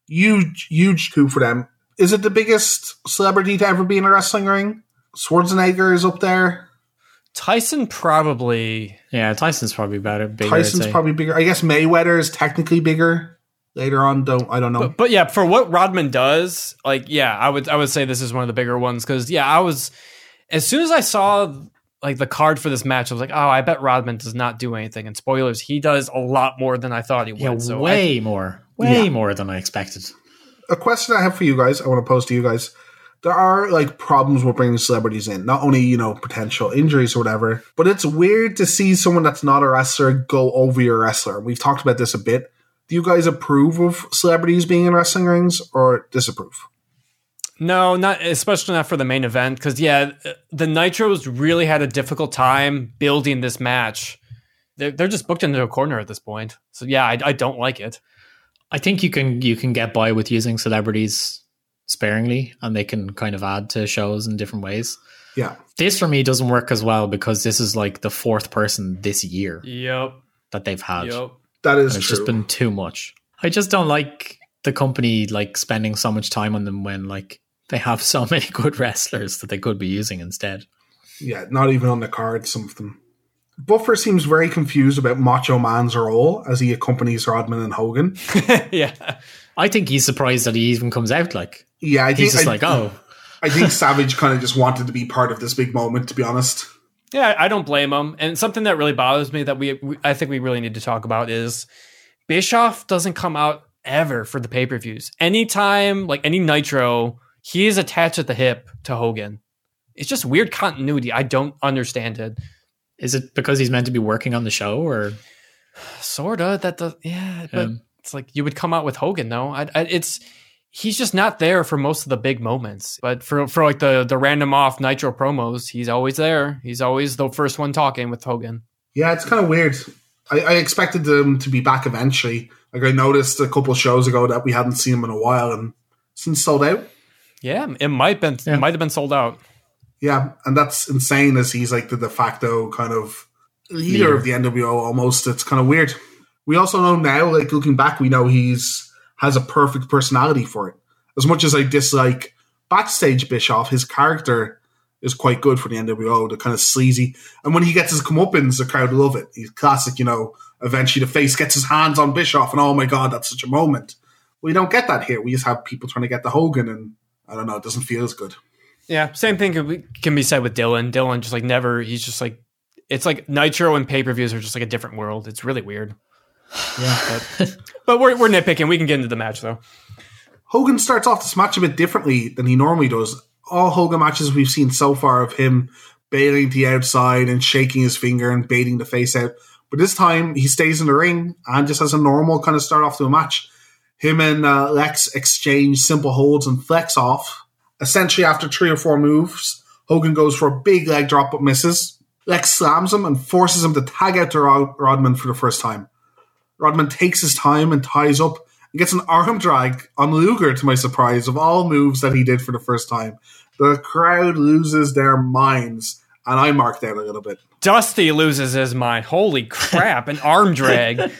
huge, huge coup for them is it the biggest celebrity to ever be in a wrestling ring? Schwarzenegger is up there. Tyson probably. Yeah, Tyson's probably better. Bigger, Tyson's probably bigger. I guess Mayweather is technically bigger. Later on, don't I don't know. But, but yeah, for what Rodman does, like yeah, I would I would say this is one of the bigger ones because yeah, I was as soon as I saw like the card for this match, I was like, oh, I bet Rodman does not do anything. And spoilers, he does a lot more than I thought he would. Yeah, so way I, more, way yeah. more than I expected a question I have for you guys, I want to pose to you guys. There are like problems with bringing celebrities in, not only, you know, potential injuries or whatever, but it's weird to see someone that's not a wrestler go over your wrestler. We've talked about this a bit. Do you guys approve of celebrities being in wrestling rings or disapprove? No, not especially not for the main event because yeah, the Nitros really had a difficult time building this match. They're, they're just booked into a corner at this point. So yeah, I, I don't like it. I think you can you can get by with using celebrities sparingly, and they can kind of add to shows in different ways. Yeah, this for me doesn't work as well because this is like the fourth person this year. Yep, that they've had. Yep, that is. It's true. just been too much. I just don't like the company like spending so much time on them when like they have so many good wrestlers that they could be using instead. Yeah, not even on the card. Some of them. Buffer seems very confused about Macho Man's role as he accompanies Rodman and Hogan. yeah, I think he's surprised that he even comes out. Like, yeah, I think he's just I, like, oh, I think Savage kind of just wanted to be part of this big moment. To be honest, yeah, I don't blame him. And something that really bothers me that we, we I think we really need to talk about is Bischoff doesn't come out ever for the pay per views. Anytime, like any Nitro, he is attached at the hip to Hogan. It's just weird continuity. I don't understand it. Is it because he's meant to be working on the show, or sorta? That does, yeah, but um, it's like you would come out with Hogan, though. I, I, it's he's just not there for most of the big moments, but for for like the the random off Nitro promos, he's always there. He's always the first one talking with Hogan. Yeah, it's kind of weird. I, I expected them to be back eventually. Like I noticed a couple shows ago that we hadn't seen him in a while, and since sold out. Yeah, it might been yeah. it might have been sold out. Yeah, and that's insane as he's like the de facto kind of leader, leader. of the NWO almost. It's kind of weird. We also know now, like looking back, we know he's has a perfect personality for it. As much as I dislike backstage Bischoff, his character is quite good for the NWO, the kind of sleazy. And when he gets his comeuppance, the crowd love it. He's classic, you know, eventually the face gets his hands on Bischoff and oh my god, that's such a moment. We don't get that here. We just have people trying to get the Hogan and I don't know, it doesn't feel as good. Yeah, same thing can be, can be said with Dillon. Dillon just like never. He's just like it's like Nitro and pay per views are just like a different world. It's really weird. Yeah, but, but we're we're nitpicking. We can get into the match though. Hogan starts off this match a bit differently than he normally does. All Hogan matches we've seen so far of him bailing to the outside and shaking his finger and baiting the face out. But this time he stays in the ring and just has a normal kind of start off to a match. Him and uh, Lex exchange simple holds and flex off Essentially, after three or four moves, Hogan goes for a big leg drop but misses. Lex slams him and forces him to tag out to Rod- Rodman for the first time. Rodman takes his time and ties up and gets an arm drag on Luger to my surprise of all moves that he did for the first time. The crowd loses their minds and I marked out a little bit. Dusty loses his mind. Holy crap! An arm drag.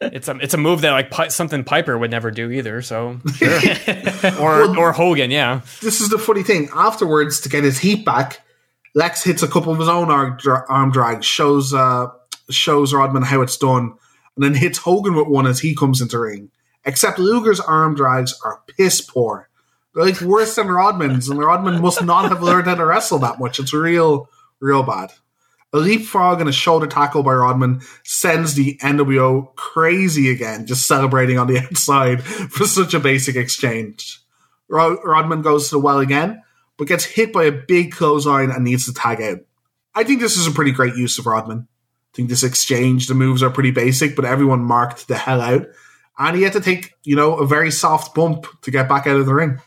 it's a it's a move that like Pi- something Piper would never do either. So sure. or well, or Hogan, yeah. This is the funny thing. Afterwards, to get his heat back, Lex hits a couple of his own arm, arm drags, shows uh, shows Rodman how it's done, and then hits Hogan with one as he comes into ring. Except Luger's arm drags are piss poor They're like worse than Rodman's, and Rodman must not have learned how to wrestle that much. It's real, real bad. A leapfrog and a shoulder tackle by Rodman sends the NWO crazy again, just celebrating on the outside for such a basic exchange. Rod- Rodman goes to the well again, but gets hit by a big clothesline and needs to tag out. I think this is a pretty great use of Rodman. I think this exchange, the moves are pretty basic, but everyone marked the hell out. And he had to take, you know, a very soft bump to get back out of the ring.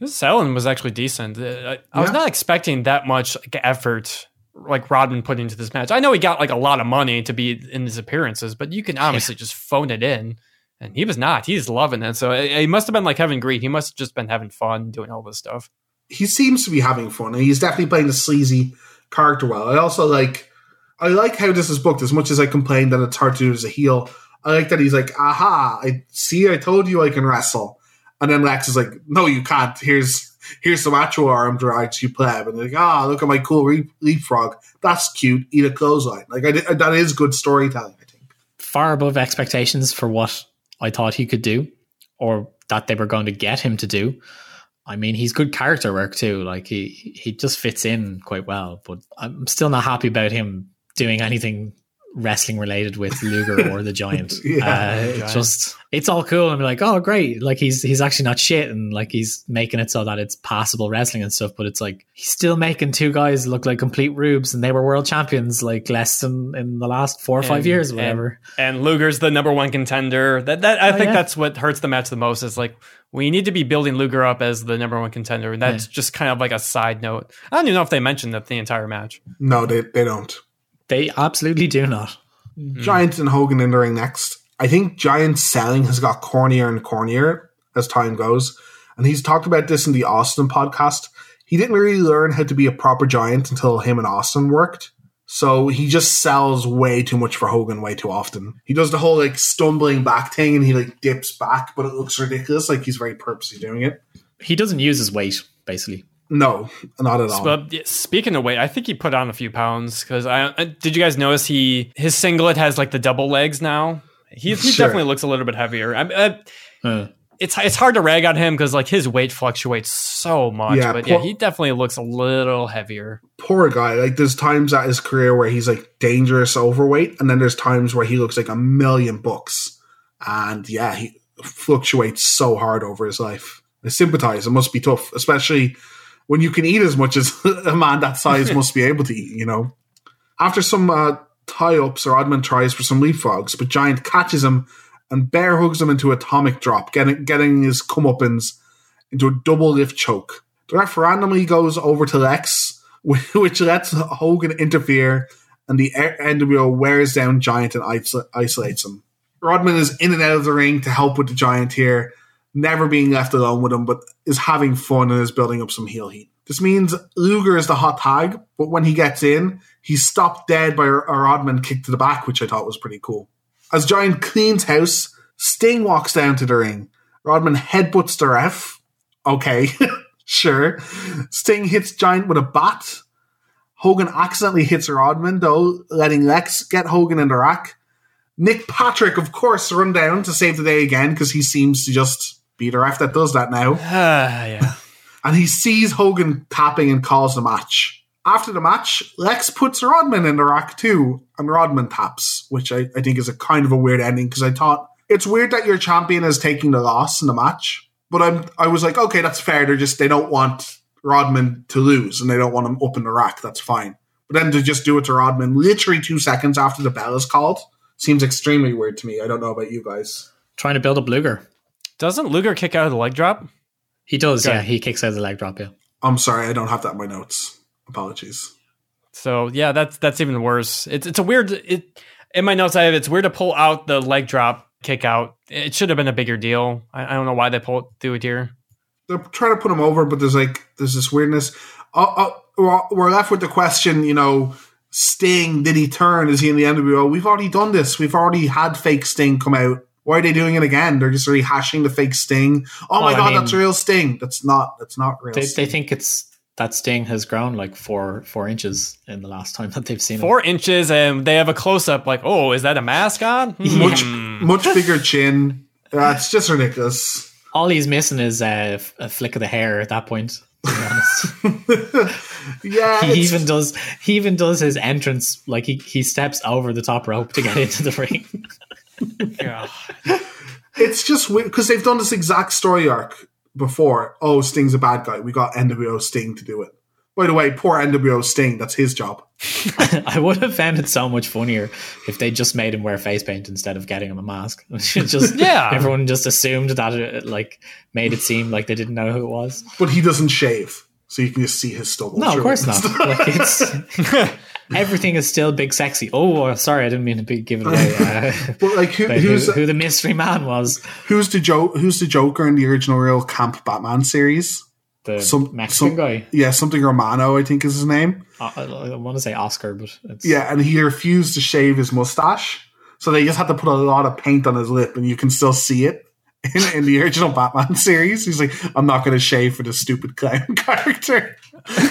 This selling was actually decent. Uh, I, I was not expecting that much like, effort like Rodman put into this match. I know he got like a lot of money to be in his appearances, but you can obviously just phone it in. And he was not. He's loving it. So uh, he must have been like having greed. He must have just been having fun doing all this stuff. he seems to be having fun and he's definitely playing the sleazy character well. I also like I like how this is booked as much as I complain that it's hard to do as a heel. I like that he's like, aha, I see I told you I can wrestle. And then Lex is like, No, you can't. Here's here's some actual arm drags you pleb. And they're like, ah, look at my cool re- leapfrog. That's cute. Eat a clothesline. Like I, that is good storytelling, I think. Far above expectations for what I thought he could do or that they were going to get him to do. I mean, he's good character work too. Like he he just fits in quite well, but I'm still not happy about him doing anything wrestling related with Luger or the Giant. Yeah, uh, the it's Giant. just it's all cool. I'm like, oh great, like he's he's actually not shit, and like he's making it so that it's passable wrestling and stuff. But it's like he's still making two guys look like complete rubes, and they were world champions like less than in the last four or five years, or whatever. And, Luger's the number one contender. That that I Oh, think yeah. that's what hurts the match the most. Is like we need to be building Luger up as the number one contender, and that's just kind of like a side note. I don't even know if they mentioned that the entire match. No, they, they don't. They absolutely do not. Mm-hmm. Giant and Hogan in the ring next. I think Giant's selling has got cornier and cornier as time goes. And he's talked about this in the Austin podcast. He didn't really learn how to be a proper giant until him and Austin worked. So he just sells way too much for Hogan way too often. He does the whole like stumbling back thing and he like dips back, but it looks ridiculous. Like he's very purposely doing it. He doesn't use his weight, basically. No, not at all. But speaking of weight, I think he put on a few pounds because I, I did. You guys notice he his singlet has like the double legs now. He, he Sure. definitely looks a little bit heavier. I, uh, Huh. it's it's hard to rag on him because like his weight fluctuates so much. Yeah, but yeah, he definitely looks a little heavier. poor guy. Like there's times at his career where he's like dangerous overweight, and then there's times where he looks like a million bucks. And yeah, he fluctuates so hard over his life. I sympathize. It must be tough, especially when you can eat as much as a man that size must be able to eat. You know. After some uh, tie-ups, Rodman tries for some leapfrogs, but Giant catches him and bear hugs him into atomic drop, getting getting his comeuppance into a double lift choke. The ref randomly goes over to Lex, which lets Hogan interfere, and the NWO wears down Giant and iso- isolates him. Rodman is in and out of the ring to help with the Giant here, never being left alone with him, but is having fun and is building up some heel heat. This means Luger is the hot tag, but when he gets in, he's stopped dead by a Rodman kick to the back, which I thought was pretty cool. As Giant cleans house, Sting walks down to the ring. Rodman headbutts the ref. Okay, sure. Sting hits Giant with a bat. Hogan accidentally hits Rodman, though, letting Lex get Hogan in the rack. Nick Patrick, of course, run down to save the day again because he seems to just be the ref that does that now. Ah, yeah. And he sees Hogan tapping and calls the match. After the match, Lex puts Rodman in the rack too, and Rodman taps, which I, I think is a kind of a weird ending because I thought it's weird that your champion is taking the loss in the match. But I'm I was like, okay, that's fair. They're just they don't want Rodman to lose and they don't want him up in the rack. That's fine. But then to just do it to Rodman literally two seconds after the bell is called seems extremely weird to me. I don't know about you guys. Trying to build up Luger. Doesn't Luger kick out of the leg drop? He does, Okay. yeah. He kicks out of the leg drop, yeah. I'm sorry, I don't have that in my notes. Apologies. So yeah, that's that's even worse. It's it's a weird. It in my notes I have it's weird to pull out the leg drop kick out. It should have been a bigger deal. I, I don't know why they pull do it here. they're trying to put him over, but there's like there's this weirdness. Uh, uh, we're- we're left with the question, you know, Sting did he turn? Is he in the NWO? We've already done this. We've already had fake Sting come out. Why are they doing it again? They're just rehashing the fake Sting. Oh my Well, I god, mean- that's a real Sting. That's not. That's not real. They, Sting. they think it's that Sting has grown like four four inches in the last time that they've seen him. Four inches, and they have a close up. Like, oh, is that a mask on? much Hmm. much bigger chin. Uh, it's just ridiculous. All he's missing is uh, f- a flick of the hair at that point. To be yeah, he even does he even does his entrance like he, he steps over the top rope to get into the ring. It's just weird because they've done this exact story arc before. Oh, Sting's a bad guy. We got NWO Sting to do it. By the way, poor NWO Sting. That's his job. I would have found it so much funnier if they just made him wear face paint instead of getting him a mask. just Yeah. everyone just assumed that it like made it seem like they didn't know who it was. But he doesn't shave, so you can just see his stubble. No, of course not. Like it's everything is still big sexy. Oh, uh, sorry, I didn't mean to be giving away uh, But like, who, who's who, who the mystery man was. who's the jo- Who's the Joker in the original real Camp Batman series? The Some- Mexican some- guy. Yeah, something Romano, I think is his name. I, I, want to say Oscar, but it's, Yeah, and he refused to shave his mustache, so they just had to put a lot of paint on his lip, and you can still see it in, in the original Batman series. He's like, "I'm not going to shave for the stupid clown character,"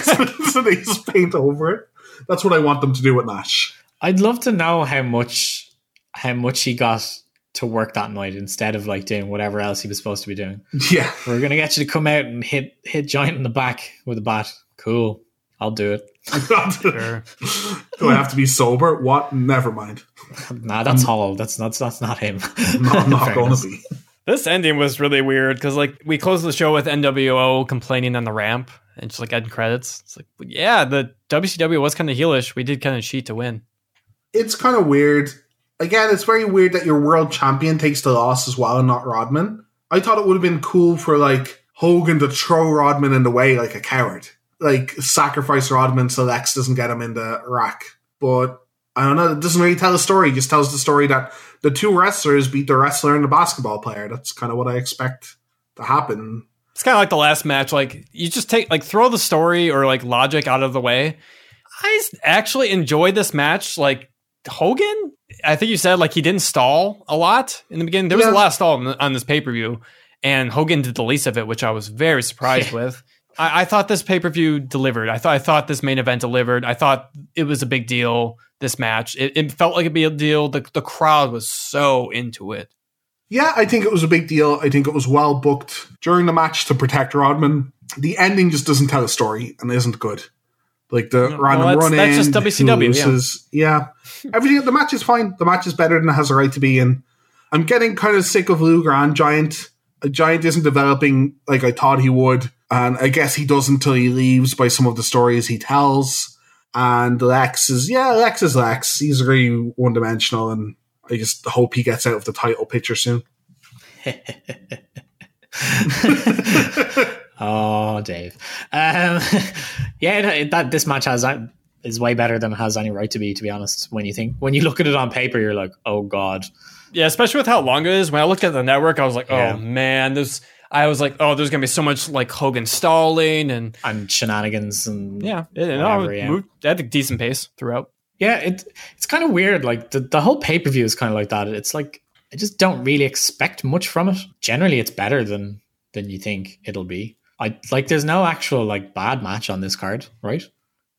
so, so they just paint over it. That's what I want them to do with Nash. I'd love to know how much how much he got to work that night instead of like doing whatever else he was supposed to be doing. Yeah, We're gonna get you to come out and hit hit giant in the back with a bat. Cool, I'll do it. I'm sure. do I have to be sober? What? Never mind. Nah, that's hollow. That's not that's not him. I'm not, not gonna be. This ending was really weird because like we closed the show with NWO complaining on the ramp and just like end credits. It's like yeah, the WCW was kind of heelish. We did kind of cheat to win. It's kind of weird. Again, it's very weird that your world champion takes the loss as well, and not Rodman. I thought it would have been cool for like Hogan to throw Rodman in the way like a coward, like sacrifice Rodman so Lex doesn't get him in the rack. But I don't know. It doesn't really tell a story. It just tells the story that the two wrestlers beat the wrestler and the basketball player. That's kind of what I expect to happen. It's kind of like the last match. Like you just take like throw the story or like logic out of the way. I actually enjoyed this match. Like Hogan, I think you said like he didn't stall a lot in the beginning. There was Yeah. a lot of stall on, this pay per view, and Hogan did the least of it, which I was very surprised with. I, I thought this pay per view delivered. I thought I thought this main event delivered. I thought it was a big deal. This match, it, it felt like a big deal. The the crowd was so into it. Yeah, I think it was a big deal. I think it was well booked during the match to protect Rodman. The ending just doesn't tell a story and isn't good. Like the No, random well, run that's just WCW, yeah. loses. Yeah. Everything the match is fine. The match is better than it has a right to be in. I'm getting kind of sick of Luger and Giant. A Giant isn't developing like I thought he would. And I guess he does until he leaves by some of the stories he tells. And Lex is yeah, Lex is Lex. He's very one dimensional and I just hope he gets out of the title picture soon. Oh, Dave. Um, yeah, that this match has is way better than it has any right to be. To be honest, when you think when you look at it on paper, you're like, oh god. Yeah, especially with how long it is. When I looked at the network, I was like, Yeah. oh man, there's. I was like, oh, there's gonna be so much like Hogan stalling and and shenanigans and yeah, it, it, whatever, no, it yeah. moved at a decent pace throughout. Yeah, it it's kind of weird. Like the, the whole pay per view is kind of like that. It's like I just don't really expect much from it. Generally, it's better than than you think it'll be. I like there's no actual like bad match on this card, right?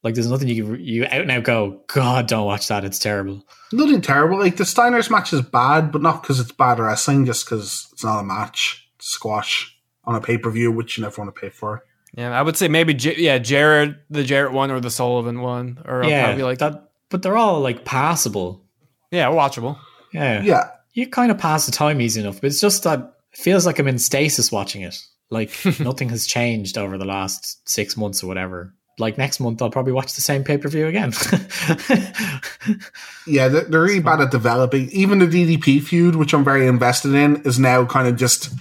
Like there's nothing you you out and out go. God, don't watch that. It's terrible. Nothing terrible. Like the Steiners match is bad, but not because it's bad wrestling, just because it's not a match. It's squash on a pay per view, which you never want to pay for. Yeah, I would say maybe J- yeah, Jarrett, the Jarrett one or the Sullivan one, or yeah, probably like that. But they're all like passable. yeah, watchable. Yeah, Yeah, you kind of pass the time easy enough. But it's just that it feels like I'm in stasis watching it. Like nothing has changed over the last six months or whatever. Like next month, I'll probably watch the same pay per view again. yeah, they're, they're really bad at developing. Even the DDP feud, which I'm very invested in, is now kind of just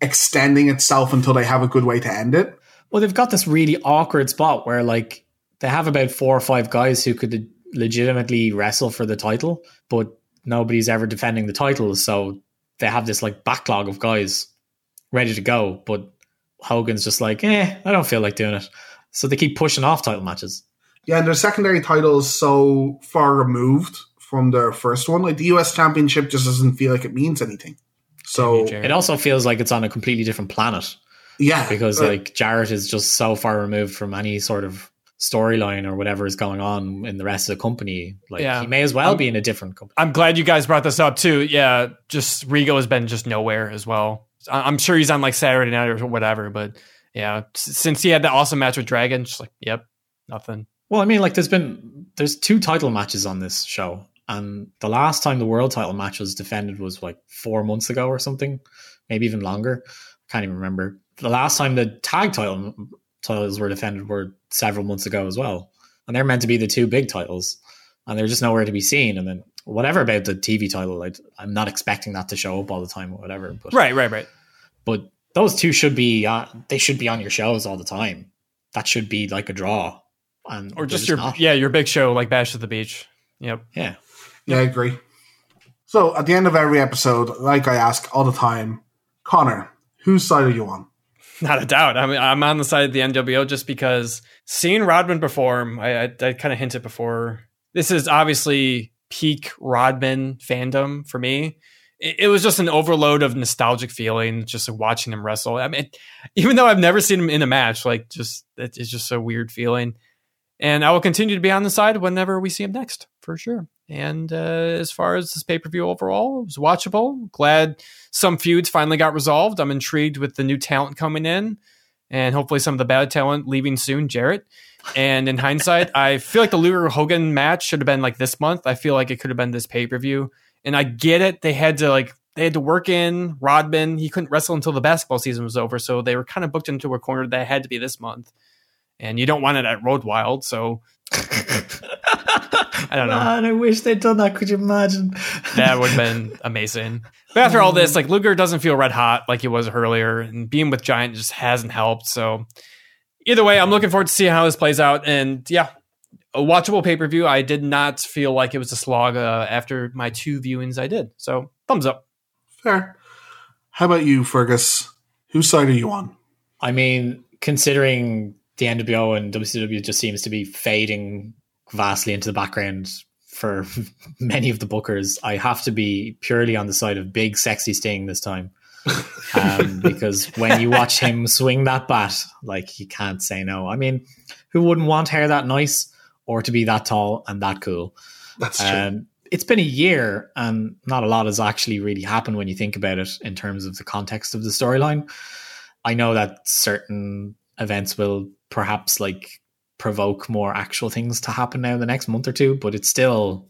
extending itself until they have a good way to end it. well, they've got this really awkward spot where like they have about four or five guys who could legitimately wrestle for the title, but nobody's ever defending the title. So they have this like backlog of guys ready to go, but Hogan's just like, eh, I don't feel like doing it. So they keep pushing off title matches. Yeah, and their secondary title is so far removed from their first one. Like the US Championship just doesn't feel like it means anything. So It also feels like it's on a completely different planet yeah, because uh, like Jarrett is just so far removed from any sort of storyline or whatever is going on in the rest of the company. Like Yeah. he may as well Um, be in a different company. I'm glad you guys brought this up too. Yeah, just Rigo has been just nowhere as well. I- I'm sure he's on like Saturday night or whatever, but yeah, since he had the awesome match with Dragon, just like, yep, nothing. Well, I mean, like there's been there's two title matches on this show, and the last time the world title match was defended was like four months ago or something, maybe even longer. Can't even remember. The last time the tag title titles were defended were several months ago as well, and they're meant to be the two big titles, and they're just nowhere to be seen. And then whatever about the TV title, I, I'm not expecting that to show up all the time or whatever. But Right, right, right. but those two should be uh, they should be on your shows all the time. That should be like a draw, and Or they're just your not. yeah, your big show like Bash at the Beach. Yep. yeah. Yeah, I agree. So at the end of every episode, like I ask all the time, Connor, whose side are you on? Not a doubt. I mean, I'm on the side of the NWO just because seeing Rodman perform, I, I, I kind of hinted before. This is obviously peak Rodman fandom for me. It, it was just an overload of nostalgic feeling just watching him wrestle. I mean, even though I've never seen him in a match, like just it- it's just a weird feeling. And I will continue to be on the side whenever we see him next, for sure. And uh, as far as this pay per view overall, it was watchable. Glad some feuds finally got resolved. I'm intrigued with the new talent coming in, and hopefully some of the bad talent leaving soon. Jarrett. And in hindsight, I feel like the Luger Hogan match should have been like this month. I feel like it could have been this pay per view. And I get it; they had to like they had to work in Rodman. He couldn't wrestle until the basketball season was over, so they were kind of booked into a corner that had to be this month. And you don't want it at Road Wild, so I don't know. Man, I wish they'd done that. Could you imagine? That would have been amazing. But after all this, like Luger doesn't feel red hot like he was earlier, and being with Giant just hasn't helped. So either way, I'm looking forward to seeing how this plays out. And yeah, a watchable pay per view. I did not feel like it was a slog uh, after my two viewings I did. So thumbs up. Fair. How about you, Fergus? Whose side are you on? I mean, considering the NWO and WCW just seems to be fading vastly into the background for many of the bookers, I have to be purely on the side of big, sexy Sting this time. um, because when you watch him swing that bat, like you can't say no. I mean, who wouldn't want hair that nice or to be that tall and that cool? That's true. Um, it's been a year and not a lot has actually really happened when you think about it in terms of the context of the storyline. I know that certain events will perhaps like provoke more actual things to happen now in the next month or two, but it's still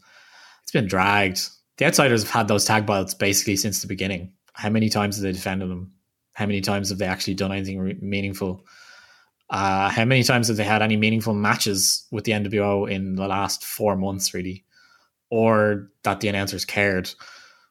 it's been dragged. The outsiders have had those tag belts basically since the beginning. How many times have they defended them? How many times have they actually done anything re- meaningful? Uh, how many times have they had any meaningful matches with the NWO in the last four months, really? Or that the announcers cared?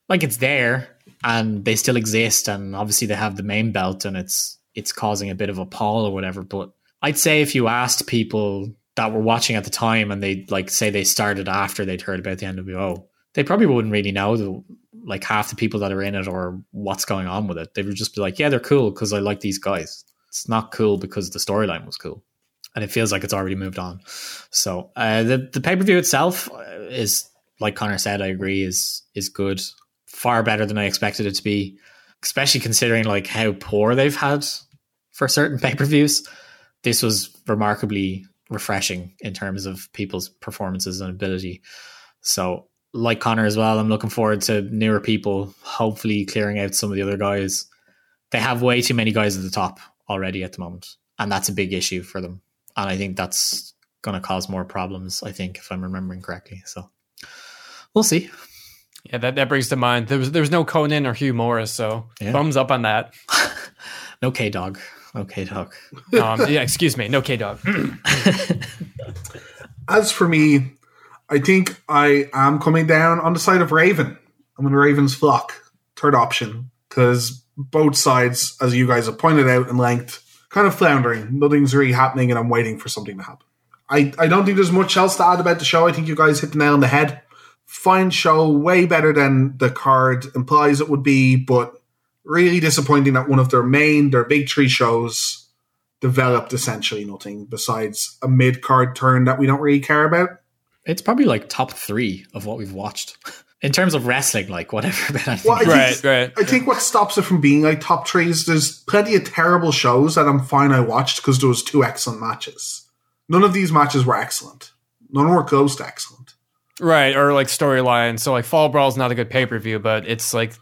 Like it's there and they still exist, and obviously they have the main belt, and it's it's causing a bit of a pall or whatever. But I'd say if you asked people that were watching at the time and they like say they started after they'd heard about the NWO, they probably wouldn't really know the, like half the people that are in it or what's going on with it. They would just be like, yeah, they're cool because I like these guys. It's not cool because the storyline was cool. And it feels like it's already moved on. So uh, the the pay per view itself uh, is, like Connor said, I agree is is good, far better than I expected it to be. Especially considering like how poor they've had for certain pay per views. This was remarkably refreshing in terms of people's performances and ability. So like Connor as well, I'm looking forward to newer people, hopefully clearing out some of the other guys. They have way too many guys at the top already at the moment, and that's a big issue for them. And I think that's going to cause more problems, I think, if I'm remembering correctly. So we'll see. Yeah, that, that brings to mind there was there was no Konnan or Hugh Morris, so Yeah. thumbs up on that. No K Dog. Okay, Dog. Um, yeah, excuse me, no K Dog. As for me, I think I am coming down on the side of Raven. I'm in Raven's flock, third option, because both sides, as you guys have pointed out in length, kind of floundering. Nothing's really happening, and I'm waiting for something to happen. I, I don't think there's much else to add about the show. I think you guys hit the nail on the head. Fine show, way better than the card implies it would be, but really disappointing that one of their main, their big three shows developed essentially nothing besides a mid card turn that we don't really care about. It's probably like top three of what we've watched in terms of wrestling, like whatever. But I think Well, I think, Right, right. I think what stops it from being like top three is there's plenty of terrible shows that I'm fine I watched because there was two excellent matches. None of these matches were excellent. None were close to excellent. Right, or like storyline. So like Fall Brawl's not a good pay per view, but it's like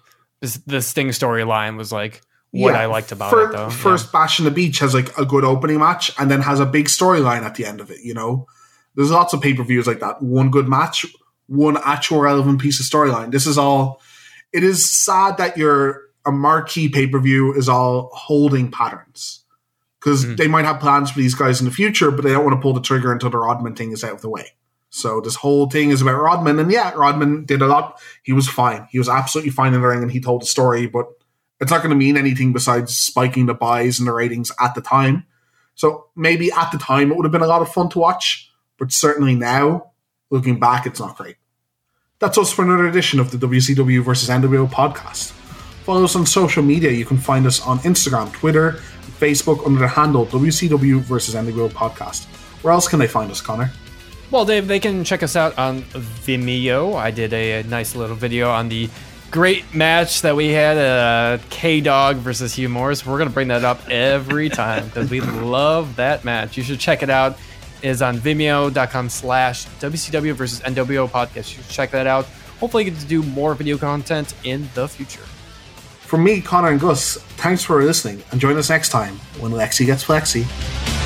this the Sting storyline was like what Yeah, I liked about fir- it, though. First Bash in the Beach has like a good opening match and then has a big storyline at the end of it, you know? There's lots of pay per views like that. One good match, one actual relevant piece of storyline. This is all. It is sad that your a marquee pay per view is all holding patterns because Mhm. they might have plans for these guys in the future, but they don't want to pull the trigger until the Rodman thing is out of the way. So this whole thing is about Rodman, and yeah, Rodman did a lot. He was fine. He was absolutely fine in the ring, and he told the story. But it's not going to mean anything besides spiking the buys and the ratings at the time. So maybe at the time it would have been a lot of fun to watch, but certainly now, looking back, it's not great. That's us for another edition of the WCW versus NWO podcast. Follow us on social media. You can find us on Instagram, Twitter, Facebook under the handle WCW versus NWO podcast. Where else can they find us, Connor? Well, Dave, they can check us out on Vimeo. I did a, a nice little video on the great match that we had, uh, K Dog versus Hugh Morris. We're gonna bring that up every time because we love that match. You should check it out. It is on Vimeo.com slash WCW versus NWO podcast. You should check that out. Hopefully, get to do more video content in the future. From me, Connor, and Gus, thanks for listening, and join us next time when Lexi gets flexi.